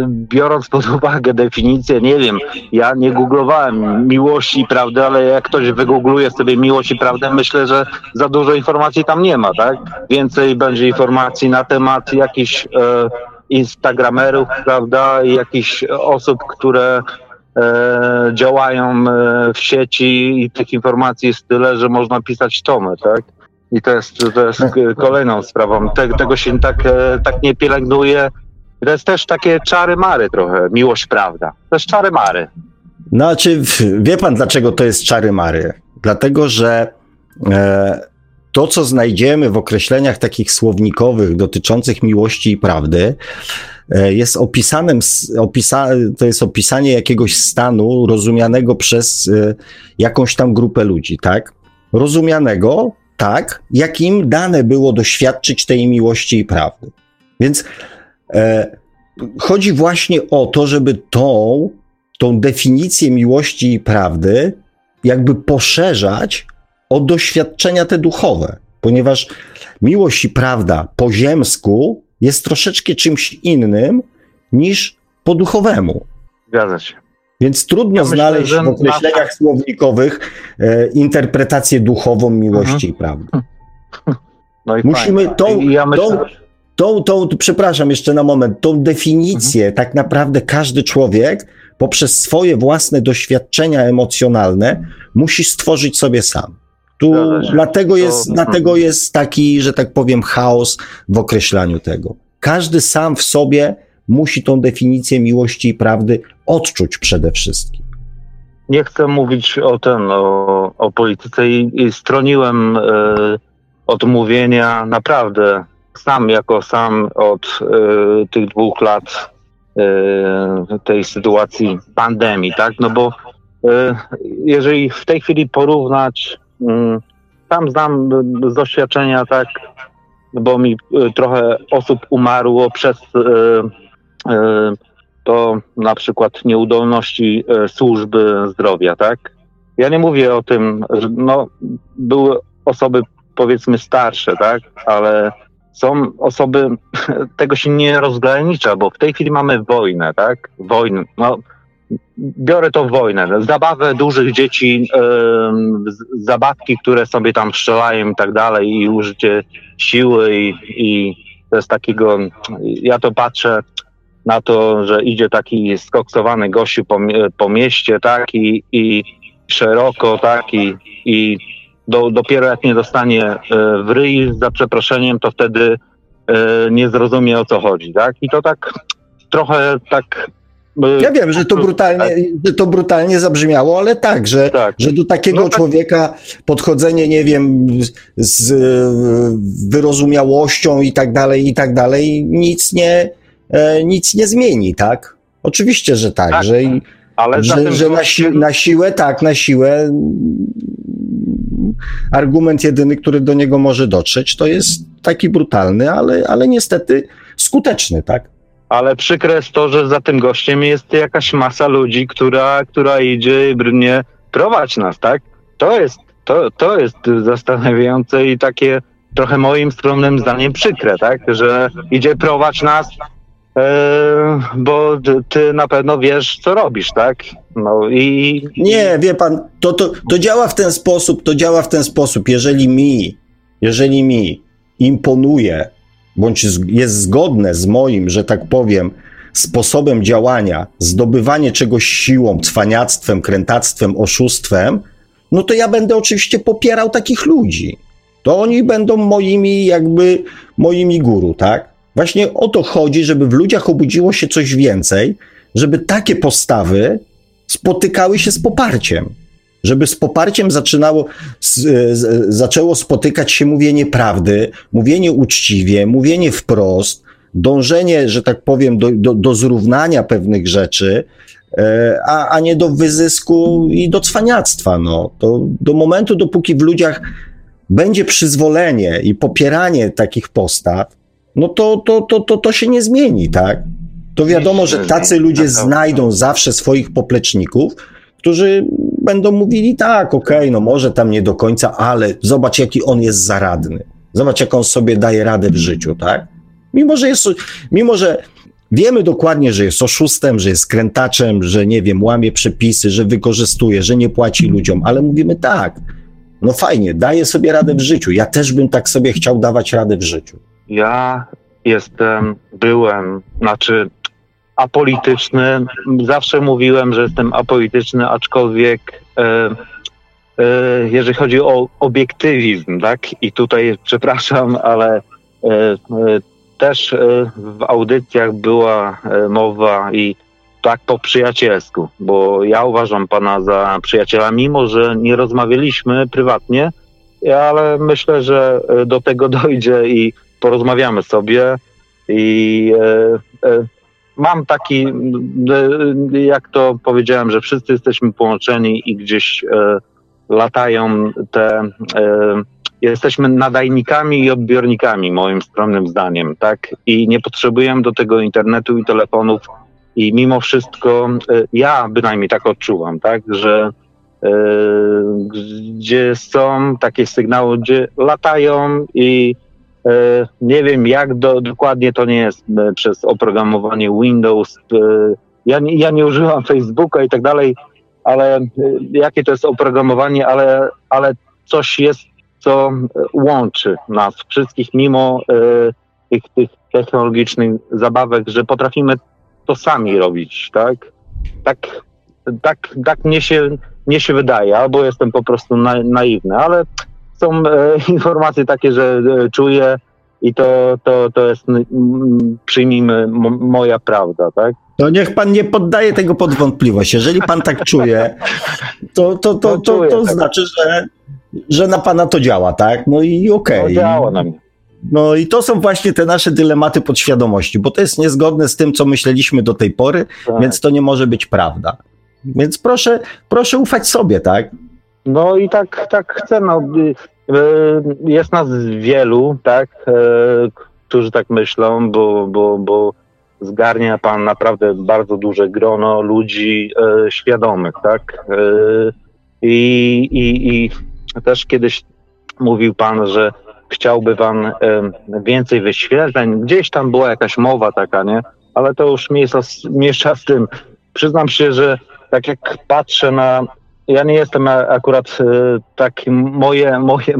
biorąc pod uwagę definicję, nie wiem, ja nie googlowałem miłości prawdy, ale jak ktoś wygoogluje sobie miłość i prawdę, myślę, że za dużo informacji tam nie ma, tak? Więcej będzie informacji na temat jakichś e, instagramerów, prawda, i jakichś osób, które e, działają e, w sieci i tych informacji jest tyle, że można pisać tomy, tak? I to jest, to jest kolejną sprawą. Te, tego się tak, e, tak nie pielęgnuje. To jest też takie czary-mary trochę, miłość, prawda. To jest czary-mary. No, czy wie pan, dlaczego to jest czary-mary? Dlatego, że e, to, co znajdziemy w określeniach takich słownikowych dotyczących miłości i prawdy, e, jest opisanym, opisa, to jest opisanie jakiegoś stanu rozumianego przez e, jakąś tam grupę ludzi, tak? Rozumianego tak, jak im dane było doświadczyć tej miłości i prawdy. Więc e, chodzi właśnie o to, żeby tą, tą definicję miłości i prawdy jakby poszerzać o doświadczenia te duchowe, ponieważ miłość i prawda po ziemsku jest troszeczkę czymś innym niż po duchowemu. Zgadza się. Więc trudno ja znaleźć myślę, w określeniach na... słownikowych e, interpretację duchową miłości mhm. i prawdy. No i Musimy fajnie. tą, ja myślę... tą, tą, tą, przepraszam jeszcze na moment, tą definicję mhm. tak naprawdę każdy człowiek poprzez swoje własne doświadczenia emocjonalne musi stworzyć sobie sam. Tu dlatego jest, to... dlatego jest taki, że tak powiem, chaos w określaniu tego. Każdy sam w sobie musi tą definicję miłości i prawdy odczuć przede wszystkim. Nie chcę mówić o tym, o, o polityce i, i stroniłem e, od mówienia naprawdę sam jako sam od e, tych dwóch lat e, tej sytuacji pandemii, tak? No bo jeżeli w tej chwili porównać, mm, sam znam z doświadczenia, tak, bo mi trochę osób umarło przez to na przykład nieudolności e, służby zdrowia, tak? Ja nie mówię o tym, że no, były osoby powiedzmy starsze, tak? Ale są osoby, tego się nie rozgranicza, bo w tej chwili mamy wojnę, tak? Wojnę. No, biorę to w wojnę. Zabawę dużych dzieci, zabawki, które sobie tam strzelają i tak dalej, i użycie siły, i, i jest takiego. Ja to patrzę na to, że idzie taki skoksowany gościu po, po mieście, tak, i, i szeroko, tak, i, i do, dopiero jak nie dostanie e, w ryj za przeproszeniem, to wtedy e, nie zrozumie o co chodzi, tak? I to tak trochę tak ja wiem, że to brutalnie, że to brutalnie zabrzmiało, ale tak, że, tak. że do takiego no tak. człowieka podchodzenie, nie wiem, z wyrozumiałością i tak dalej, i tak dalej, nic nie, e, nic nie zmieni, tak? Oczywiście, że tak, tak że, ale że, że na, si na siłę, tak, na siłę argument jedyny, który do niego może dotrzeć, to jest taki brutalny, ale, ale niestety skuteczny, tak? ale przykre jest to, że za tym gościem jest jakaś masa ludzi, która, która idzie i brnie prowadź nas, tak? To jest, to, to jest zastanawiające i takie trochę moim skromnym zdaniem przykre, tak? Że idzie prowadź nas, e, bo ty na pewno wiesz, co robisz, tak? No i... Nie, wie pan, to, to, to działa w ten sposób, to działa w ten sposób, jeżeli mi, jeżeli mi imponuje bądź jest zgodne z moim, że tak powiem, sposobem działania, zdobywanie czegoś siłą, cwaniactwem, krętactwem, oszustwem, no to ja będę oczywiście popierał takich ludzi. To oni będą moimi, jakby, moimi guru, tak? Właśnie o to chodzi, żeby w ludziach obudziło się coś więcej, żeby takie postawy spotykały się z poparciem żeby z poparciem zaczynało, z, z, zaczęło spotykać się mówienie prawdy, mówienie uczciwie, mówienie wprost, dążenie, że tak powiem, do, do, do zrównania pewnych rzeczy, e, a, a nie do wyzysku i do cwaniactwa. No. To do momentu, dopóki w ludziach będzie przyzwolenie i popieranie takich postaw, no to, to, to, to, to się nie zmieni, tak? To wiadomo, że tacy ludzie znajdą zawsze swoich popleczników, którzy będą mówili tak, okej, okay, no może tam nie do końca, ale zobacz, jaki on jest zaradny. Zobacz, jak on sobie daje radę w życiu, tak? Mimo, że jest, mimo, że wiemy dokładnie, że jest oszustem, że jest krętaczem, że nie wiem, łamie przepisy, że wykorzystuje, że nie płaci ludziom, ale mówimy tak, no fajnie, daje sobie radę w życiu. Ja też bym tak sobie chciał dawać radę w życiu. Ja jestem, byłem, znaczy apolityczny. Zawsze mówiłem, że jestem apolityczny, aczkolwiek e, e, jeżeli chodzi o obiektywizm, tak? I tutaj przepraszam, ale e, e też e, w audycjach była e, mowa i tak po przyjacielsku, bo ja uważam pana za przyjaciela, mimo że nie rozmawialiśmy prywatnie, ale myślę, że do tego dojdzie i porozmawiamy sobie i mam taki, jak to powiedziałem, że wszyscy jesteśmy połączeni i gdzieś e, latają te. E, jesteśmy nadajnikami i odbiornikami, moim skromnym zdaniem, tak? I nie potrzebujemy do tego internetu i telefonów. I mimo wszystko, e, ja bynajmniej tak odczuwam, tak, że e, gdzie są takie sygnały, gdzie latają i E, nie wiem, jak do, dokładnie to nie jest e, przez oprogramowanie Windows. E, ja, ja nie używam Facebooka i tak dalej, ale jakie to jest oprogramowanie, ale, ale coś jest, co łączy nas wszystkich, mimo tych, tych technologicznych zabawek, że potrafimy to sami robić, tak? Tak, tak, tak mnie, się, mnie się wydaje, albo jestem po prostu na, naiwny, ale są e, informacje takie, że e, czuję i to, to, to jest, przyjmijmy, moja prawda, tak? To niech pan nie poddaje tego pod wątpliwość. Jeżeli pan tak czuje, to, to, to, to, to, to tak. znaczy, że, że na pana to działa, tak? No i okej. Okay. To działa na mnie. No i to są właśnie te nasze dylematy podświadomości, bo to jest niezgodne z tym, co myśleliśmy do tej pory, tak. więc to nie może być prawda. Więc proszę, proszę ufać sobie, tak? No i tak, tak chcę. No. Y, jest nas wielu, tak, e, którzy tak myślą, bo, bo, bo zgarnia pan naprawdę bardzo duże grono ludzi e, świadomych, tak. I, i, I też kiedyś mówił pan, że chciałby pan więcej wyświetleń. Gdzieś tam była jakaś mowa taka, nie? Ale to już miesza, miesza z tym. przyznam się, że tak jak patrzę na. Ja nie jestem akurat taki. Moje, moje,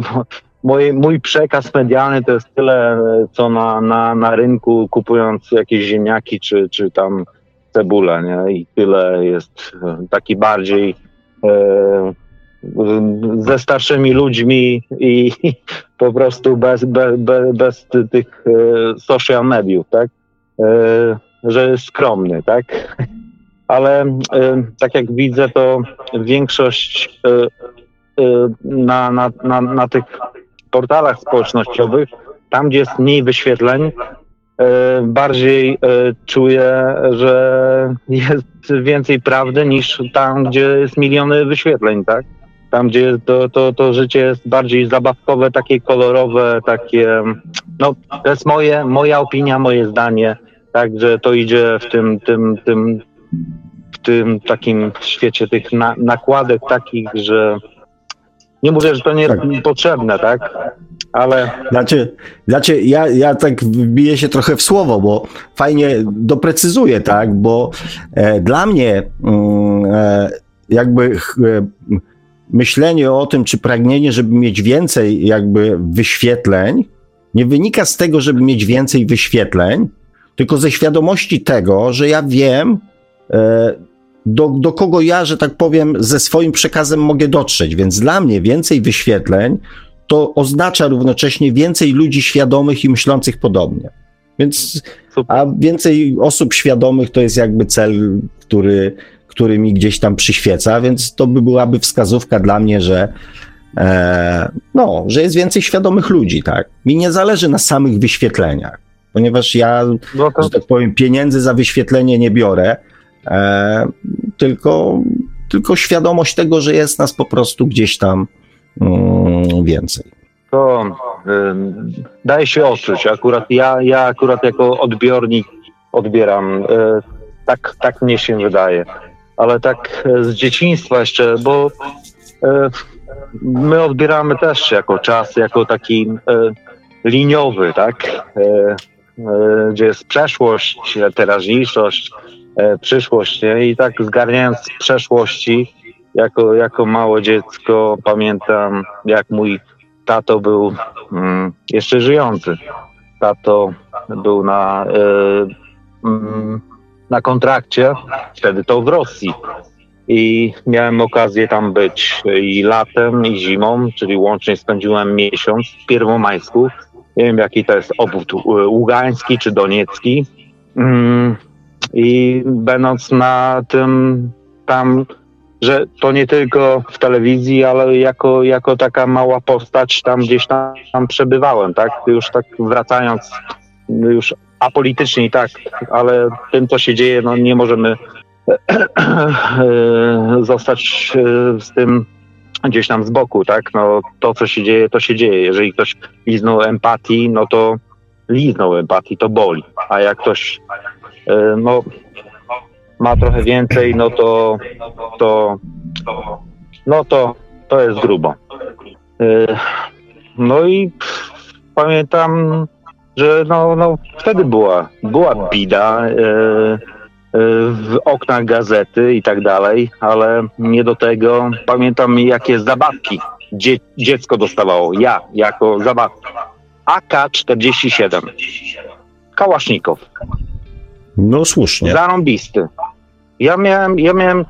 moje, mój przekaz medialny to jest tyle, co na, na, na rynku, kupując jakieś ziemniaki czy, czy tam cebulę, nie? I tyle jest taki bardziej. E, ze starszymi ludźmi i po prostu bez, bez, bez tych social mediów, tak? E, że skromny, tak? Ale e, tak jak widzę, to większość na, na, na, na tych portalach społecznościowych, tam gdzie jest mniej wyświetleń, bardziej czuję, że jest więcej prawdy niż tam, gdzie jest miliony wyświetleń, tak? Tam, gdzie to, to, to życie jest bardziej zabawkowe, takie kolorowe, takie. No, to jest moje, moja opinia, moje zdanie. Także to idzie w tym, tym, tym, w tym takim świecie tych na, nakładek takich, że nie mówię, że to nie jest tak. potrzebne, tak? Ale. Znaczy, znaczy ja, ja tak wbiję się trochę w słowo, bo fajnie doprecyzuję, tak? Bo e, dla mnie mm, e, jakby. E, myślenie o tym, czy pragnienie, żeby mieć więcej jakby wyświetleń, nie wynika z tego, żeby mieć więcej wyświetleń, tylko ze świadomości tego, że ja wiem, do, do kogo ja, że tak powiem, ze swoim przekazem mogę dotrzeć. Więc dla mnie więcej wyświetleń to oznacza równocześnie więcej ludzi świadomych i myślących podobnie. Więc, a więcej osób świadomych to jest jakby cel, który, który mi gdzieś tam przyświeca, więc to by byłaby wskazówka dla mnie, że e, no, że jest więcej świadomych ludzi, tak? Mi nie zależy na samych wyświetleniach, ponieważ ja, no to... że tak powiem, pieniędzy za wyświetlenie nie biorę, e, tylko, tylko świadomość tego, że jest nas po prostu gdzieś tam mm, więcej. To y, daje się odczuć. Akurat ja, ja akurat jako odbiornik odbieram. Y, tak, tak mnie się wydaje ale tak e, z dzieciństwa jeszcze, bo e, my odbieramy też jako czas, jako taki e, liniowy, tak? Gdzie jest przeszłość, teraźniejszość, przyszłość, nie? I tak zgarniając z przeszłości, jako, jako małe dziecko pamiętam, jak mój tato był mm, jeszcze żyjący. Tato był na mm, na kontrakcie, wtedy to w Rosji. I miałem okazję tam być i latem, i zimą, czyli łącznie spędziłem miesiąc w Pierwomajsku. Nie wiem, jaki to jest obwód, Ługański czy Doniecki. Mm, I będąc na tym tam, że to nie tylko w telewizji, ale jako, jako taka mała postać tam gdzieś tam, tam przebywałem, tak? Już tak wracając już apolitycznie tak, ale tym, co się dzieje, no nie możemy zostać e, z tym gdzieś tam z boku, tak? No to, co się dzieje, to się dzieje. Jeżeli ktoś liznął empatii, no to liznął empatii, to boli. A jak ktoś no, ma trochę więcej, no to, to no to, to jest grubo. E, no i pamiętam że no, no wtedy była, była bida e, e, w oknach gazety i tak dalej, ale nie do tego. Pamiętam, jakie zabawki dzie dziecko dostawało, ja jako zabawki. AK-47. Kałasznikow. No słusznie. Zarąbisty. Ja miałem, ja miałem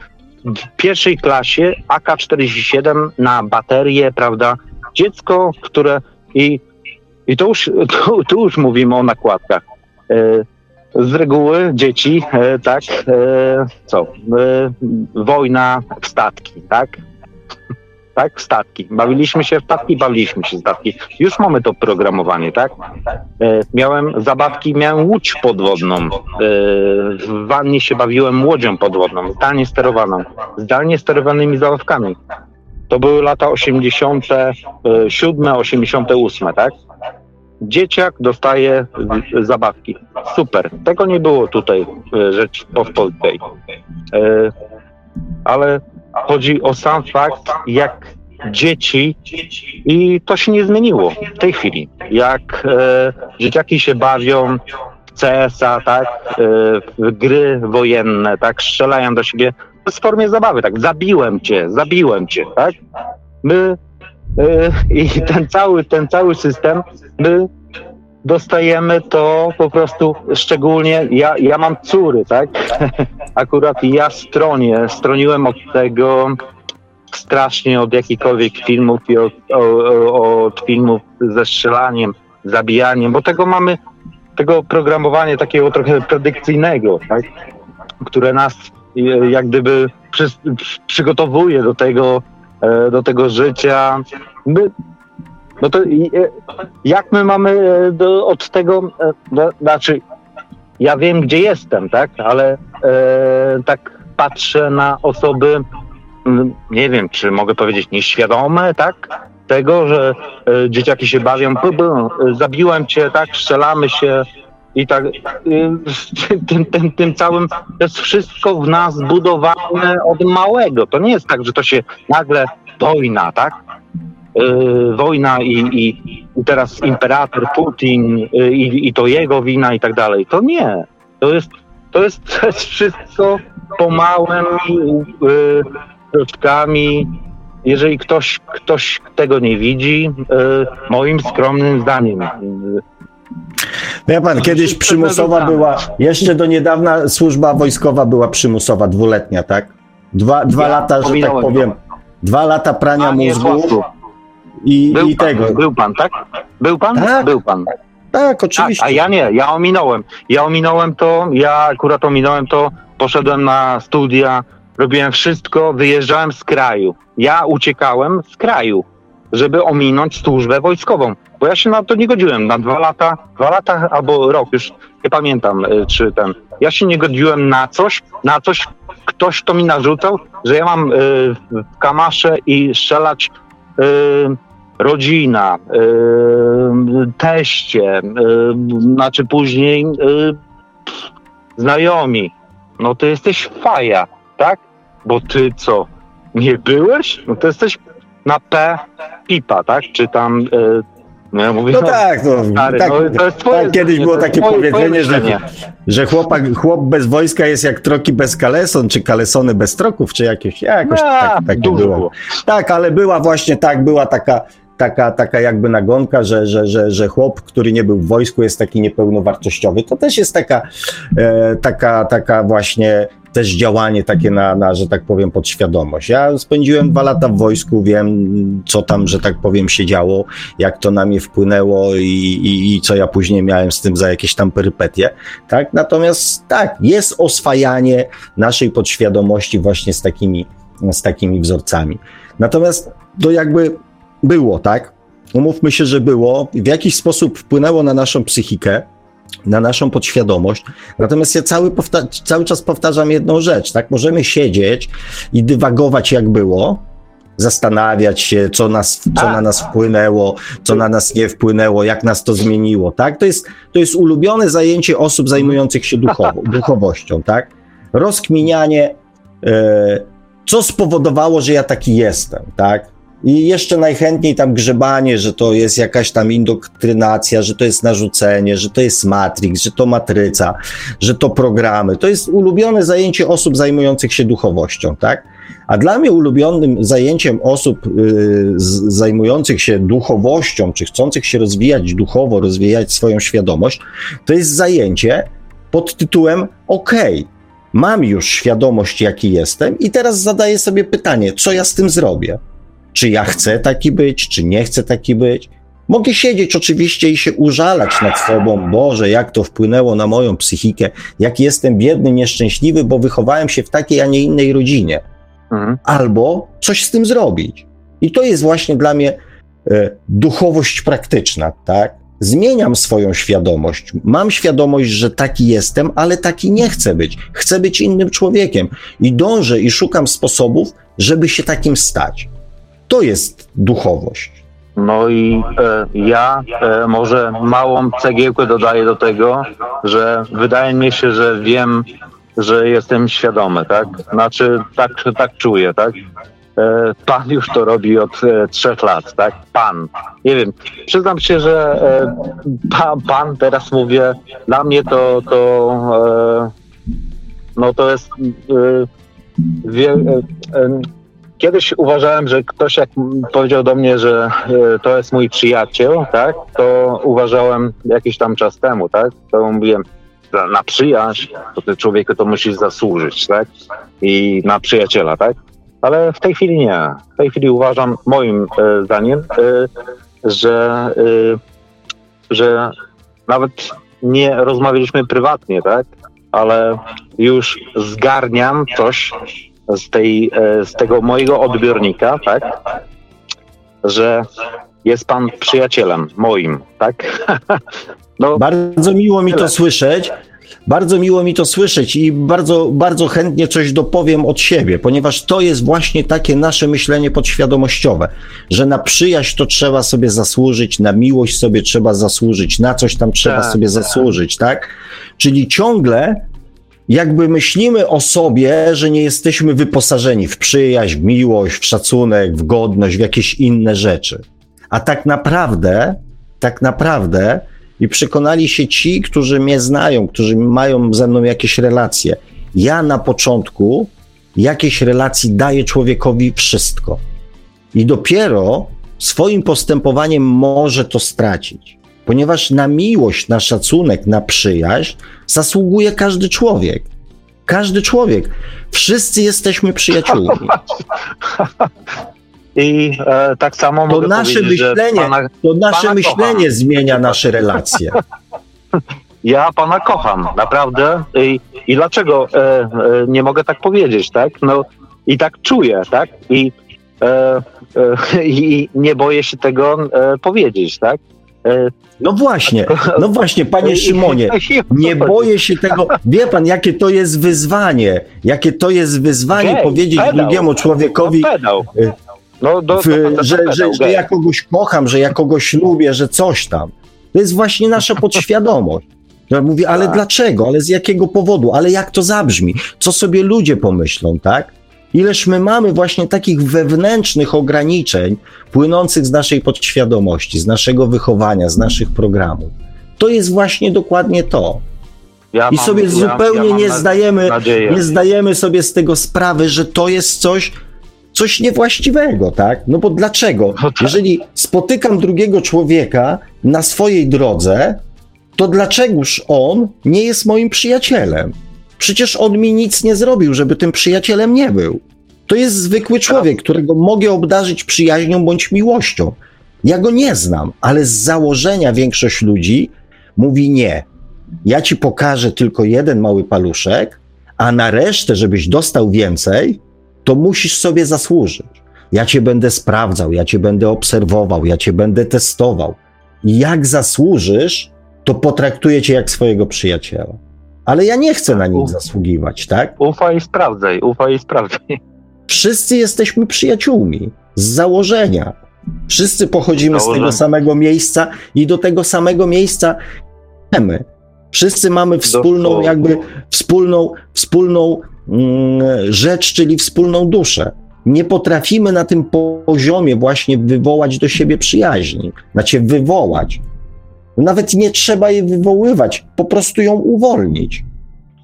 w pierwszej klasie AK-47 na baterię, prawda? Dziecko, które i i to już, tu, tu już mówimy o nakładkach. E, z reguły dzieci, e, tak, e, co, wojna w statki, tak? Tak, statki. Bawiliśmy się w statki, bawiliśmy się w statki. Już mamy to programowanie, tak? Miałem zabawki, miałem łódź podwodną. W wannie się bawiłem łodzią podwodną, zdalnie sterowaną, zdalnie sterowanymi zabawkami. To były lata 87, 88, tak? dzieciak dostaje zabawki. Super. Tego nie było tutaj w Rzeczypospolitej. E, ale chodzi o sam fakt, jak dzieci i to się nie zmieniło w tej chwili. Jak e, dzieciaki się bawią, w CS-a, tak, e, w gry wojenne, tak, strzelają do siebie w formie zabawy, tak, zabiłem cię, zabiłem cię, tak. My e, i ten cały, ten cały system, my dostajemy to po prostu szczególnie, ja, ja mam córy, tak? Akurat ja stronię, stroniłem od tego strasznie od jakichkolwiek filmów i od, o, od filmów ze strzelaniem, zabijaniem, bo tego mamy, tego programowania takiego trochę predykcyjnego, tak? które nas e, jak gdyby przy, przygotowuje do tego, e, do tego życia. My, no to e, jak my mamy do, od tego, do, znaczy ja wiem gdzie jestem, tak, ale e, tak patrzę na osoby, nie wiem, czy mogę powiedzieć nieświadome, tak, tego, że e, dzieciaki się bawią, b, b, zabiłem cię, tak, strzelamy się i tak, e, tym, tym, tym całym, to jest wszystko w nas zbudowane od małego. To nie jest tak, że to się nagle wojna, tak? Yy, wojna i, i, i, teraz imperator Putin yy, i, to jego wina i tak dalej. To nie. To jest, to jest, to jest wszystko pomałymi yy, kroczkami, jeżeli ktoś, ktoś tego nie widzi, e, moim skromnym zdaniem. Wie pan, kiedyś przymusowa była, jeszcze do niedawna służba wojskowa była przymusowa, dwuletnia, tak? Dwa, dwa ja lata, że tak powiem, dwa lata prania mózgu i, był i pan, tego. Był pan, tak? Był pan? Tak, był pan. Tak, oczywiście. A, a ja nie, ja ominąłem. Ja ominąłem to, ja akurat ominąłem to, poszedłem na studia, robiłem wszystko, wyjeżdżałem z kraju. Ja uciekałem z kraju, żeby ominąć służbę wojskową, bo ja się na to nie godziłem. Na dwa lata, dwa lata albo rok, już nie pamiętam, y, czy ten. Ja się nie godziłem na coś, na coś, ktoś to mi narzucał, że ja mam y, w kamasze i strzelać rodzina, y, teście, y, znaczy później y, znajomi. No to jesteś faja, tak? Bo ty co? Nie byłeś? No to jesteś na P pipa, tak? Czy tam. No, ja mówię, no, no tak, no, stary, tak, no, to jest twoje tak kiedyś było takie twoje, powiedzenie, twoje że, że chłopak, chłop bez wojska jest jak troki bez kaleson, czy kalesony bez troków, czy jakieś, jakoś no, tak, tak było. było. Tak, ale była właśnie tak, była taka, taka, taka jakby nagonka, że, że, że, że chłop, który nie był w wojsku jest taki niepełnowartościowy. To też jest taka, e, taka, taka właśnie też działanie takie na, na, że tak powiem, podświadomość. Ja spędziłem dwa lata w wojsku, wiem, co tam, że tak powiem, się działo, jak to na mnie wpłynęło i, i, i co ja później miałem z tym za jakieś tam perypetie, tak? Natomiast tak, jest oswajanie naszej podświadomości właśnie z takimi, z takimi wzorcami. Natomiast to jakby było, tak? Umówmy się, że było, w jakiś sposób wpłynęło na naszą psychikę, na naszą podświadomość. Natomiast ja cały, cały czas powtarzam jedną rzecz, tak? Możemy siedzieć i dywagować jak było, zastanawiać się, co, nas, co na nas wpłynęło, co na nas nie wpłynęło, jak nas to zmieniło, tak? To jest, to jest ulubione zajęcie osób zajmujących się duchowo, duchowością, tak? Rozkminianie, e, co spowodowało, że ja taki jestem, tak? I jeszcze najchętniej tam grzebanie, że to jest jakaś tam indoktrynacja, że to jest narzucenie, że to jest Matrix, że to matryca, że to programy. To jest ulubione zajęcie osób zajmujących się duchowością, tak? A dla mnie ulubionym zajęciem osób y, zajmujących się duchowością, czy chcących się rozwijać duchowo, rozwijać swoją świadomość, to jest zajęcie pod tytułem OK, mam już świadomość, jaki jestem, i teraz zadaję sobie pytanie, co ja z tym zrobię? Czy ja chcę taki być, czy nie chcę taki być. Mogę siedzieć oczywiście i się użalać nad sobą, Boże, jak to wpłynęło na moją psychikę, jak jestem biedny, nieszczęśliwy, bo wychowałem się w takiej, a nie innej rodzinie. Mhm. Albo coś z tym zrobić. I to jest właśnie dla mnie e, duchowość praktyczna, tak? Zmieniam swoją świadomość. Mam świadomość, że taki jestem, ale taki nie chcę być. Chcę być innym człowiekiem i dążę i szukam sposobów, żeby się takim stać. To jest duchowość. No i e, ja e, może małą cegiełkę dodaję do tego, że wydaje mi się, że wiem, że jestem świadomy, tak? Znaczy, tak, tak czuję, tak? E, pan już to robi od e, trzech lat, tak? Pan. Nie wiem, przyznam się, że e, pan, pan teraz mówię, dla mnie to, to e, no to jest wie, Kiedyś uważałem, że ktoś jak powiedział do mnie, że e, to jest mój przyjaciel, tak, to uważałem jakiś tam czas temu, tak, to mówiłem, na- przyjaźń, to ty człowieku to musisz zasłużyć, tak, i na przyjaciela, tak, ale w tej chwili nie. W tej chwili uważam, moim e, zdaniem, e, że, e, że nawet nie rozmawialiśmy prywatnie, tak, ale już zgarniam coś z, tej, e, z tego mojego odbiornika, tak, że jest pan przyjacielem moim, tak? No, Bardzo miło mi to słyszeć. Bardzo miło mi to słyszeć i bardzo, bardzo chętnie coś dopowiem od siebie, ponieważ to jest właśnie takie nasze myślenie podświadomościowe, że na przyjaźń to trzeba sobie zasłużyć, na miłość sobie trzeba zasłużyć, na coś tam trzeba Tak, sobie tak. zasłużyć, tak? Czyli ciągle jakby myślimy o sobie, że nie jesteśmy wyposażeni w przyjaźń, w miłość, w szacunek, w godność, w jakieś inne rzeczy. A tak naprawdę, tak naprawdę, i przekonali się ci, którzy mnie znają, którzy mają ze mną jakieś relacje. Ja na początku jakiejś relacji daję człowiekowi wszystko. I dopiero swoim postępowaniem może to stracić. Ponieważ na miłość, na szacunek, na przyjaźń zasługuje każdy człowiek. Każdy człowiek. Wszyscy jesteśmy przyjaciółmi. I e, tak samo To nasze myślenie, pana, to nasze Pana myślenie kocham. zmienia nasze relacje. ja pana kocham, naprawdę. I, i dlaczego e, e, nie mogę tak powiedzieć, tak? No i tak czuję, tak? I, e, e, i nie boję się tego e, powiedzieć, tak? E, No właśnie, no właśnie, panie Szymonie, nie boję się tego. Wie pan, jakie to jest wyzwanie? Jakie to jest wyzwanie Gej, powiedzieć pedał. drugiemu człowiekowi, No, pedał. y, No, do, w, do, że, że, że ja kogoś kocham, że ja kogoś lubię, że coś tam. To jest właśnie nasza podświadomość. Ja mówię, ale Tak. dlaczego? Ale z jakiego powodu? Ale jak to zabrzmi? Co sobie ludzie pomyślą, tak? Ileż my mamy właśnie takich wewnętrznych ograniczeń płynących z naszej podświadomości, z naszego wychowania, z naszych programów. To jest właśnie dokładnie to. ja I mam- sobie ja- zupełnie ja nie zdajemy, nadzieję. nie zdajemy sobie z tego sprawy, że to jest coś, coś niewłaściwego, tak? No bo dlaczego? No tak. Jeżeli spotykam drugiego człowieka na swojej drodze, to dlaczegoż on nie jest moim przyjacielem? Przecież on mi nic nie zrobił, żeby tym przyjacielem nie był. To jest zwykły człowiek, którego mogę obdarzyć przyjaźnią bądź miłością. Ja go nie znam, ale z założenia większość ludzi mówi nie. Ja ci pokażę tylko jeden mały paluszek, a na resztę, żebyś dostał więcej, to musisz sobie zasłużyć. Ja cię będę sprawdzał, ja cię będę obserwował, ja cię będę testował. I jak zasłużysz, to potraktuję cię jak swojego przyjaciela. Ale ja nie chcę na nic zasługiwać, tak? Ufaj i sprawdzaj, ufaj i sprawdzaj. Wszyscy jesteśmy przyjaciółmi z założenia. Wszyscy pochodzimy z tego Założenia. samego miejsca i do tego samego miejsca chcemy. Wszyscy mamy wspólną, jakby wspólną, wspólną mm, rzecz, czyli wspólną duszę. Nie potrafimy na tym poziomie właśnie wywołać do siebie przyjaźni. Znaczy wywołać. Nawet nie trzeba jej wywoływać, po prostu ją uwolnić.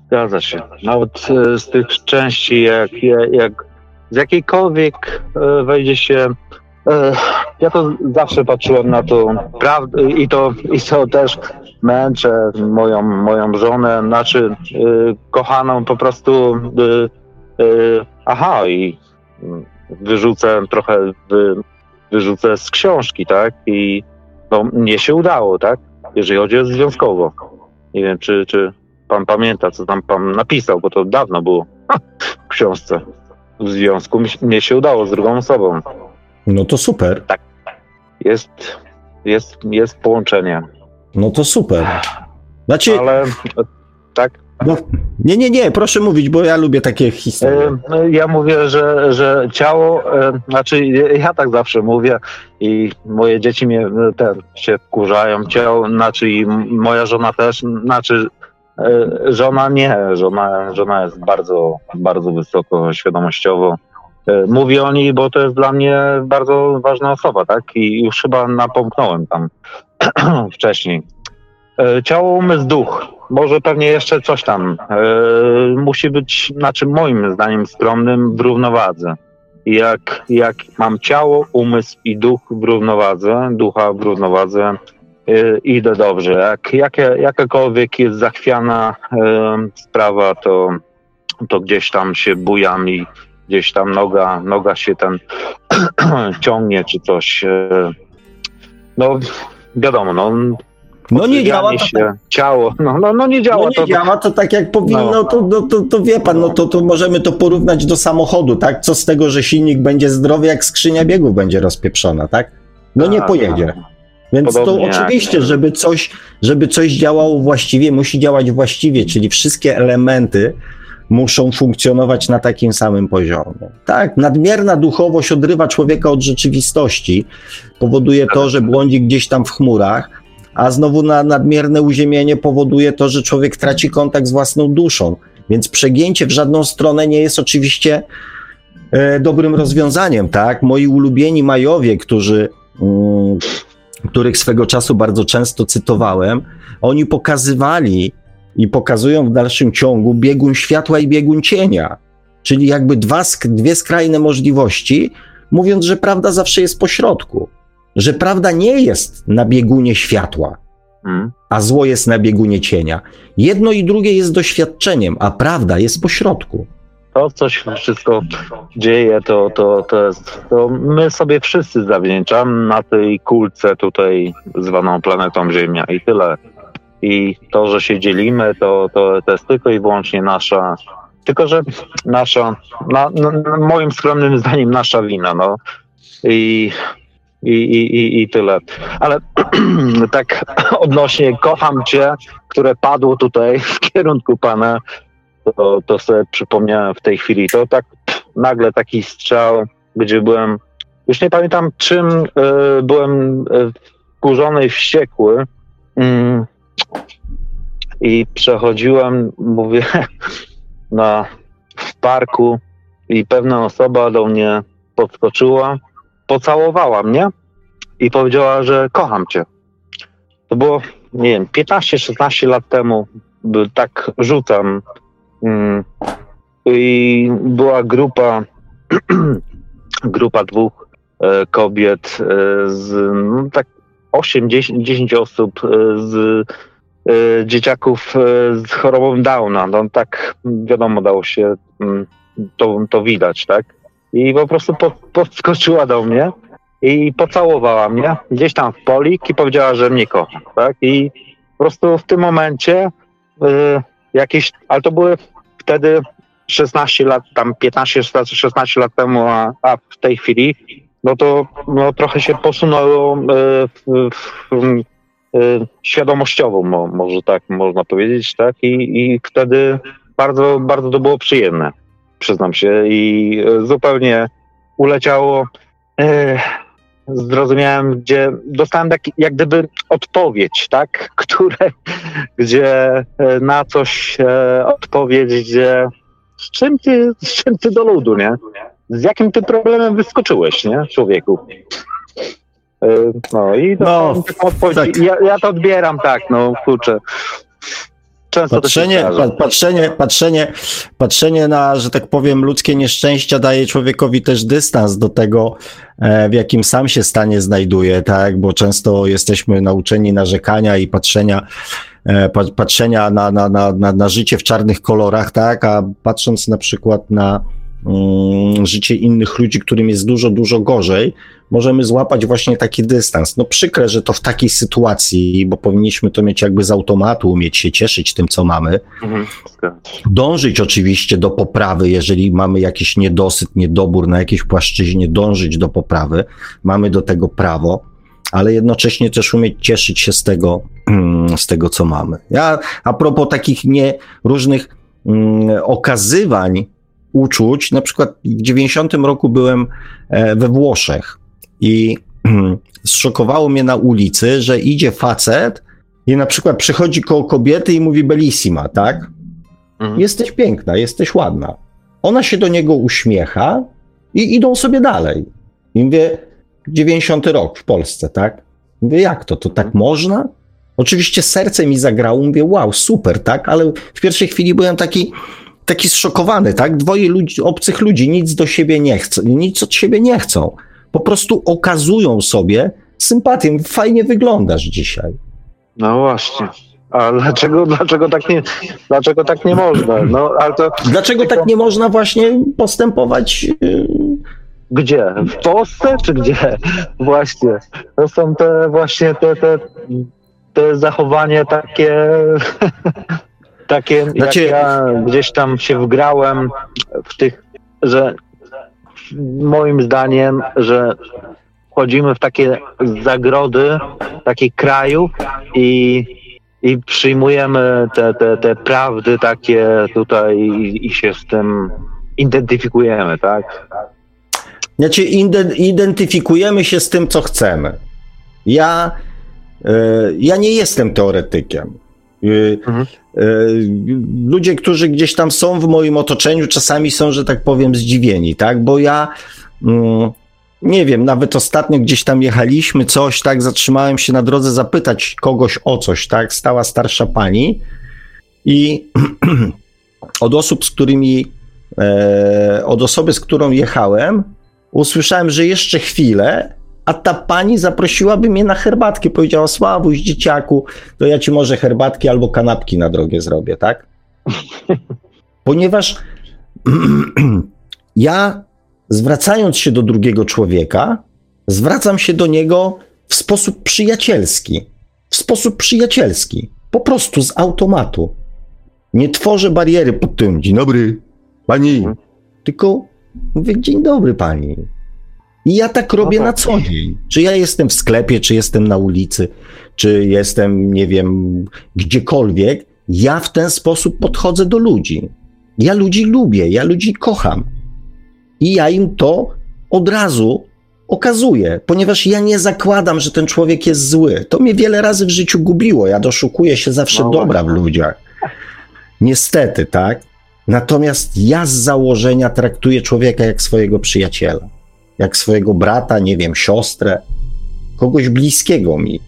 Zgadza się. Nawet e, z tych części, jak, jak z jakiejkolwiek e, wejdzie się. e, Ja to zawsze patrzyłem na to i to, i to też męczę moją, moją żonę, znaczy kochaną po prostu. Aha, i wyrzucę trochę, wy, wyrzucę z książki, tak? I no, mnie się udało, tak? Jeżeli chodzi o związkowo. Nie wiem, czy, czy pan pamięta, co tam pan napisał, bo to dawno było w książce. W związku mnie się udało z drugą osobą. No to super. Jest, jest, jest połączenie. No to super. Znaczy, Ale tak, No, nie, nie, nie, proszę mówić, bo ja lubię takie historie. e, ja mówię, że, że ciało, znaczy ja tak zawsze mówię i moje dzieci mnie e, ten, się wkurzają, ciało, znaczy i moja żona też, znaczy e, żona nie, żona, żona jest bardzo, bardzo wysoko świadomościowo E, Mówię o niej, bo to jest dla mnie bardzo ważna osoba, tak? I już chyba napomknąłem tam wcześniej. E, Ciało, umysł, duch. Może pewnie jeszcze coś tam. E, Musi być, znaczy moim zdaniem skromnym, w równowadze. Jak, jak mam ciało, umysł i duch w równowadze, ducha w równowadze, e, idę dobrze. Jak jakie, jakakolwiek jest zachwiana e, sprawa, to, to gdzieś tam się bujam i gdzieś tam noga, noga się ten ciągnie czy coś. No wiadomo, no, No nie działa to, się, ciało, no, no, no nie działa no nie to. działa to tak jak powinno, No. to, to, to, to wie pan, no to, to możemy to porównać do samochodu, tak? Co z tego, że silnik będzie zdrowy, jak skrzynia biegów będzie rozpieprzona, tak? No nie Tak, pojedzie. Więc to Podobnie jak- oczywiście, żeby coś, żeby coś działało właściwie, musi działać właściwie, czyli wszystkie elementy muszą funkcjonować na takim samym poziomie. Tak, nadmierna duchowość odrywa człowieka od rzeczywistości, powoduje to, że błądzi gdzieś tam w chmurach, a znowu na nadmierne uziemienie powoduje to, że człowiek traci kontakt z własną duszą. Więc przegięcie w żadną stronę nie jest oczywiście e, dobrym rozwiązaniem, tak? Moi ulubieni Majowie, którzy, mm, których swego czasu bardzo często cytowałem, oni pokazywali i pokazują w dalszym ciągu biegun światła i biegun cienia, czyli jakby dwa, dwie skrajne możliwości, mówiąc, że prawda zawsze jest po środku, że prawda nie jest na biegunie światła, Mm. a zło jest na biegunie cienia. Jedno i drugie jest doświadczeniem, a prawda jest po środku. To, co się wszystko dzieje, to, to, to jest, to my sobie wszyscy zawdzięczamy na tej kulce tutaj zwaną planetą Ziemia i tyle. I to, że się dzielimy, to, to, to jest tylko i wyłącznie nasza, tylko że nasza, na, na, na moim skromnym zdaniem nasza wina, no. I, i, i, i, tyle. Ale tak odnośnie kocham cię, które padło tutaj w kierunku pana, to, to sobie przypomniałem w tej chwili. To tak nagle taki strzał, gdzie byłem, już nie pamiętam czym e, byłem e, wkurzony i wściekły. Mm. I przechodziłem, mówię, na, w parku i pewna osoba do mnie podskoczyła, pocałowała mnie i powiedziała, że kocham cię. To było, nie wiem, 15-16 lat temu, tak rzucam Mm. I była grupa, grupa dwóch e, kobiet e, z no, tak 8-10 osób e, z dzieciaków z chorobą Downa. No tak wiadomo, dało się mm, to, to widać, tak? I po prostu po, podskoczyła do mnie i pocałowała mnie gdzieś tam w polik i powiedziała, że mnie kocha, tak? I po prostu w tym momencie e, jakieś, ale to były wtedy 16 lat, tam 15, 16, 16 lat temu, a, a w tej chwili, no to no, trochę się posunęło w, e, świadomościowo, mo, może tak można powiedzieć, tak? I, I wtedy bardzo, bardzo to było przyjemne, przyznam się, i e, zupełnie uleciało. E, zrozumiałem, gdzie dostałem tak, jak gdyby odpowiedź, tak, które, gdzie e, na coś odpowiedź, gdzie z czym ty, z czym ty do ludu, nie? Z jakim ty problemem wyskoczyłeś, nie, człowieku? No i No, tak. Ja, ja to odbieram tak, no kurczę. Często Patrzenie, patrzenie, patrzenie, patrzenie na, że tak powiem, ludzkie nieszczęścia daje człowiekowi też dystans do tego, e, w jakim sam się stanie znajduje, tak? Bo często jesteśmy nauczeni narzekania i patrzenia, e, pa, patrzenia na, na, na, na, na życie w czarnych kolorach, tak? A patrząc na przykład na życie innych ludzi, którym jest dużo, dużo gorzej, możemy złapać właśnie taki dystans. No przykre, że to w takiej sytuacji, bo powinniśmy to mieć jakby z automatu, umieć się cieszyć tym, co mamy, Mhm, się. dążyć oczywiście do poprawy, jeżeli mamy jakiś niedosyt, niedobór na jakiejś płaszczyźnie, dążyć do poprawy, mamy do tego prawo, ale jednocześnie też umieć cieszyć się z tego, mm, z tego co mamy. Ja a propos takich nie różnych mm, okazywań uczuć, na przykład w 90 roku byłem e, we Włoszech i zszokowało mnie na ulicy, że idzie facet i na przykład przychodzi koło kobiety i mówi bellissima, tak? Mhm. Jesteś piękna, jesteś ładna. Ona się do niego uśmiecha I idą sobie dalej. I mówię, 90 rok w Polsce, tak? Mówię, jak to? To tak można? Oczywiście serce mi zagrało, mówię, wow, super, tak? Ale w pierwszej chwili byłem taki, taki zszokowany, tak? Dwoje ludzi, obcych ludzi nic do siebie nie chcą, nic od siebie nie chcą. Po prostu okazują sobie sympatię. Fajnie wyglądasz dzisiaj. No właśnie. A dlaczego, dlaczego, tak nie, dlaczego tak nie można? No, ale to, Dlaczego tak nie można właśnie postępować? yy, Gdzie? W Polsce czy gdzie? Właśnie. To są te właśnie te, te, te zachowanie takie, takie Znaczy- jak ja gdzieś tam się wgrałem w tych, że moim zdaniem, że wchodzimy w takie zagrody takich krajów i, i przyjmujemy te, te, te prawdy takie tutaj i, i się z tym identyfikujemy, tak? Znaczy, identyfikujemy się z tym, co chcemy. Ja, e, ja nie jestem teoretykiem. E, Mhm. e, ludzie, którzy gdzieś tam są w moim otoczeniu, czasami są, że tak powiem, zdziwieni, tak? Bo ja. Mm, nie wiem, nawet ostatnio gdzieś tam jechaliśmy, coś, tak, zatrzymałem się na drodze zapytać kogoś o coś, tak, stała starsza pani i od osób, z którymi, e, od osoby, z którą jechałem, usłyszałem, że jeszcze chwilę, a ta pani zaprosiłaby mnie na herbatkę. Powiedziała, Sławuś, dzieciaku, to ja ci może herbatki albo kanapki na drogę zrobię, tak? Ponieważ ja, zwracając się do drugiego człowieka, zwracam się do niego w sposób przyjacielski. W sposób przyjacielski. Po prostu z automatu. Nie tworzę bariery pod tym. Dzień dobry, pani. Tylko mówię, dzień dobry pani. I ja tak robię tak. na co dzień. Czy ja jestem w sklepie, czy jestem na ulicy, czy jestem, nie wiem, gdziekolwiek, ja w ten sposób podchodzę do ludzi. Ja ludzi lubię, ja ludzi kocham. I ja im to od razu okazuję, ponieważ ja nie zakładam, że ten człowiek jest zły. To mnie wiele razy w życiu gubiło. Ja doszukuję się zawsze No dobra w ludziach. Niestety, tak? Natomiast ja z założenia traktuję człowieka jak swojego przyjaciela, jak swojego brata, nie wiem, siostrę, kogoś bliskiego mi.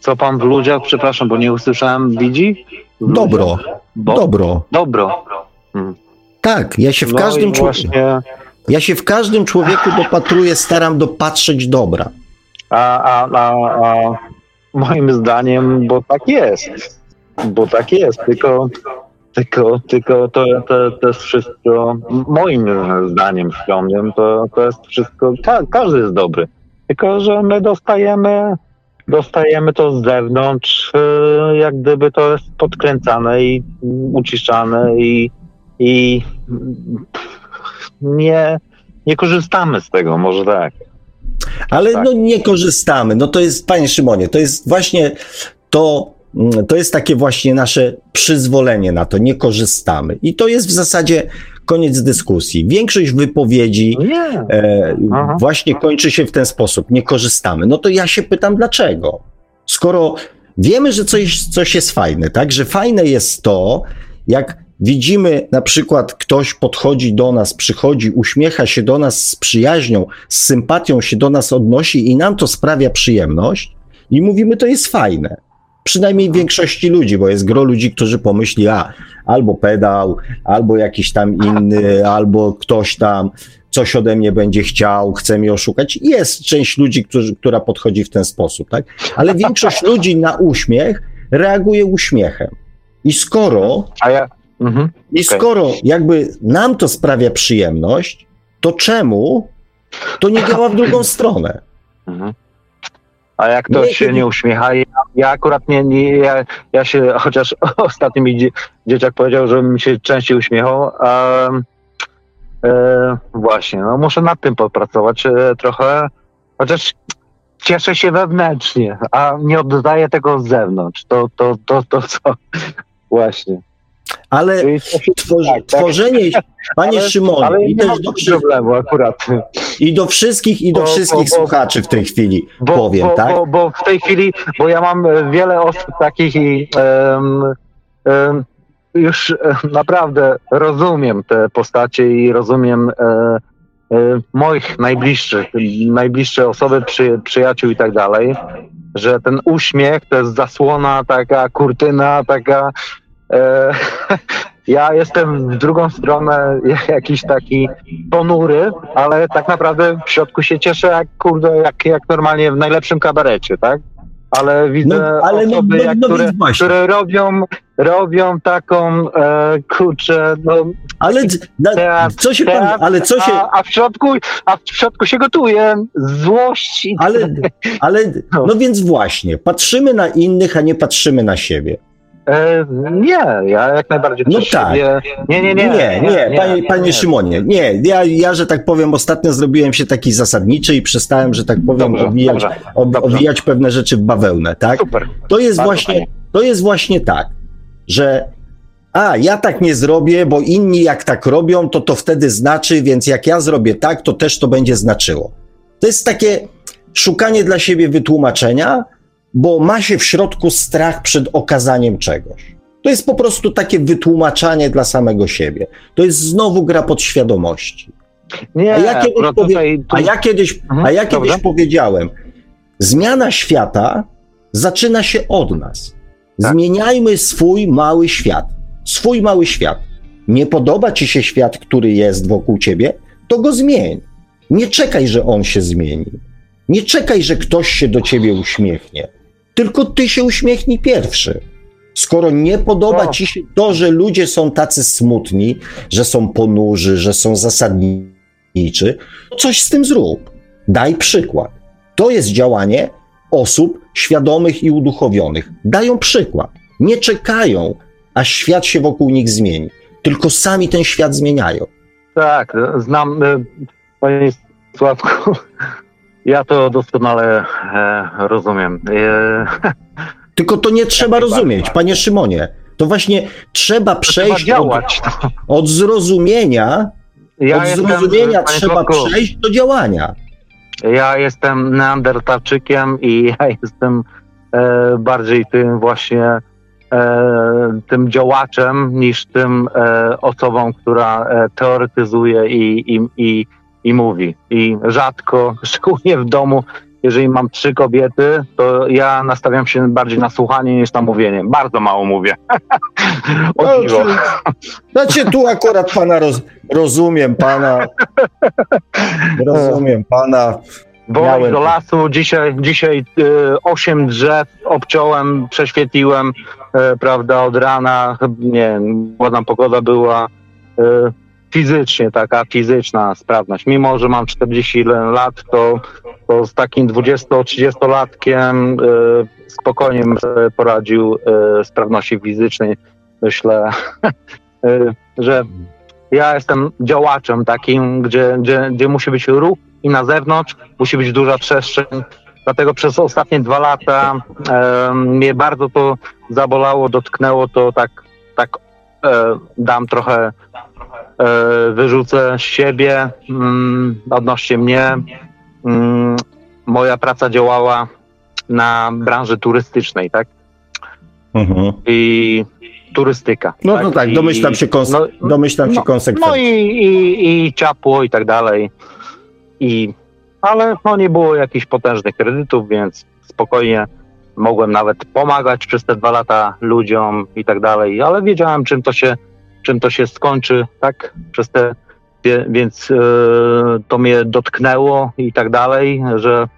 Co pan w ludziach, przepraszam, bo nie usłyszałem, widzi? W Dobro, ludziach? Bo, dobro. Dobro. Tak, ja się w No każdym i człowieku, właśnie, ja się w każdym człowieku dopatruję, staram dopatrzeć dobra. a, a, a, a moim zdaniem, bo tak jest, bo tak jest, tylko, tylko, tylko to, to, to jest wszystko, moim zdaniem skromnym, to, to jest wszystko, ka, każdy jest dobry, tylko, że my dostajemy, dostajemy to z zewnątrz, y, jak gdyby to jest podkręcane i uciszane i, i nie, nie korzystamy z tego, może tak. Ale Tak. no nie korzystamy. No to jest, panie Szymonie, to jest właśnie to, to jest takie właśnie nasze przyzwolenie na to, nie korzystamy. I to jest w zasadzie koniec dyskusji. Większość wypowiedzi Nie. e, właśnie kończy się w ten sposób, nie korzystamy. No to ja się pytam, dlaczego? Skoro wiemy, że coś, coś jest fajne, tak? Że fajne jest to, jak widzimy na przykład ktoś podchodzi do nas, przychodzi, uśmiecha się do nas z przyjaźnią, z sympatią się do nas odnosi i nam to sprawia przyjemność i mówimy, to jest fajne. Przynajmniej większości ludzi, bo jest gro ludzi, którzy pomyśli, a albo pedał, albo jakiś tam inny, albo ktoś tam coś ode mnie będzie chciał, chce mnie oszukać. Jest część ludzi, którzy, która podchodzi w ten sposób, tak? Ale większość ludzi na uśmiech reaguje uśmiechem. I skoro, A ja. Mhm. i skoro jakby nam to sprawia przyjemność, to czemu to nie działa w drugą stronę? Mhm. A jak ktoś się nie- uśmiecha, ja, ja akurat nie, nie ja, ja się, chociaż ostatnio mi dzie, dzieciak powiedział, żebym się częściej uśmiechał, em, e, właśnie, no muszę nad tym popracować e, trochę, chociaż cieszę się wewnętrznie, a nie oddaję tego z zewnątrz, to, to, to, to co, właśnie. Ale tworzy, tak, tak. tworzenie, panie Ale- Szymonie, Ale i nie ma też do, problemu akurat. i do wszystkich, i do Bo- wszystkich bo- słuchaczy w tej chwili Bo, powiem, tak? bo, bo w tej chwili, bo ja mam e, wiele osób takich i em, em, już e, naprawdę rozumiem te postacie i rozumiem e, moich najbliższych, najbliższe osoby, przy, przyjaciół i tak dalej, że ten uśmiech to jest zasłona, taka kurtyna, taka. E, ja jestem w drugą stronę jakiś taki ponury, ale tak naprawdę w środku się cieszę jak kurde, jak, jak normalnie w najlepszym kabarecie, tak? ale widzę no, ale no, osoby, no, no, no, które, które robią, robią taką e, kurczę, no. Ale teatr, co się teatr, pan, ale co się. A, a, w środku, a w środku się gotuje złość. I... Ale, ale no. no więc właśnie, patrzymy na innych, a nie patrzymy na siebie. E, nie, ja jak najbardziej no tak. Nie, nie, nie. Nie, nie, nie, panie, nie, panie Szymonie, nie. Ja, ja, że tak powiem, ostatnio zrobiłem się taki zasadniczy i przestałem, że tak powiem, owijać pewne rzeczy w bawełnę, tak? Super. To jest właśnie, to jest właśnie tak, że a, ja tak nie zrobię, bo inni jak tak robią, to to wtedy znaczy, więc jak ja zrobię tak, to też to będzie znaczyło. To jest takie szukanie dla siebie wytłumaczenia, bo ma się w środku strach przed okazaniem czegoś. To jest po prostu takie wytłumaczanie dla samego siebie. To jest znowu gra podświadomości. Nie, a ja kiedyś, powie... tutaj... a ja kiedyś, mhm, a ja kiedyś powiedziałem, zmiana świata zaczyna się od nas. Tak. Zmieniajmy swój mały świat. Swój mały świat. Nie podoba ci się świat, który jest wokół ciebie, to go zmień. Nie czekaj, że on się zmieni. Nie czekaj, że ktoś się do ciebie uśmiechnie. Tylko ty się uśmiechnij pierwszy. Skoro nie podoba ci się to, że ludzie są tacy smutni, że są ponurzy, że są zasadniczy, coś z tym zrób. Daj przykład. To jest działanie osób świadomych i uduchowionych. Dają przykład. Nie czekają, aż świat się wokół nich zmieni. Tylko sami ten świat zmieniają. Tak, znam, y, panie Sławku, ja to doskonale e, rozumiem. E, Tylko to nie trzeba rozumieć, panie Szymonie. To właśnie trzeba przejść trzeba od, od, zrozumienia, ja od zrozumienia trzeba przejść do działania. Ja jestem neandertalczykiem i ja jestem e, bardziej tym właśnie e, tym działaczem niż tym e, osobą, która e, teoretyzuje i, i, i i mówi. I rzadko, szczególnie w domu, jeżeli mam trzy kobiety, to ja nastawiam się bardziej na słuchanie niż na mówienie. Bardzo mało mówię. o no, znaczy, tu akurat pana roz, rozumiem, pana. Rozumiem pana. Byłem do lasu, dzisiaj, dzisiaj y, osiem drzew obciąłem, prześwietliłem, y, prawda, od rana, nie wiem, ładna pogoda była, y, fizycznie, taka fizyczna sprawność. Mimo, że mam 40 lat, to, to z takim 20-30-latkiem y, spokojnie poradził y, sprawności fizycznej. Myślę, y, że ja jestem działaczem takim, gdzie, gdzie, gdzie musi być ruch i na zewnątrz musi być duża przestrzeń. Dlatego przez ostatnie dwa lata e, mnie bardzo to zabolało, dotknęło to tak, tak e, dam trochę wyrzucę z siebie mm, odnośnie mnie. Mm, moja praca działała na branży turystycznej, tak? Mhm. I turystyka. No tak, no tak domyślam się, kons- no, domyślam no, się konsekwencji. No i, i, i ciapło i tak dalej. I, ale no, nie było jakichś potężnych kredytów, więc spokojnie mogłem nawet pomagać przez te dwa lata ludziom i tak dalej, ale wiedziałem, czym to się czym to się skończy, tak? Przez te, więc e, to mnie dotknęło i tak dalej, że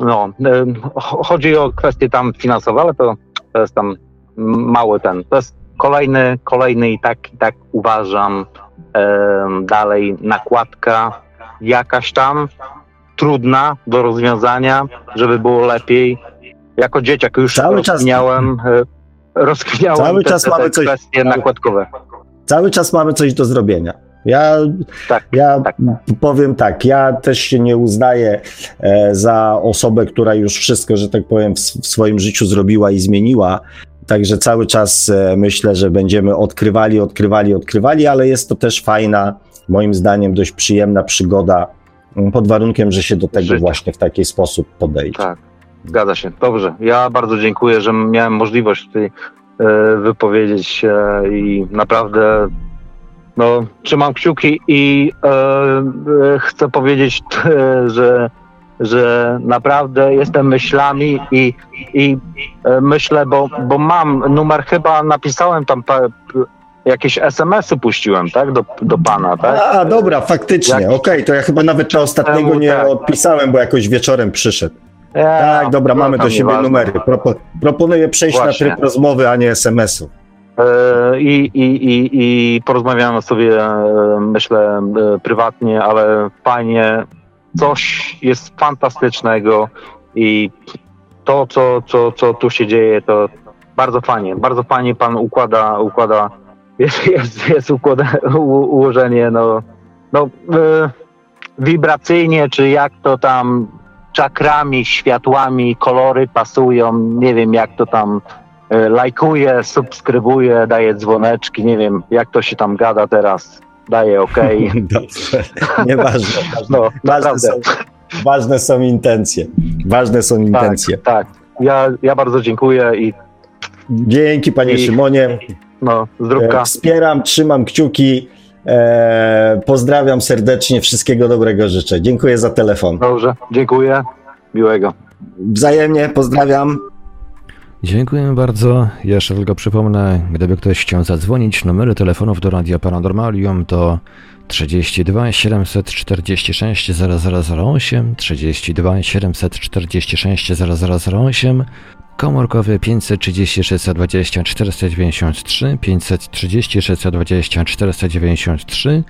no, e, chodzi o kwestie tam finansowe, ale to, to jest tam mały ten, to jest kolejny, kolejny i tak, i tak uważam e, dalej nakładka jakaś tam trudna do rozwiązania, żeby było lepiej. Jako dzieciak już Cały rozkminiałem, czas... rozkminiałem Cały te, czas te, te mamy kwestie coś... nakładkowe. Cały czas mamy coś do zrobienia. Ja, tak, ja tak. powiem tak, ja też się nie uznaję e, za osobę, która już wszystko, że tak powiem, w, swoim życiu zrobiła i zmieniła. Także cały czas e, myślę, że będziemy odkrywali, odkrywali, odkrywali, ale jest to też fajna, moim zdaniem, dość przyjemna przygoda, pod warunkiem, że się do tego Życie. właśnie w taki sposób podejdzie. Tak, zgadza się. Dobrze. Ja bardzo dziękuję, że miałem możliwość tutaj wypowiedzieć się i naprawdę no, trzymam kciuki i e, e, chcę powiedzieć, e, że, że naprawdę jestem myślami i, i e, myślę, bo, bo mam numer, chyba napisałem tam jakieś SMS-y puściłem, tak, do, do pana, tak? A, dobra, faktycznie, okej, to ja chyba nawet na ostatniego nie tak. odpisałem, bo jakoś wieczorem przyszedł. Ja, Tak, dobra, no, mamy do siebie nieważne. numery. Propo, proponuję przejść Właśnie. na tryb rozmowy, a nie SMS-u. E, I, i, i, I porozmawiamy sobie, e, myślę, e, prywatnie, ale fajnie. Coś jest fantastycznego i to, co, co, co tu się dzieje, to bardzo fajnie. Bardzo fajnie pan układa, układa jest, jest, jest układa, u, ułożenie, no, no e, wibracyjnie, czy jak to tam czakrami, światłami, kolory pasują, nie wiem jak to tam e, lajkuje, subskrybuje, daje dzwoneczki, nie wiem jak to się tam gada teraz, daje ok. Dobrze, nieważne. No, Ważne naprawdę. są, ważne są intencje. Ważne są Tak, intencje. tak. Ja, ja bardzo dziękuję i Dzięki panie I- Szymonie. no, zdrówka. E, Wspieram, trzymam kciuki. E, pozdrawiam serdecznie, wszystkiego dobrego życzę. Dziękuję za telefon. Dobrze, dziękuję. Miłego. Wzajemnie pozdrawiam. Dziękuję bardzo. Jeszcze tylko przypomnę, gdyby ktoś chciał zadzwonić, numery telefonów do Radia Paranormalium to 32 746 0008, 32 746 0008, komórkowy 530 620 493, 530 620 493,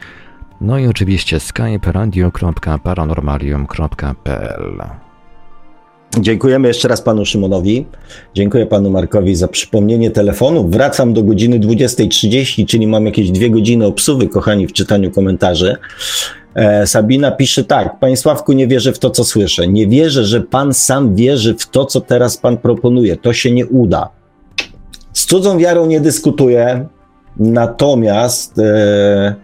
no i oczywiście skype radio.paranormalium.pl. Dziękujemy jeszcze raz panu Szymonowi. Dziękuję panu Markowi za przypomnienie telefonu. Wracam do godziny 20.30, czyli mam jakieś dwie godziny obsuwy, kochani, w czytaniu komentarzy. E, Sabina pisze tak, Panie Sławku, nie wierzę w to, co słyszę. Nie wierzę, że pan sam wierzy w to, co teraz pan proponuje. To się nie uda. Z cudzą wiarą nie dyskutuję, natomiast e,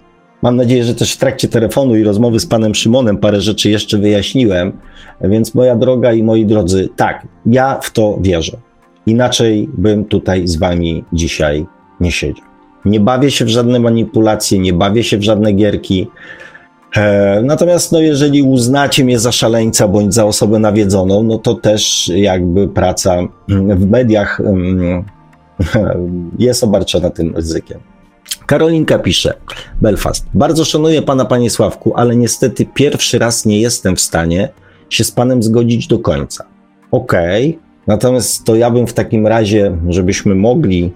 mam nadzieję, że też w trakcie telefonu i rozmowy z panem Szymonem parę rzeczy jeszcze wyjaśniłem. Więc moja droga i moi drodzy, tak, ja w to wierzę. Inaczej bym tutaj z wami dzisiaj nie siedział. Nie bawię się w żadne manipulacje, nie bawię się w żadne gierki. E, natomiast no, jeżeli uznacie mnie za szaleńca bądź za osobę nawiedzoną, no to też jakby praca mm, w mediach mm, jest obarczona tym ryzykiem. Karolinka pisze, Belfast. Bardzo szanuję pana, panie Sławku, ale niestety pierwszy raz nie jestem w stanie się z panem zgodzić do końca. Okej, natomiast to ja bym w takim razie, żebyśmy mogli,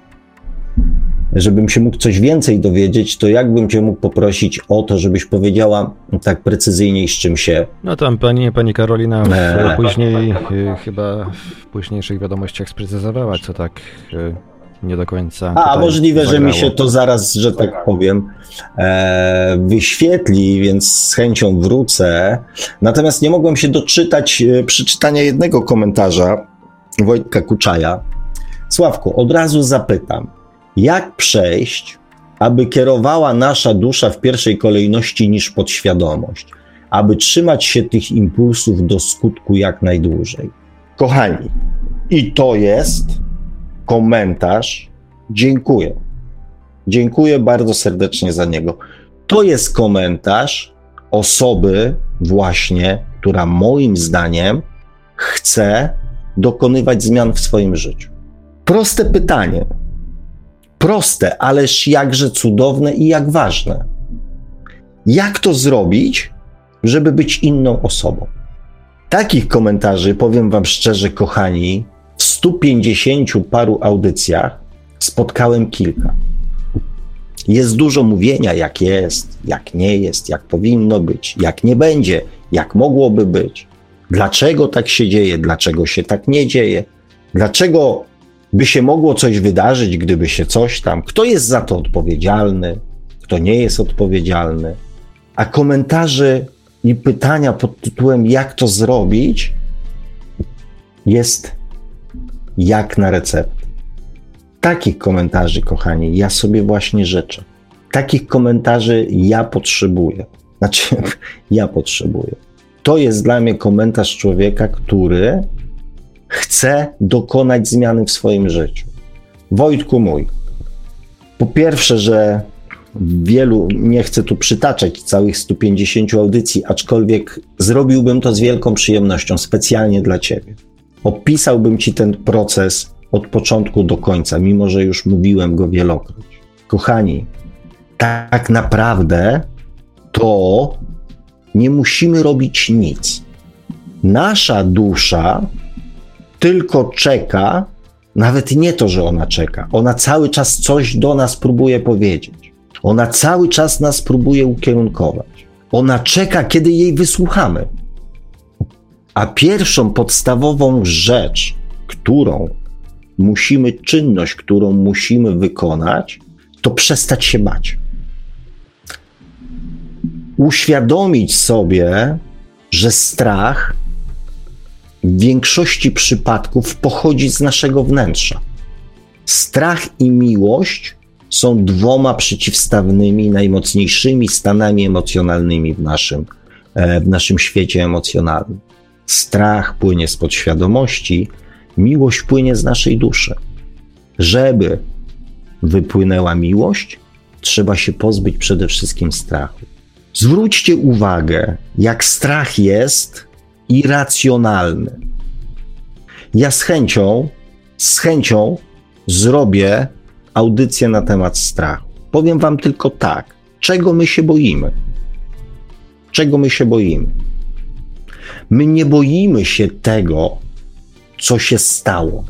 żebym się mógł coś więcej dowiedzieć, to jakbym cię mógł poprosić o to, żebyś powiedziała tak precyzyjniej, z czym się. No tam pani, pani Karolina w, Eee. później, y, chyba w późniejszych wiadomościach sprecyzowała, co tak y, nie do końca. A, możliwe, że mi zagrało. się to zaraz, że tak powiem, e, wyświetli, więc z chęcią wrócę. Natomiast nie mogłem się doczytać e, przeczytania jednego komentarza Wojtka Kuczaja. Sławku, od razu zapytam, jak przejść, aby kierowała nasza dusza w pierwszej kolejności niż podświadomość, aby trzymać się tych impulsów do skutku jak najdłużej? Kochani, i to jest komentarz. Dziękuję. Dziękuję bardzo serdecznie za niego. To jest komentarz osoby, właśnie, która moim zdaniem chce dokonywać zmian w swoim życiu. Proste pytanie. Proste, ależ jakże cudowne i jak ważne. Jak to zrobić, żeby być inną osobą? Takich komentarzy, powiem Wam szczerze, kochani, w 150 paru audycjach spotkałem kilka. Jest dużo mówienia, jak jest, jak nie jest, jak powinno być, jak nie będzie, jak mogłoby być, dlaczego tak się dzieje, dlaczego się tak nie dzieje, dlaczego by się mogło coś wydarzyć, gdyby się coś tam, kto jest za to odpowiedzialny, kto nie jest odpowiedzialny. A komentarze i pytania pod tytułem, jak to zrobić, jest jak na receptę. Takich komentarzy, kochani, ja sobie właśnie życzę. Takich komentarzy ja potrzebuję. Znaczy, ja potrzebuję. To jest dla mnie komentarz człowieka, który chce dokonać zmiany w swoim życiu. Wojtku mój, po pierwsze, że wielu, nie chcę tu przytaczać całych 150 audycji, aczkolwiek zrobiłbym to z wielką przyjemnością, specjalnie dla Ciebie. Opisałbym Ci ten proces od początku do końca, mimo że już mówiłem go wielokroć. Kochani, tak naprawdę to nie musimy robić nic. Nasza dusza tylko czeka, nawet nie to, że ona czeka, ona cały czas coś do nas próbuje powiedzieć. Ona cały czas nas próbuje ukierunkować. Ona czeka, kiedy jej wysłuchamy. A pierwszą podstawową rzecz, którą musimy, czynność, którą musimy wykonać, to przestać się bać. Uświadomić sobie, że strach w większości przypadków pochodzi z naszego wnętrza. Strach i miłość są dwoma przeciwstawnymi, najmocniejszymi stanami emocjonalnymi w naszym, e, w naszym świecie emocjonalnym. Strach płynie z podświadomości, miłość płynie z naszej duszy. Żeby wypłynęła miłość, trzeba się pozbyć przede wszystkim strachu. Zwróćcie uwagę, jak strach jest irracjonalny. Ja z chęcią, z chęcią zrobię audycję na temat strachu. Powiem Wam tylko tak, czego my się boimy. Czego my się boimy? My nie boimy się tego, co się stało.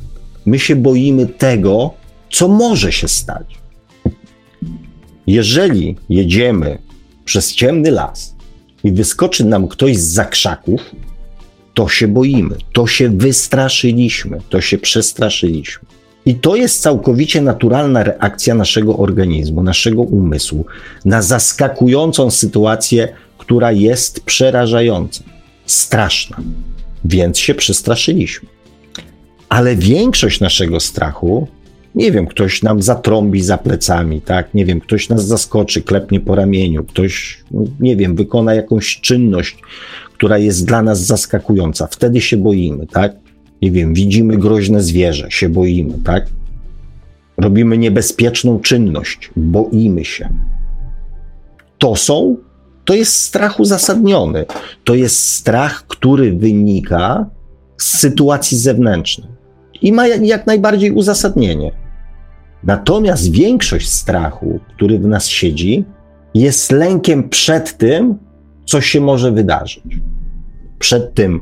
My się boimy tego, co może się stać. Jeżeli jedziemy przez ciemny las i wyskoczy nam ktoś z zakrzaków, to się boimy, to się wystraszyliśmy, to się przestraszyliśmy. I to jest całkowicie naturalna reakcja naszego organizmu, naszego umysłu na zaskakującą sytuację, która jest przerażająca, straszna. Więc się przestraszyliśmy. Ale większość naszego strachu, nie wiem, ktoś nam zatrąbi za plecami, tak? Nie wiem, ktoś nas zaskoczy, klepnie po ramieniu, ktoś, nie wiem, wykona jakąś czynność, która jest dla nas zaskakująca. Wtedy się boimy, tak? Nie wiem, widzimy groźne zwierzę, się boimy, tak? Robimy niebezpieczną czynność, boimy się. To są, to jest strach uzasadniony. To jest strach, który wynika z sytuacji zewnętrznej i ma jak najbardziej uzasadnienie. Natomiast większość strachu, który w nas siedzi, jest lękiem przed tym, co się może wydarzyć. Przed tym,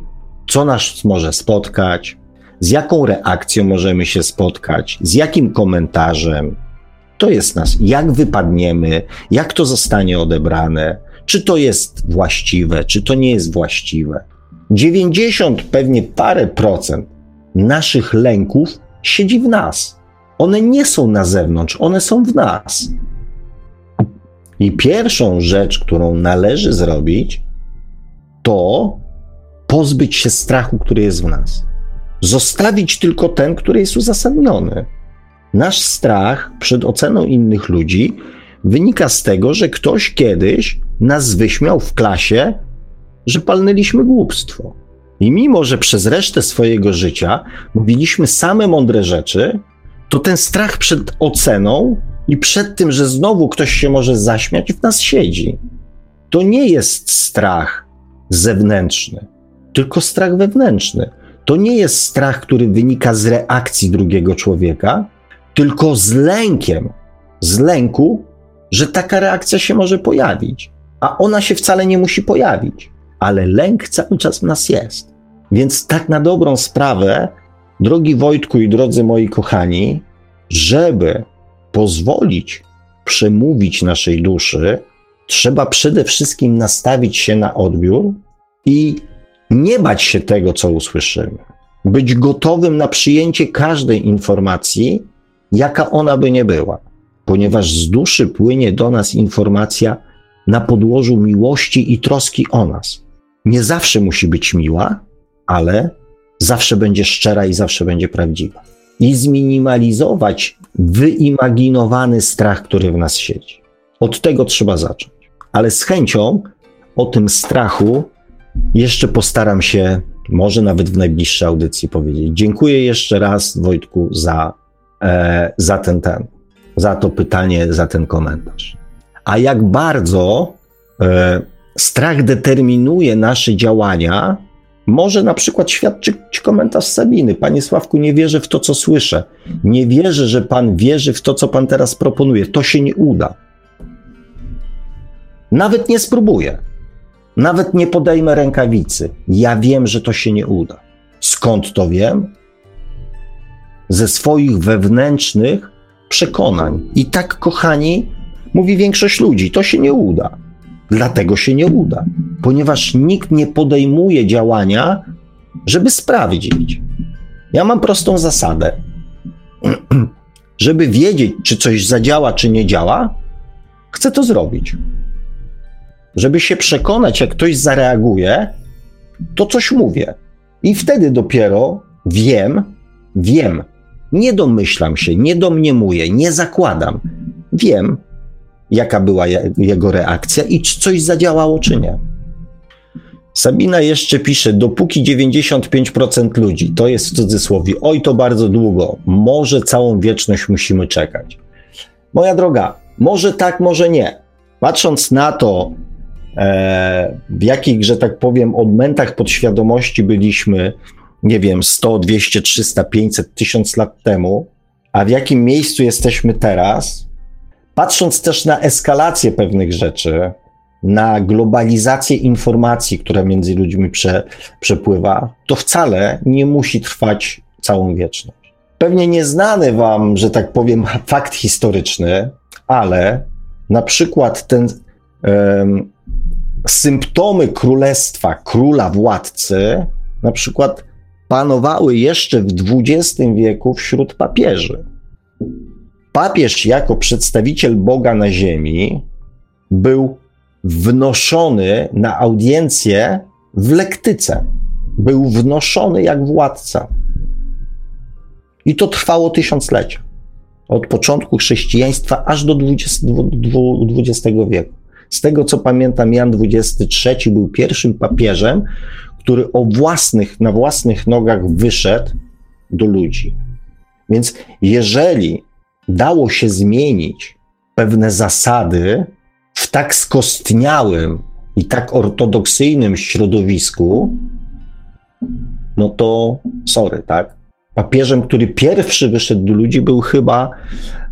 co nas może spotkać, z jaką reakcją możemy się spotkać, z jakim komentarzem. To jest nas, jak wypadniemy, jak to zostanie odebrane, czy to jest właściwe, czy to nie jest właściwe. 90 pewnie parę procent naszych lęków siedzi w nas. One nie są na zewnątrz, one są w nas. I pierwszą rzecz, którą należy zrobić, to pozbyć się strachu, który jest w nas. Zostawić tylko ten, który jest uzasadniony. Nasz strach przed oceną innych ludzi wynika z tego, że ktoś kiedyś nas wyśmiał w klasie, że palnęliśmy głupstwo. I mimo, że przez resztę swojego życia mówiliśmy same mądre rzeczy, to ten strach przed oceną i przed tym, że znowu ktoś się może zaśmiać, w nas siedzi. To nie jest strach zewnętrzny tylko strach wewnętrzny. To nie jest strach, który wynika z reakcji drugiego człowieka, tylko z lękiem, z lęku, że taka reakcja się może pojawić. A ona się wcale nie musi pojawić, ale lęk cały czas w nas jest. Więc tak na dobrą sprawę, drogi Wojtku i drodzy moi kochani, żeby pozwolić przemówić naszej duszy, trzeba przede wszystkim nastawić się na odbiór i nie bać się tego, co usłyszymy. Być gotowym na przyjęcie każdej informacji, jaka ona by nie była, ponieważ z duszy płynie do nas informacja na podłożu miłości i troski o nas. Nie zawsze musi być miła, ale zawsze będzie szczera i zawsze będzie prawdziwa. I zminimalizować wyimaginowany strach, który w nas siedzi. Od tego trzeba zacząć. Ale z chęcią o tym strachu jeszcze postaram się, może nawet w najbliższej audycji powiedzieć. Dziękuję jeszcze raz, Wojtku, za, e, za ten, ten, za to pytanie, za ten komentarz. A jak bardzo e, strach determinuje nasze działania, może na przykład świadczyć komentarz Sabiny. Panie Sławku, nie wierzę w to, co słyszę. Nie wierzę, że pan wierzy w to, co pan teraz proponuje. To się nie uda. Nawet nie spróbuję. Nawet nie podejmę rękawicy. Ja wiem, że to się nie uda. Skąd to wiem? Ze swoich wewnętrznych przekonań. I tak, kochani, mówi większość ludzi, to się nie uda. Dlatego się nie uda, ponieważ nikt nie podejmuje działania, żeby sprawdzić. Ja mam prostą zasadę. żeby wiedzieć, czy coś zadziała, czy nie działa, chcę to zrobić. Żeby się przekonać, jak ktoś zareaguje, to coś mówię. I wtedy dopiero wiem, wiem, nie domyślam się, nie domniemuję, nie zakładam. Wiem, jaka była jego reakcja i czy coś zadziałało, czy nie. Sabina jeszcze pisze, dopóki 95% ludzi, to jest w cudzysłowie, oj to bardzo długo, może całą wieczność musimy czekać. Moja droga, może tak, może nie. Patrząc na to, e, w jakich, że tak powiem, odmętach podświadomości byliśmy, nie wiem, 100, 200, 300, 500, 1000 lat temu, a w jakim miejscu jesteśmy teraz, patrząc też na eskalację pewnych rzeczy, na globalizację informacji, która między ludźmi prze, przepływa, to wcale nie musi trwać całą wieczność. Pewnie nieznany wam, że tak powiem, fakt historyczny, ale na przykład ten um, symptomy królestwa, króla, władcy, na przykład panowały jeszcze w XX wieku wśród papieży. Papież jako przedstawiciel Boga na ziemi był wnoszony na audiencję w lektyce. Był wnoszony jak władca. I to trwało tysiąclecia. Od początku chrześcijaństwa aż do XX wieku. Z tego co pamiętam, Jan XXIII był pierwszym papieżem, który o własnych, na własnych nogach wyszedł do ludzi. Więc jeżeli dało się zmienić pewne zasady, w tak skostniałym i tak ortodoksyjnym środowisku, no to sorry, tak? Papieżem, który pierwszy wyszedł do ludzi, był chyba,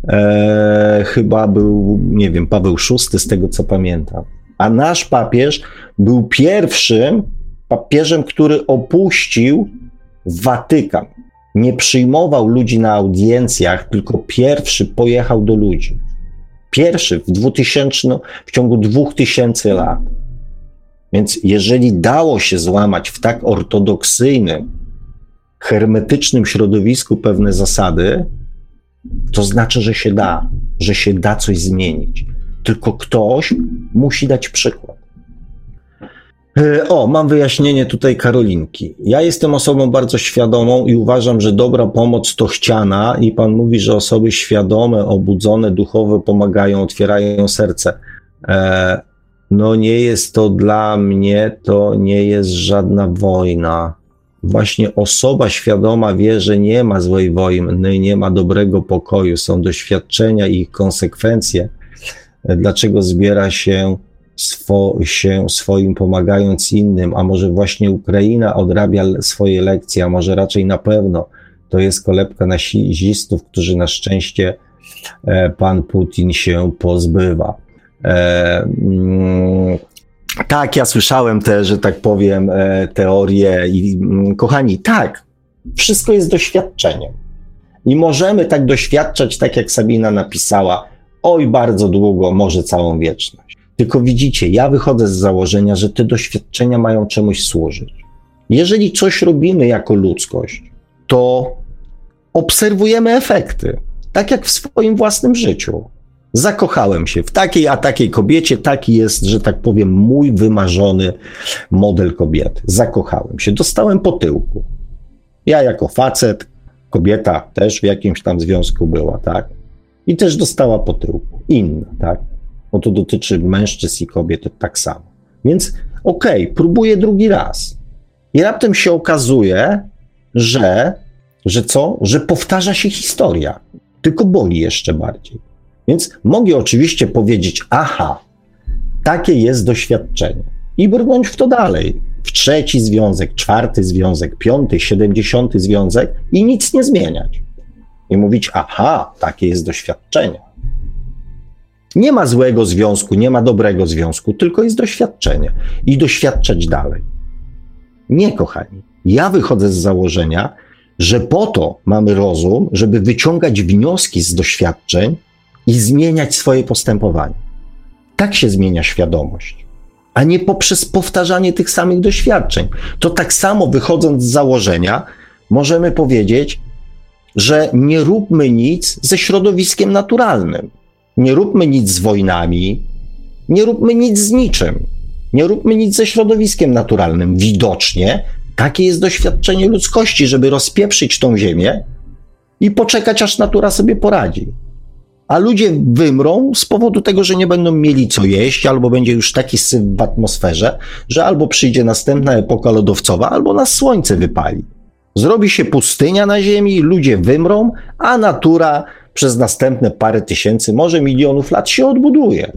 e, chyba był, nie wiem, Paweł VI, z tego co pamiętam. A nasz papież był pierwszym papieżem, który opuścił Watykan. Nie przyjmował ludzi na audiencjach, tylko pierwszy pojechał do ludzi. Pierwszy w 2000, w ciągu 2000 lat. Więc jeżeli dało się złamać w tak ortodoksyjnym, hermetycznym środowisku pewne zasady, to znaczy, że się da, że się da coś zmienić. Tylko ktoś musi dać przykład. E, o, mam wyjaśnienie tutaj Karolinki. Ja jestem osobą bardzo świadomą i uważam, że dobra pomoc to chciana, i pan mówi, że osoby świadome, obudzone, duchowe pomagają, otwierają serce. E, no, nie jest to dla mnie, to nie jest żadna wojna. Właśnie osoba świadoma wie, że nie ma złej wojny, nie ma dobrego pokoju, są doświadczenia i ich konsekwencje. Dlaczego zbiera się swo, się swoim pomagając innym, a może właśnie Ukraina odrabia swoje lekcje, a może raczej na pewno to jest kolebka nazistów, którzy na szczęście e, pan Putin się pozbywa. E, mm, tak, ja słyszałem te, że tak powiem, e, teorie i mm, kochani, tak, wszystko jest doświadczeniem. I możemy tak doświadczać, tak jak Sabina napisała, oj, bardzo długo, może całą wieczność. Tylko widzicie, ja wychodzę z założenia, że te doświadczenia mają czemuś służyć. Jeżeli coś robimy jako ludzkość, to obserwujemy efekty, tak jak w swoim własnym życiu. Zakochałem się w takiej a takiej kobiecie, taki jest, że tak powiem, mój wymarzony model kobiety. Zakochałem się, dostałem po tyłku. Ja jako facet, kobieta też w jakimś tam związku była, tak? I też dostała po tyłku. Inna, tak? Bo to dotyczy mężczyzn i kobiet tak samo. Więc okej, okay, próbuję drugi raz. I raptem się okazuje, że, że co? Że powtarza się historia, tylko boli jeszcze bardziej. Więc mogę oczywiście powiedzieć, aha, takie jest doświadczenie i brnąć w to dalej. W trzeci związek, czwarty związek, piąty, siedemdziesiąty związek i nic nie zmieniać. I mówić, aha, takie jest doświadczenie. Nie ma złego związku, nie ma dobrego związku, tylko jest doświadczenie i doświadczać dalej. Nie, kochani. Ja wychodzę z założenia, że po to mamy rozum, żeby wyciągać wnioski z doświadczeń i zmieniać swoje postępowanie. Tak się zmienia świadomość, a nie poprzez powtarzanie tych samych doświadczeń. To tak samo wychodząc z założenia, możemy powiedzieć, że nie róbmy nic ze środowiskiem naturalnym. Nie róbmy nic z wojnami, nie róbmy nic z niczym. Nie róbmy nic ze środowiskiem naturalnym. Widocznie takie jest doświadczenie ludzkości, żeby rozpieprzyć tą ziemię i poczekać, aż natura sobie poradzi. A ludzie wymrą z powodu tego, że nie będą mieli co jeść, albo będzie już taki syf w atmosferze, że albo przyjdzie następna epoka lodowcowa, albo nas słońce wypali. Zrobi się pustynia na Ziemi, ludzie wymrą, a natura przez następne parę tysięcy, może milionów lat się odbuduje.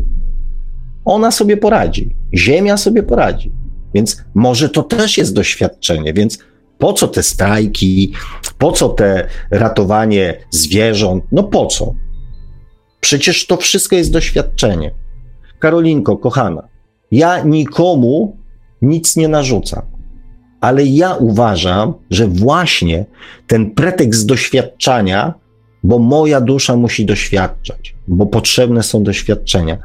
Ona sobie poradzi, Ziemia sobie poradzi. Więc może to też jest doświadczenie. Więc po co te strajki, po co te ratowanie zwierząt? No po co? Przecież to wszystko jest doświadczenie. Karolinko, kochana, ja nikomu nic nie narzucam, ale ja uważam, że właśnie ten pretekst doświadczania, bo moja dusza musi doświadczać, bo potrzebne są doświadczenia,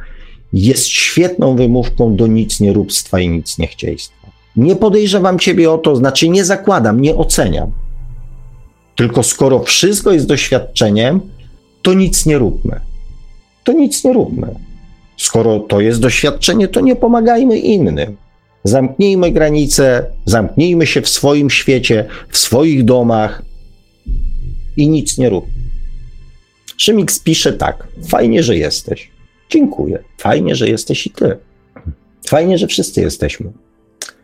jest świetną wymówką do nic nieróbstwa i nic niechciejstwa. Nie podejrzewam ciebie o to, znaczy nie zakładam, nie oceniam. Tylko skoro wszystko jest doświadczeniem, to nic nie róbmy. To nic nie róbmy. Skoro to jest doświadczenie, to nie pomagajmy innym. Zamknijmy granice, zamknijmy się w swoim świecie, w swoich domach i nic nie róbmy. Szymix pisze tak: Fajnie, że jesteś. Dziękuję. Fajnie, że jesteś i ty. Fajnie, że wszyscy jesteśmy.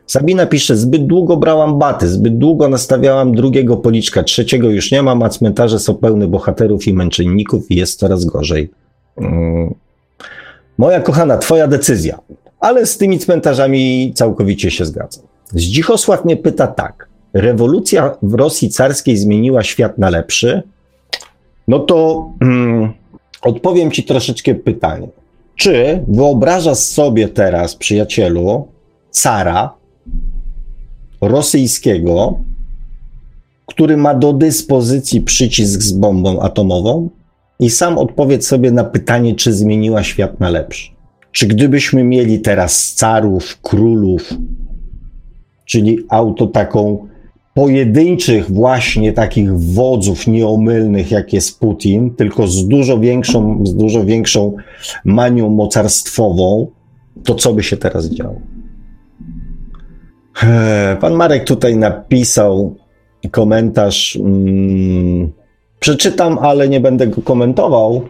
Sabina pisze, zbyt długo brałam baty, zbyt długo nastawiałam drugiego policzka, trzeciego już nie mam, a cmentarze są pełne bohaterów i męczenników i jest coraz gorzej. Mm. Moja kochana, twoja decyzja, ale z tymi cmentarzami całkowicie się zgadzam. Zdzichosław mnie pyta tak. Rewolucja w Rosji carskiej zmieniła świat na lepszy? No to mm, odpowiem ci troszeczkę pytanie. Czy wyobrażasz sobie teraz, przyjacielu, cara rosyjskiego, który ma do dyspozycji przycisk z bombą atomową? I sam odpowiedz sobie na pytanie, czy zmieniła świat na lepszy. Czy gdybyśmy mieli teraz carów, królów, czyli auto taką pojedynczych właśnie takich wodzów nieomylnych, jak jest Putin, tylko z dużo większą, z dużo większą manią mocarstwową, to co by się teraz działo? Pan Marek tutaj napisał komentarz. Mm, przeczytam, ale nie będę go komentował.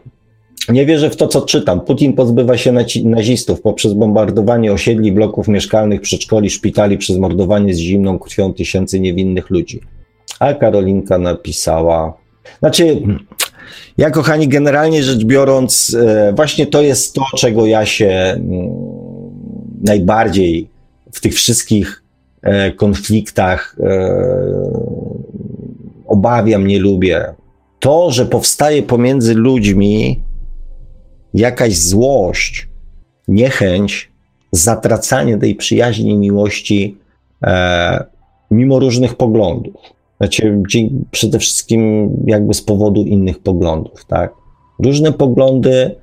Nie wierzę w to, co czytam. Putin pozbywa się nazistów poprzez bombardowanie osiedli, bloków mieszkalnych, przedszkoli, szpitali, przez mordowanie z zimną krwią tysięcy niewinnych ludzi. A Karolinka napisała. Znaczy, ja, kochani, generalnie rzecz biorąc, e, właśnie to jest to, czego ja się mm, najbardziej w tych wszystkich e, konfliktach e, obawiam, nie lubię. To, że powstaje pomiędzy ludźmi jakaś złość, niechęć, zatracanie tej przyjaźni i miłości e, mimo różnych poglądów. Znaczy, przede wszystkim jakby z powodu innych poglądów, tak? Różne poglądy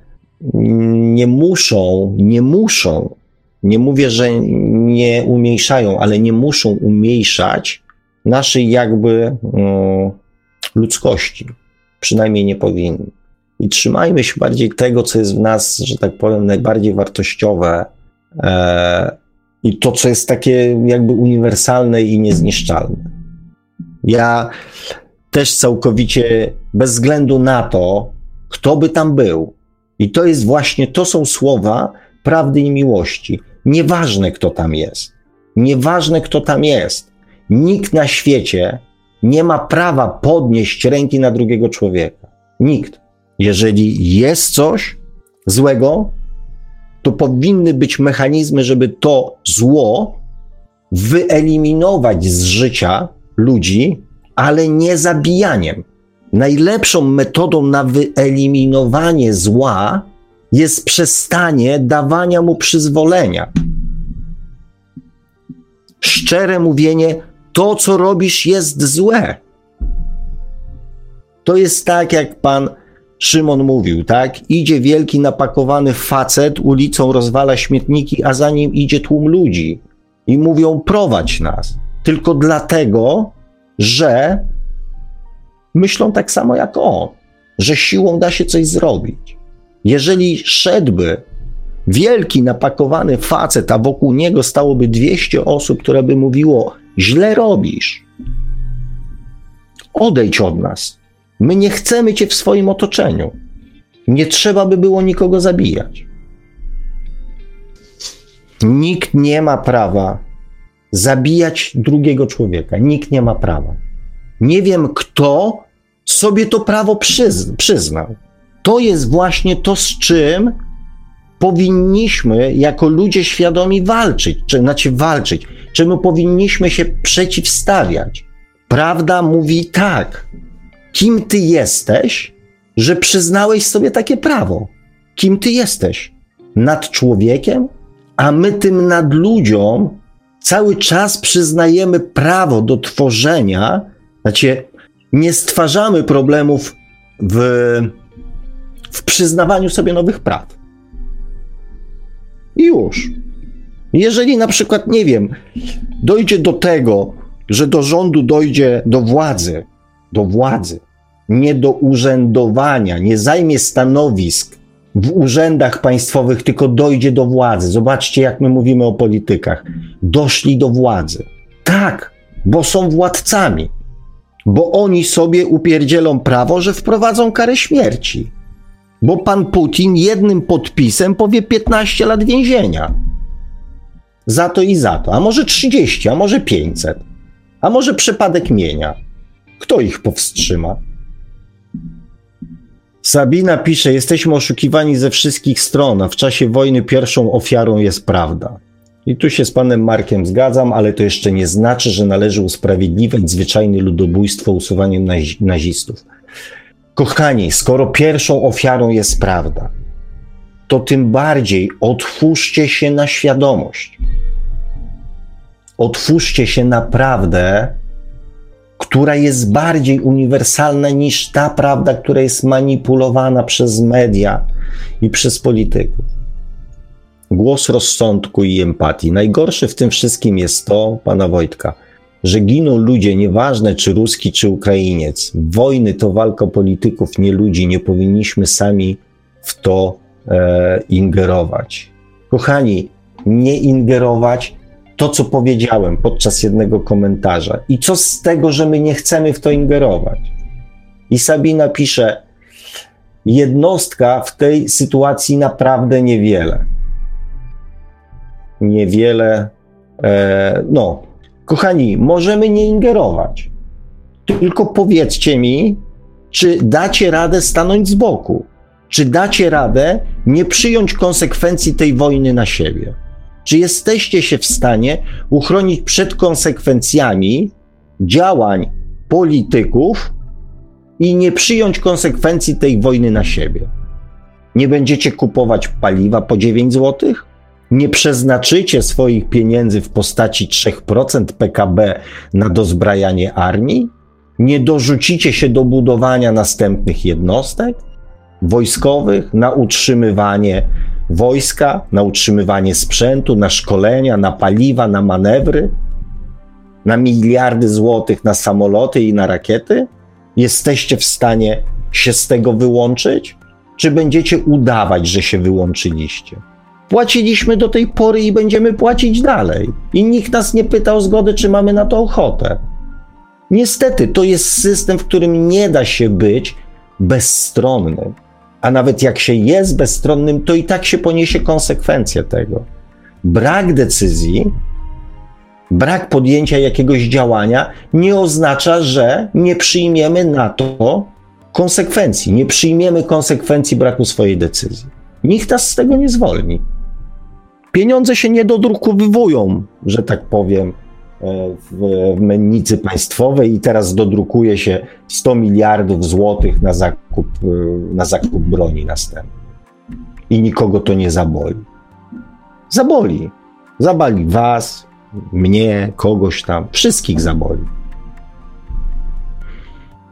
nie muszą, nie muszą, nie mówię, że nie umniejszają, ale nie muszą umniejszać naszej jakby mm, ludzkości. Przynajmniej nie powinny. I trzymajmy się bardziej tego, co jest w nas, że tak powiem, najbardziej wartościowe e, i to, co jest takie jakby uniwersalne i niezniszczalne. Ja też całkowicie, bez względu na to, kto by tam był, i to jest właśnie, to są słowa prawdy i miłości. Nieważne, kto tam jest. Nieważne, kto tam jest. Nikt na świecie nie ma prawa podnieść ręki na drugiego człowieka. Nikt. Jeżeli jest coś złego, to powinny być mechanizmy, żeby to zło wyeliminować z życia ludzi, ale nie zabijaniem. Najlepszą metodą na wyeliminowanie zła jest przestanie dawania mu przyzwolenia. Szczere mówienie, to co robisz jest złe. To jest tak, jak pan Szymon mówił, tak? Idzie wielki napakowany facet, ulicą rozwala śmietniki, a za nim idzie tłum ludzi i mówią: prowadź nas. Tylko dlatego, że myślą tak samo jak on, że siłą da się coś zrobić. Jeżeli szedłby wielki napakowany facet, a wokół niego stałoby 200 osób, które by mówiło: źle robisz, odejdź od nas. My nie chcemy cię w swoim otoczeniu. Nie trzeba by było nikogo zabijać. Nikt nie ma prawa zabijać drugiego człowieka. Nikt nie ma prawa. Nie wiem, kto sobie to prawo przyz przyznał. To jest właśnie to, z czym powinniśmy jako ludzie świadomi walczyć, czy znaczy walczyć, czemu powinniśmy się przeciwstawiać. Prawda mówi tak. Kim ty jesteś, że przyznałeś sobie takie prawo? Kim ty jesteś? Nad człowiekiem? A my tym nad ludziom cały czas przyznajemy prawo do tworzenia, znaczy nie stwarzamy problemów w, w przyznawaniu sobie nowych praw. I już. Jeżeli na przykład, nie wiem, dojdzie do tego, że do rządu dojdzie do władzy, do władzy, nie do urzędowania, nie zajmie stanowisk w urzędach państwowych, tylko dojdzie do władzy. Zobaczcie, jak my mówimy o politykach. Doszli do władzy. Tak, bo są władcami, bo oni sobie upierdzielą prawo, że wprowadzą karę śmierci. Bo pan Putin jednym podpisem powie 15 lat więzienia. Za to i za to. A może 30, a może 500. A może przypadek mienia. Kto ich powstrzyma? Sabina pisze: Jesteśmy oszukiwani ze wszystkich stron, a w czasie wojny pierwszą ofiarą jest prawda. I tu się z panem Markiem zgadzam, ale to jeszcze nie znaczy, że należy usprawiedliwiać zwyczajne ludobójstwo usuwaniem nazi nazistów. Kochani, skoro pierwszą ofiarą jest prawda, to tym bardziej otwórzcie się na świadomość. Otwórzcie się naprawdę która jest bardziej uniwersalna niż ta prawda, która jest manipulowana przez media i przez polityków. Głos rozsądku i empatii. Najgorsze w tym wszystkim jest to, pana Wojtka, że giną ludzie, nieważne czy ruski, czy Ukrainiec. Wojny to walka polityków, nie ludzi. Nie powinniśmy sami w to e, ingerować. Kochani, nie ingerować, to, co powiedziałem podczas jednego komentarza. I co z tego, że my nie chcemy w to ingerować? I Sabina pisze, jednostka w tej sytuacji naprawdę niewiele. Niewiele. E, no, kochani, możemy nie ingerować. Tylko powiedzcie mi, czy dacie radę stanąć z boku? Czy dacie radę nie przyjąć konsekwencji tej wojny na siebie? Czy jesteście się w stanie uchronić przed konsekwencjami działań polityków i nie przyjąć konsekwencji tej wojny na siebie? Nie będziecie kupować paliwa po 9 zł? Nie przeznaczycie swoich pieniędzy w postaci 3% PKB na dozbrajanie armii? Nie dorzucicie się do budowania następnych jednostek wojskowych, na utrzymywanie wojska, na utrzymywanie sprzętu, na szkolenia, na paliwa, na manewry, na miliardy złotych na samoloty i na rakiety? Jesteście w stanie się z tego wyłączyć? Czy będziecie udawać, że się wyłączyliście? Płaciliśmy do tej pory i będziemy płacić dalej. I nikt nas nie pytał zgody, czy mamy na to ochotę. Niestety, to jest system, w którym nie da się być bezstronnym a nawet jak się jest bezstronnym, to i tak się poniesie konsekwencje tego. Brak decyzji, brak podjęcia jakiegoś działania nie oznacza, że nie przyjmiemy na to konsekwencji, nie przyjmiemy konsekwencji braku swojej decyzji. Nikt nas z tego nie zwolni. Pieniądze się nie dodrukowywują, że tak powiem, w, w mennicy państwowej i teraz dodrukuje się 100 miliardów złotych na zakup, e, na zakup broni następny. I nikogo to nie zaboli. Zaboli. Zabali was, mnie, kogoś tam, wszystkich zaboli.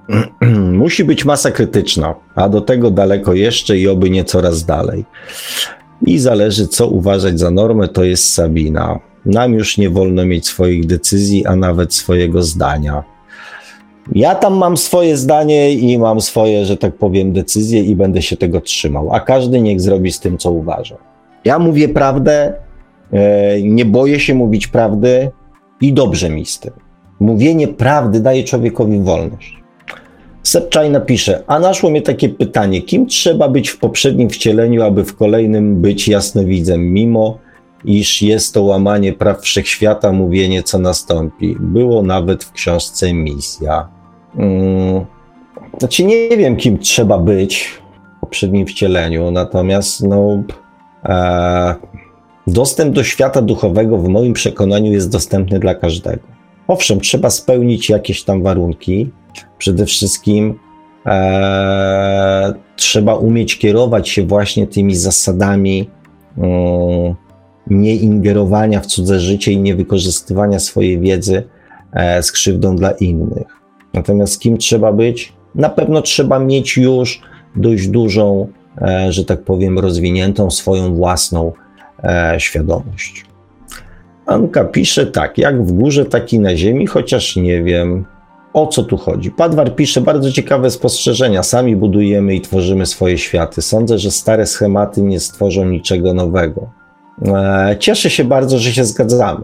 Musi być masa krytyczna, a do tego daleko jeszcze i oby nie coraz dalej. I zależy, co uważać za normę, to jest Sabina. Nam już nie wolno mieć swoich decyzji, a nawet swojego zdania. Ja tam mam swoje zdanie i mam swoje, że tak powiem, decyzje i będę się tego trzymał, a każdy niech zrobi z tym, co uważa. Ja mówię prawdę, e, nie boję się mówić prawdy i dobrze mi z tym. Mówienie prawdy daje człowiekowi wolność. Sepczaj napisze, a naszło mnie takie pytanie, kim trzeba być w poprzednim wcieleniu, aby w kolejnym być jasnowidzem, mimo iż jest to łamanie praw wszechświata, mówienie, co nastąpi. Było nawet w książce Misja. Hmm. Znaczy nie wiem, kim trzeba być w poprzednim wcieleniu, natomiast no, e, dostęp do świata duchowego w moim przekonaniu jest dostępny dla każdego. Owszem, trzeba spełnić jakieś tam warunki, Przede wszystkim e, trzeba umieć kierować się właśnie tymi zasadami um, nieingerowania w cudze życie i niewykorzystywania swojej wiedzy e, z krzywdą dla innych. Natomiast kim trzeba być? Na pewno trzeba mieć już dość dużą, e, że tak powiem, rozwiniętą swoją własną e, świadomość. Anka pisze tak, jak w górze, tak i na ziemi, chociaż nie wiem, o co tu chodzi? Padwar pisze bardzo ciekawe spostrzeżenia. Sami budujemy i tworzymy swoje światy. Sądzę, że stare schematy nie stworzą niczego nowego. E, cieszę się bardzo, że się zgadzamy.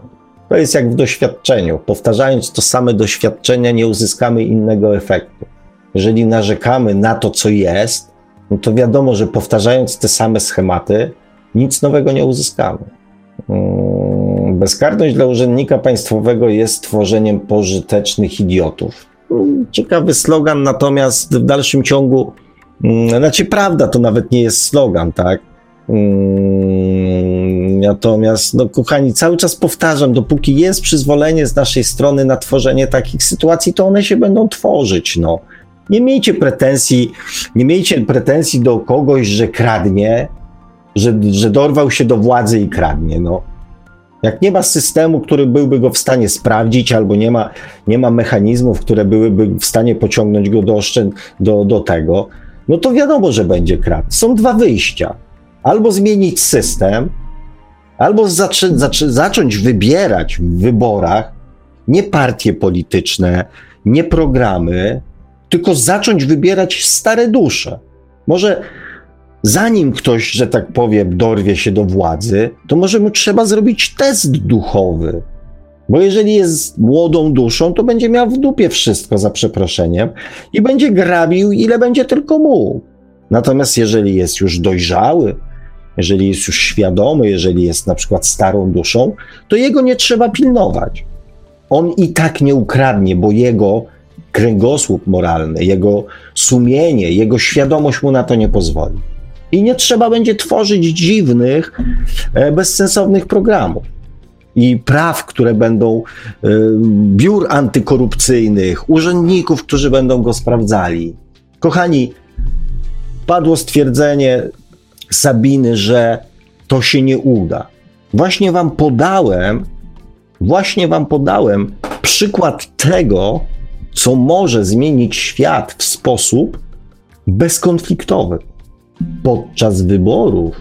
To jest jak w doświadczeniu. Powtarzając to same doświadczenia, nie uzyskamy innego efektu. Jeżeli narzekamy na to, co jest, no to wiadomo, że powtarzając te same schematy, nic nowego nie uzyskamy. Mm, bezkarność dla urzędnika państwowego jest tworzeniem pożytecznych idiotów. Mm, ciekawy slogan, natomiast w dalszym ciągu, mm, znaczy prawda, to nawet nie jest slogan, tak? Natomiast, no kochani, cały czas powtarzam, dopóki jest przyzwolenie z naszej strony na tworzenie takich sytuacji, to one się będą tworzyć, no. Nie miejcie pretensji, nie miejcie pretensji do kogoś, że kradnie, że, że dorwał się do władzy i kradnie. No. Jak nie ma systemu, który byłby go w stanie sprawdzić, albo nie ma, nie ma mechanizmów, które byłyby w stanie pociągnąć go do, do, do tego, no to wiadomo, że będzie kradł. Są dwa wyjścia. Albo zmienić system, albo zacząć wybierać w wyborach nie partie polityczne, nie programy, tylko zacząć wybierać stare dusze. Może zanim ktoś, że tak powiem, dorwie się do władzy, to może mu trzeba zrobić test duchowy. Bo jeżeli jest młodą duszą, to będzie miał w dupie wszystko za przeproszeniem i będzie grabił, ile będzie tylko mógł. Natomiast jeżeli jest już dojrzały, jeżeli jest już świadomy, jeżeli jest na przykład starą duszą, to jego nie trzeba pilnować. On i tak nie ukradnie, bo jego kręgosłup moralny, jego sumienie, jego świadomość mu na to nie pozwoli. I nie trzeba będzie tworzyć dziwnych, e, bezsensownych programów i praw, które będą e, biur antykorupcyjnych, urzędników, którzy będą go sprawdzali. Kochani, padło stwierdzenie Sabiny, że to się nie uda. Właśnie wam podałem, właśnie wam podałem przykład tego, co może zmienić świat w sposób bezkonfliktowy podczas wyborów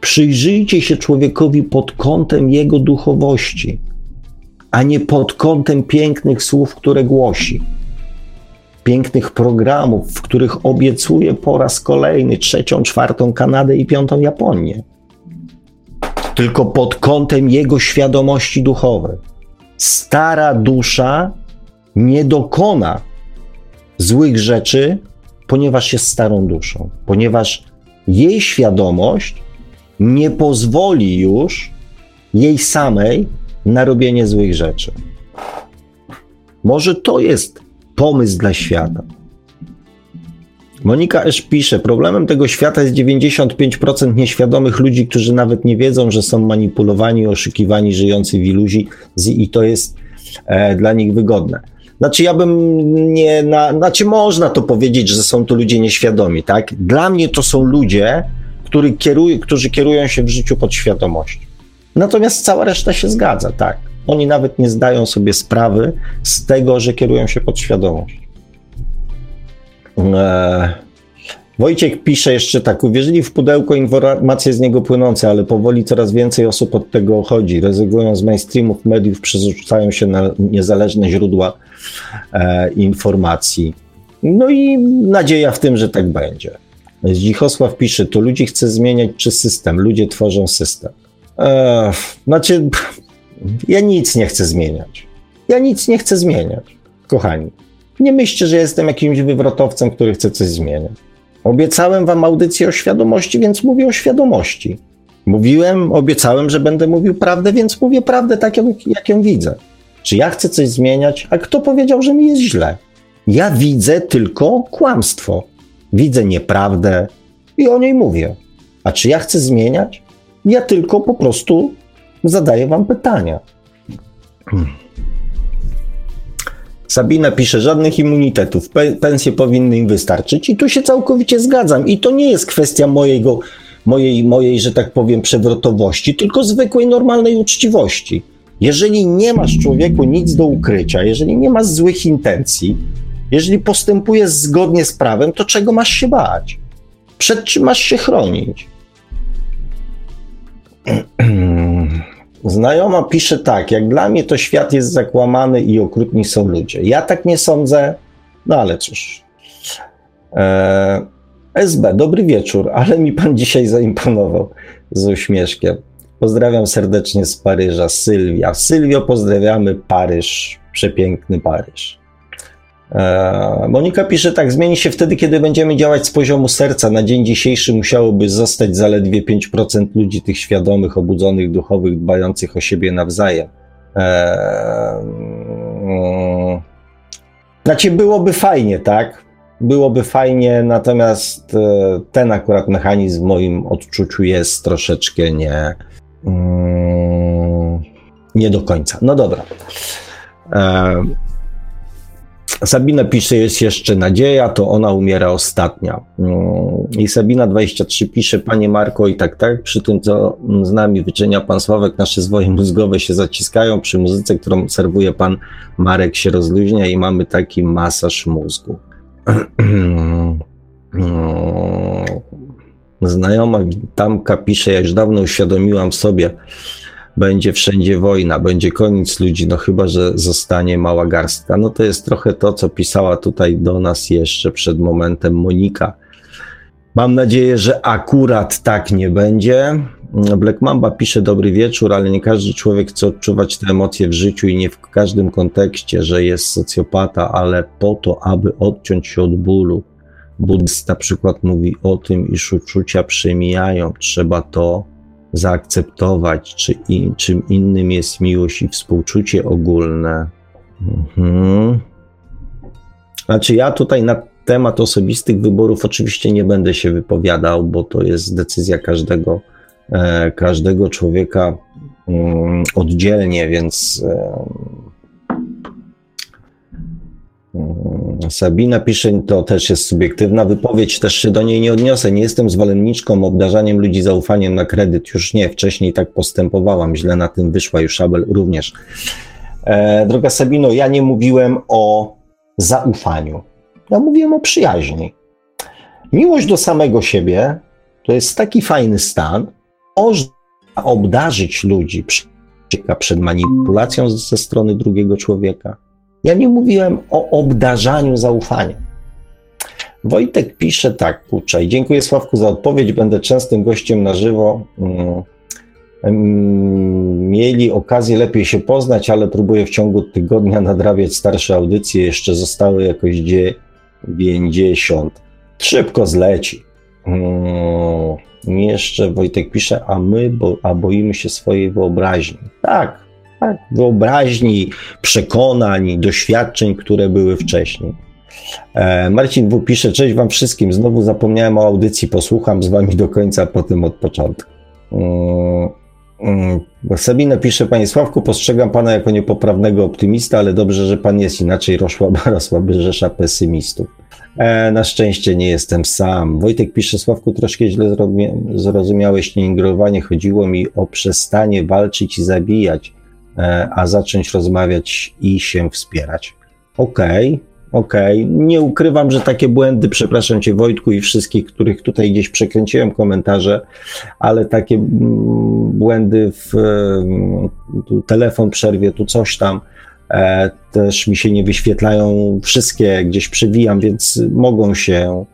przyjrzyjcie się człowiekowi pod kątem jego duchowości, a nie pod kątem pięknych słów, które głosi. Pięknych programów, w których obiecuje po raz kolejny trzecią, czwartą Kanadę i piątą Japonię. Tylko pod kątem jego świadomości duchowej. Stara dusza nie dokona złych rzeczy, ponieważ jest starą duszą, ponieważ jej świadomość nie pozwoli już jej samej na robienie złych rzeczy. Może to jest pomysł dla świata. Monika Esz pisze, problemem tego świata jest 95% nieświadomych ludzi, którzy nawet nie wiedzą, że są manipulowani, oszukiwani, żyjący w iluzji i to jest e, dla nich wygodne. Znaczy, ja bym nie. Na, znaczy, można to powiedzieć, że są to ludzie nieświadomi, tak? Dla mnie to są ludzie, który kieruj, którzy kierują się w życiu podświadomością. Natomiast cała reszta się zgadza, tak. Oni nawet nie zdają sobie sprawy z tego, że kierują się podświadomością. Eee, Wojciech pisze jeszcze tak, uwierzyli w pudełko informacje z niego płynące, ale powoli coraz więcej osób od tego chodzi. Rezygnują z mainstreamów mediów, przerzucają się na niezależne źródła e, informacji. No i nadzieja w tym, że tak będzie. Dzichosław pisze, to ludzi chce zmieniać czy system? Ludzie tworzą system. E, znaczy, ja nic nie chcę zmieniać. Ja nic nie chcę zmieniać, kochani. Nie myślcie, że jestem jakimś wywrotowcem, który chce coś zmieniać. Obiecałem wam audycję o świadomości, więc mówię o świadomości. Mówiłem, obiecałem, że będę mówił prawdę, więc mówię prawdę tak, jak ją widzę. Czy ja chcę coś zmieniać? A kto powiedział, że mi jest źle? Ja widzę tylko kłamstwo. Widzę nieprawdę i o niej mówię. A czy ja chcę zmieniać? Ja tylko po prostu zadaję wam pytania. Sabina pisze, żadnych immunitetów, pensje powinny im wystarczyć i tu się całkowicie zgadzam. I to nie jest kwestia mojego, mojej, mojej, że tak powiem, przewrotowości, tylko zwykłej, normalnej uczciwości. Jeżeli nie masz człowieku nic do ukrycia, jeżeli nie masz złych intencji, jeżeli postępujesz zgodnie z prawem, to czego masz się bać? Przed czym masz się chronić? Znajoma pisze tak, jak dla mnie to świat jest zakłamany i okrutni są ludzie. Ja tak nie sądzę, no ale cóż. Eee, SB, dobry wieczór, ale mi pan dzisiaj zaimponował z uśmieszkiem. Pozdrawiam serdecznie z Paryża, Sylwia. Sylwio, pozdrawiamy Paryż, przepiękny Paryż. E, Monika pisze tak, zmieni się wtedy, kiedy będziemy działać z poziomu serca. Na dzień dzisiejszy musiałoby zostać zaledwie 5% ludzi tych świadomych, obudzonych, duchowych, dbających o siebie nawzajem. Eee, znaczy, byłoby fajnie, tak? Byłoby fajnie, natomiast e, ten akurat mechanizm w moim odczuciu jest troszeczkę nie, mm, nie do końca. No dobra. Eee, Sabina pisze, jest jeszcze nadzieja, to ona umiera ostatnia. Mm, I Sabina 23 pisze, panie Marko, i tak, tak, przy tym, co z nami wyczynia pan Sławek, nasze zwoje mózgowe się zaciskają, przy muzyce, którą serwuje pan Marek się rozluźnia i mamy taki masaż mózgu. Znajoma Tamka pisze, ja już dawno uświadomiłam sobie, będzie wszędzie wojna, będzie koniec ludzi, no chyba, że zostanie mała garstka. No to jest trochę to, co pisała tutaj do nas jeszcze przed momentem Monika. Mam nadzieję, że akurat tak nie będzie. Black Mamba pisze dobry wieczór, ale nie każdy człowiek chce odczuwać te emocje w życiu i nie w każdym kontekście, że jest socjopata, ale po to, aby odciąć się od bólu. Buddysta na przykład mówi o tym, iż uczucia przemijają. Trzeba to zaakceptować, czy in, czym innym jest miłość i współczucie ogólne. Mhm. Znaczy, ja tutaj na temat osobistych wyborów oczywiście nie będę się wypowiadał, bo to jest decyzja każdego, e, każdego człowieka mm, oddzielnie, więc e, Sabina pisze, to też jest subiektywna wypowiedź, też się do niej nie odniosę. Nie jestem zwolenniczką obdarzaniem ludzi zaufaniem na kredyt. Już nie, wcześniej tak postępowałam, źle na tym wyszła, już Abel również. E, droga Sabino, ja nie mówiłem o zaufaniu. Ja mówiłem o przyjaźni. Miłość do samego siebie to jest taki fajny stan, można obdarzyć ludzi przed manipulacją ze strony drugiego człowieka ja nie mówiłem o obdarzaniu zaufaniem. Wojtek pisze tak, Kuczaj. Dziękuję Sławku za odpowiedź. Będę częstym gościem na żywo. Mm, mm, mieli okazję lepiej się poznać, ale próbuję w ciągu tygodnia nadrabiać starsze audycje. Jeszcze zostały jakoś 90. Szybko zleci. Mm, jeszcze Wojtek pisze, a my, bo, a boimy się swojej wyobraźni. Tak, tak, wyobraźni, przekonań, doświadczeń, które były wcześniej. E, Marcin W. pisze, cześć wam wszystkim, znowu zapomniałem o audycji, posłucham z wami do końca, potem od początku. Mm, mm, Sabina pisze, panie Sławku, postrzegam pana jako niepoprawnego optymista, ale dobrze, że pan jest inaczej, rosła, rosłaby rzesza pesymistów. E, na szczęście nie jestem sam. Wojtek pisze, Sławku, troszkę źle zrozumiałeś nie chodziło mi o przestanie walczyć i zabijać, a zacząć rozmawiać i się wspierać. Okej, okay. Okej, okay. nie ukrywam, że takie błędy, przepraszam cię Wojtku i wszystkich, których tutaj gdzieś przekręciłem komentarze, ale takie mm, błędy w tu telefon przerwie, tu coś tam, e, też mi się nie wyświetlają wszystkie, gdzieś przewijam, więc mogą się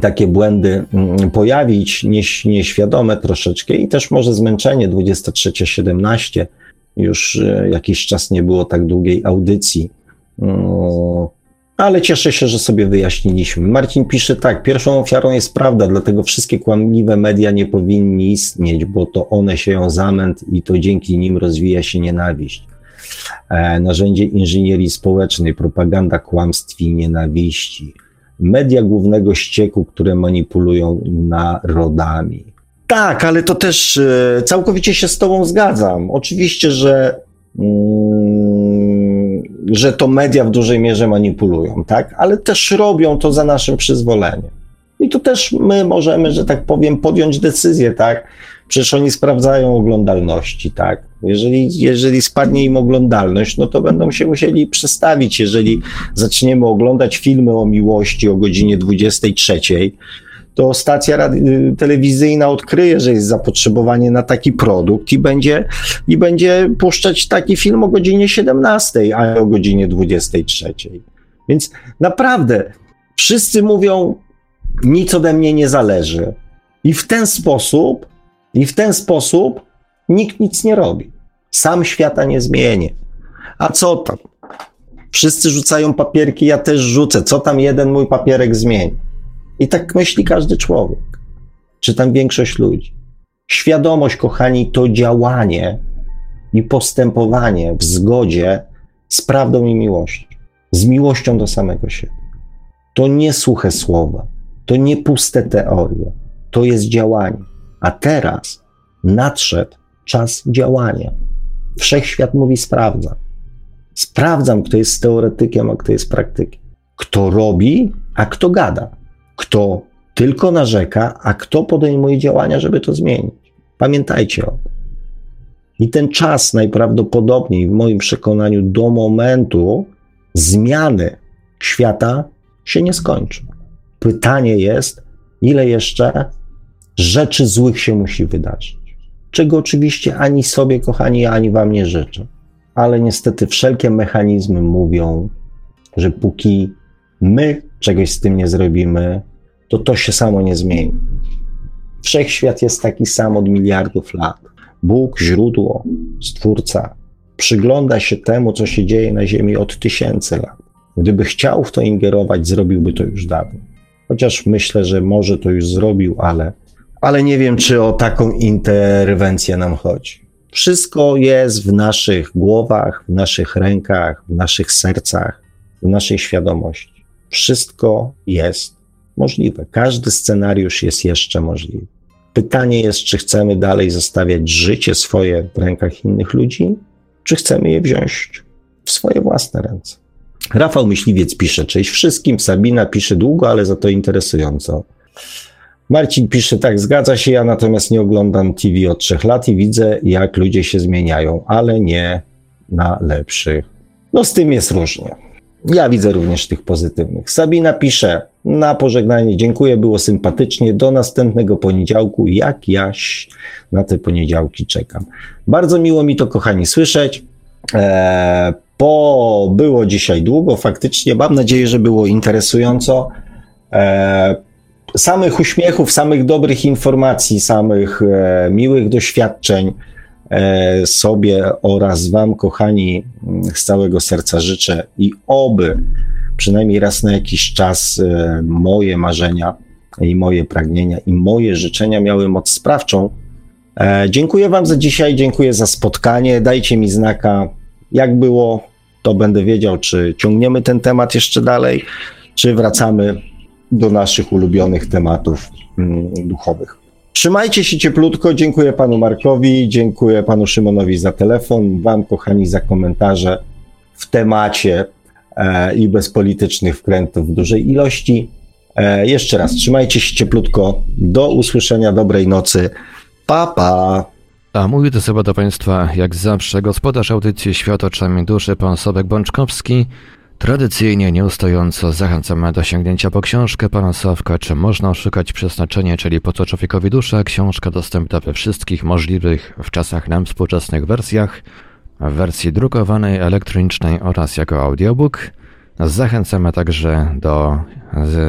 takie błędy mm, pojawić, nieświadome troszeczkę i też może zmęczenie 23.17, już e, jakiś czas nie było tak długiej audycji. Ale cieszę się, że sobie wyjaśniliśmy. Marcin pisze tak, pierwszą ofiarą jest prawda, dlatego wszystkie kłamliwe media nie powinni istnieć, bo to one sieją zamęt i to dzięki nim rozwija się nienawiść. E, narzędzie inżynierii społecznej, propaganda kłamstw i nienawiści. Media głównego ścieku, które manipulują narodami. Tak, ale to też e, całkowicie się z Tobą zgadzam. Oczywiście, że. Mm, że to media w dużej mierze manipulują, tak? Ale też robią to za naszym przyzwoleniem. I tu też my możemy, że tak powiem, podjąć decyzję, tak? Przecież oni sprawdzają oglądalności, tak? Jeżeli, jeżeli spadnie im oglądalność, no to będą się musieli przestawić. Jeżeli zaczniemy oglądać filmy o miłości o godzinie 23, to stacja telewizyjna odkryje, że jest zapotrzebowanie na taki produkt i będzie, i będzie puszczać taki film o godzinie 17, a nie o godzinie 23. Więc naprawdę wszyscy mówią, nic ode mnie nie zależy. I w ten sposób, i w ten sposób nikt nic nie robi. Sam świata nie zmieni. A co tam? Wszyscy rzucają papierki, ja też rzucę. Co tam jeden mój papierek zmieni? I tak myśli każdy człowiek, czy tam większość ludzi. Świadomość, kochani, to działanie i postępowanie w zgodzie z prawdą i miłością, z miłością do samego siebie. To nie suche słowa, to nie puste teorie, to jest działanie. A teraz nadszedł czas działania. Wszechświat mówi: sprawdzam. Sprawdzam, kto jest teoretykiem, a kto jest praktykiem. Kto robi, a kto gada kto tylko narzeka, a kto podejmuje działania, żeby to zmienić. Pamiętajcie o tym. I ten czas najprawdopodobniej, w moim przekonaniu, do momentu zmiany świata się nie skończy. Pytanie jest, ile jeszcze rzeczy złych się musi wydarzyć. Czego oczywiście ani sobie, kochani, ani wam nie życzę. Ale niestety wszelkie mechanizmy mówią, że póki my czegoś z tym nie zrobimy, to to się samo nie zmieni. Wszechświat jest taki sam od miliardów lat. Bóg, źródło, stwórca, przygląda się temu, co się dzieje na Ziemi od tysięcy lat. Gdyby chciał w to ingerować, zrobiłby to już dawno. Chociaż myślę, że może to już zrobił, ale, ale nie wiem, czy o taką interwencję nam chodzi. Wszystko jest w naszych głowach, w naszych rękach, w naszych sercach, w naszej świadomości. Wszystko jest możliwe. Każdy scenariusz jest jeszcze możliwy. Pytanie jest, czy chcemy dalej zostawiać życie swoje w rękach innych ludzi, czy chcemy je wziąć w swoje własne ręce. Rafał Myśliwiec pisze, cześć wszystkim, Sabina pisze długo, ale za to interesująco. Marcin pisze, tak, zgadza się, ja natomiast nie oglądam TV od trzech lat i widzę, jak ludzie się zmieniają, ale nie na lepszych. No z tym jest różnie. Ja widzę również tych pozytywnych. Sabina pisze, na pożegnanie dziękuję, było sympatycznie. Do następnego poniedziałku, jak jaś na te poniedziałki czekam. Bardzo miło mi to, kochani, słyszeć. Eee, po było dzisiaj długo, faktycznie. Mam nadzieję, że było interesująco. Eee, samych uśmiechów, samych dobrych informacji, samych e, miłych doświadczeń E, sobie oraz Wam, kochani, z całego serca życzę i oby przynajmniej raz na jakiś czas e, moje marzenia i moje pragnienia i moje życzenia miały moc sprawczą. E, dziękuję Wam za dzisiaj, dziękuję za spotkanie. Dajcie mi znaka, jak było, to będę wiedział, czy ciągniemy ten temat jeszcze dalej, czy wracamy do naszych ulubionych tematów mm, duchowych. Trzymajcie się cieplutko. Dziękuję panu Markowi, dziękuję panu Szymonowi za telefon, wam kochani za komentarze w temacie i bez politycznych wkrętów w dużej ilości. E, jeszcze raz, trzymajcie się cieplutko. Do usłyszenia, dobrej nocy. Pa, pa. A mówi to sobie do Państwa, jak zawsze, gospodarz audycji Świat oczami duszy, pan Sobek Bączkowski. Tradycyjnie, nieustająco zachęcamy do sięgnięcia po książkę pana Sławka, czy można szukać przeznaczenia, czyli po co człowiekowi dusza. Książka dostępna we wszystkich możliwych w czasach nam współczesnych wersjach, w wersji drukowanej, elektronicznej oraz jako audiobook. Zachęcamy także do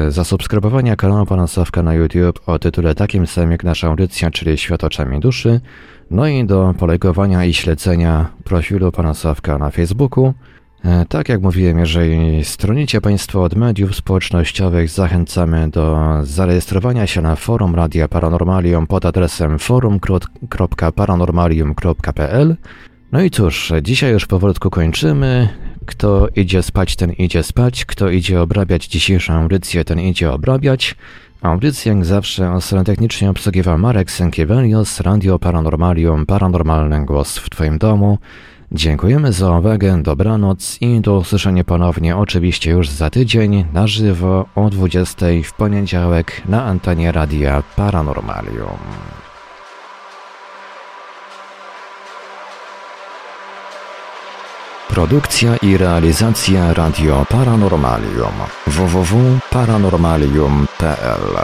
zasubskrybowania kanału pana Sławka na YouTube o tytule takim samym jak nasza audycja, czyli Świat oczami duszy, no i do polegowania i śledzenia profilu pana Sławka na Facebooku. E, tak jak mówiłem, jeżeli stronicie Państwo od mediów społecznościowych, zachęcamy do zarejestrowania się na forum Radia Paranormalium pod adresem forum.paranormalium.pl. No i cóż, dzisiaj już powolutku kończymy. Kto idzie spać, ten idzie spać. Kto idzie obrabiać dzisiejszą audycję, ten idzie obrabiać. Audycję jak zawsze o technicznie obsługiwał Marek Sękiewelios, Radio Paranormalium, Paranormalny Głos w Twoim domu. Dziękujemy za uwagę, dobranoc i do usłyszenia ponownie oczywiście już za tydzień na żywo o 20 w poniedziałek na antenie Radia Paranormalium. Produkcja i realizacja Radio Paranormalium. www.paranormalium.pl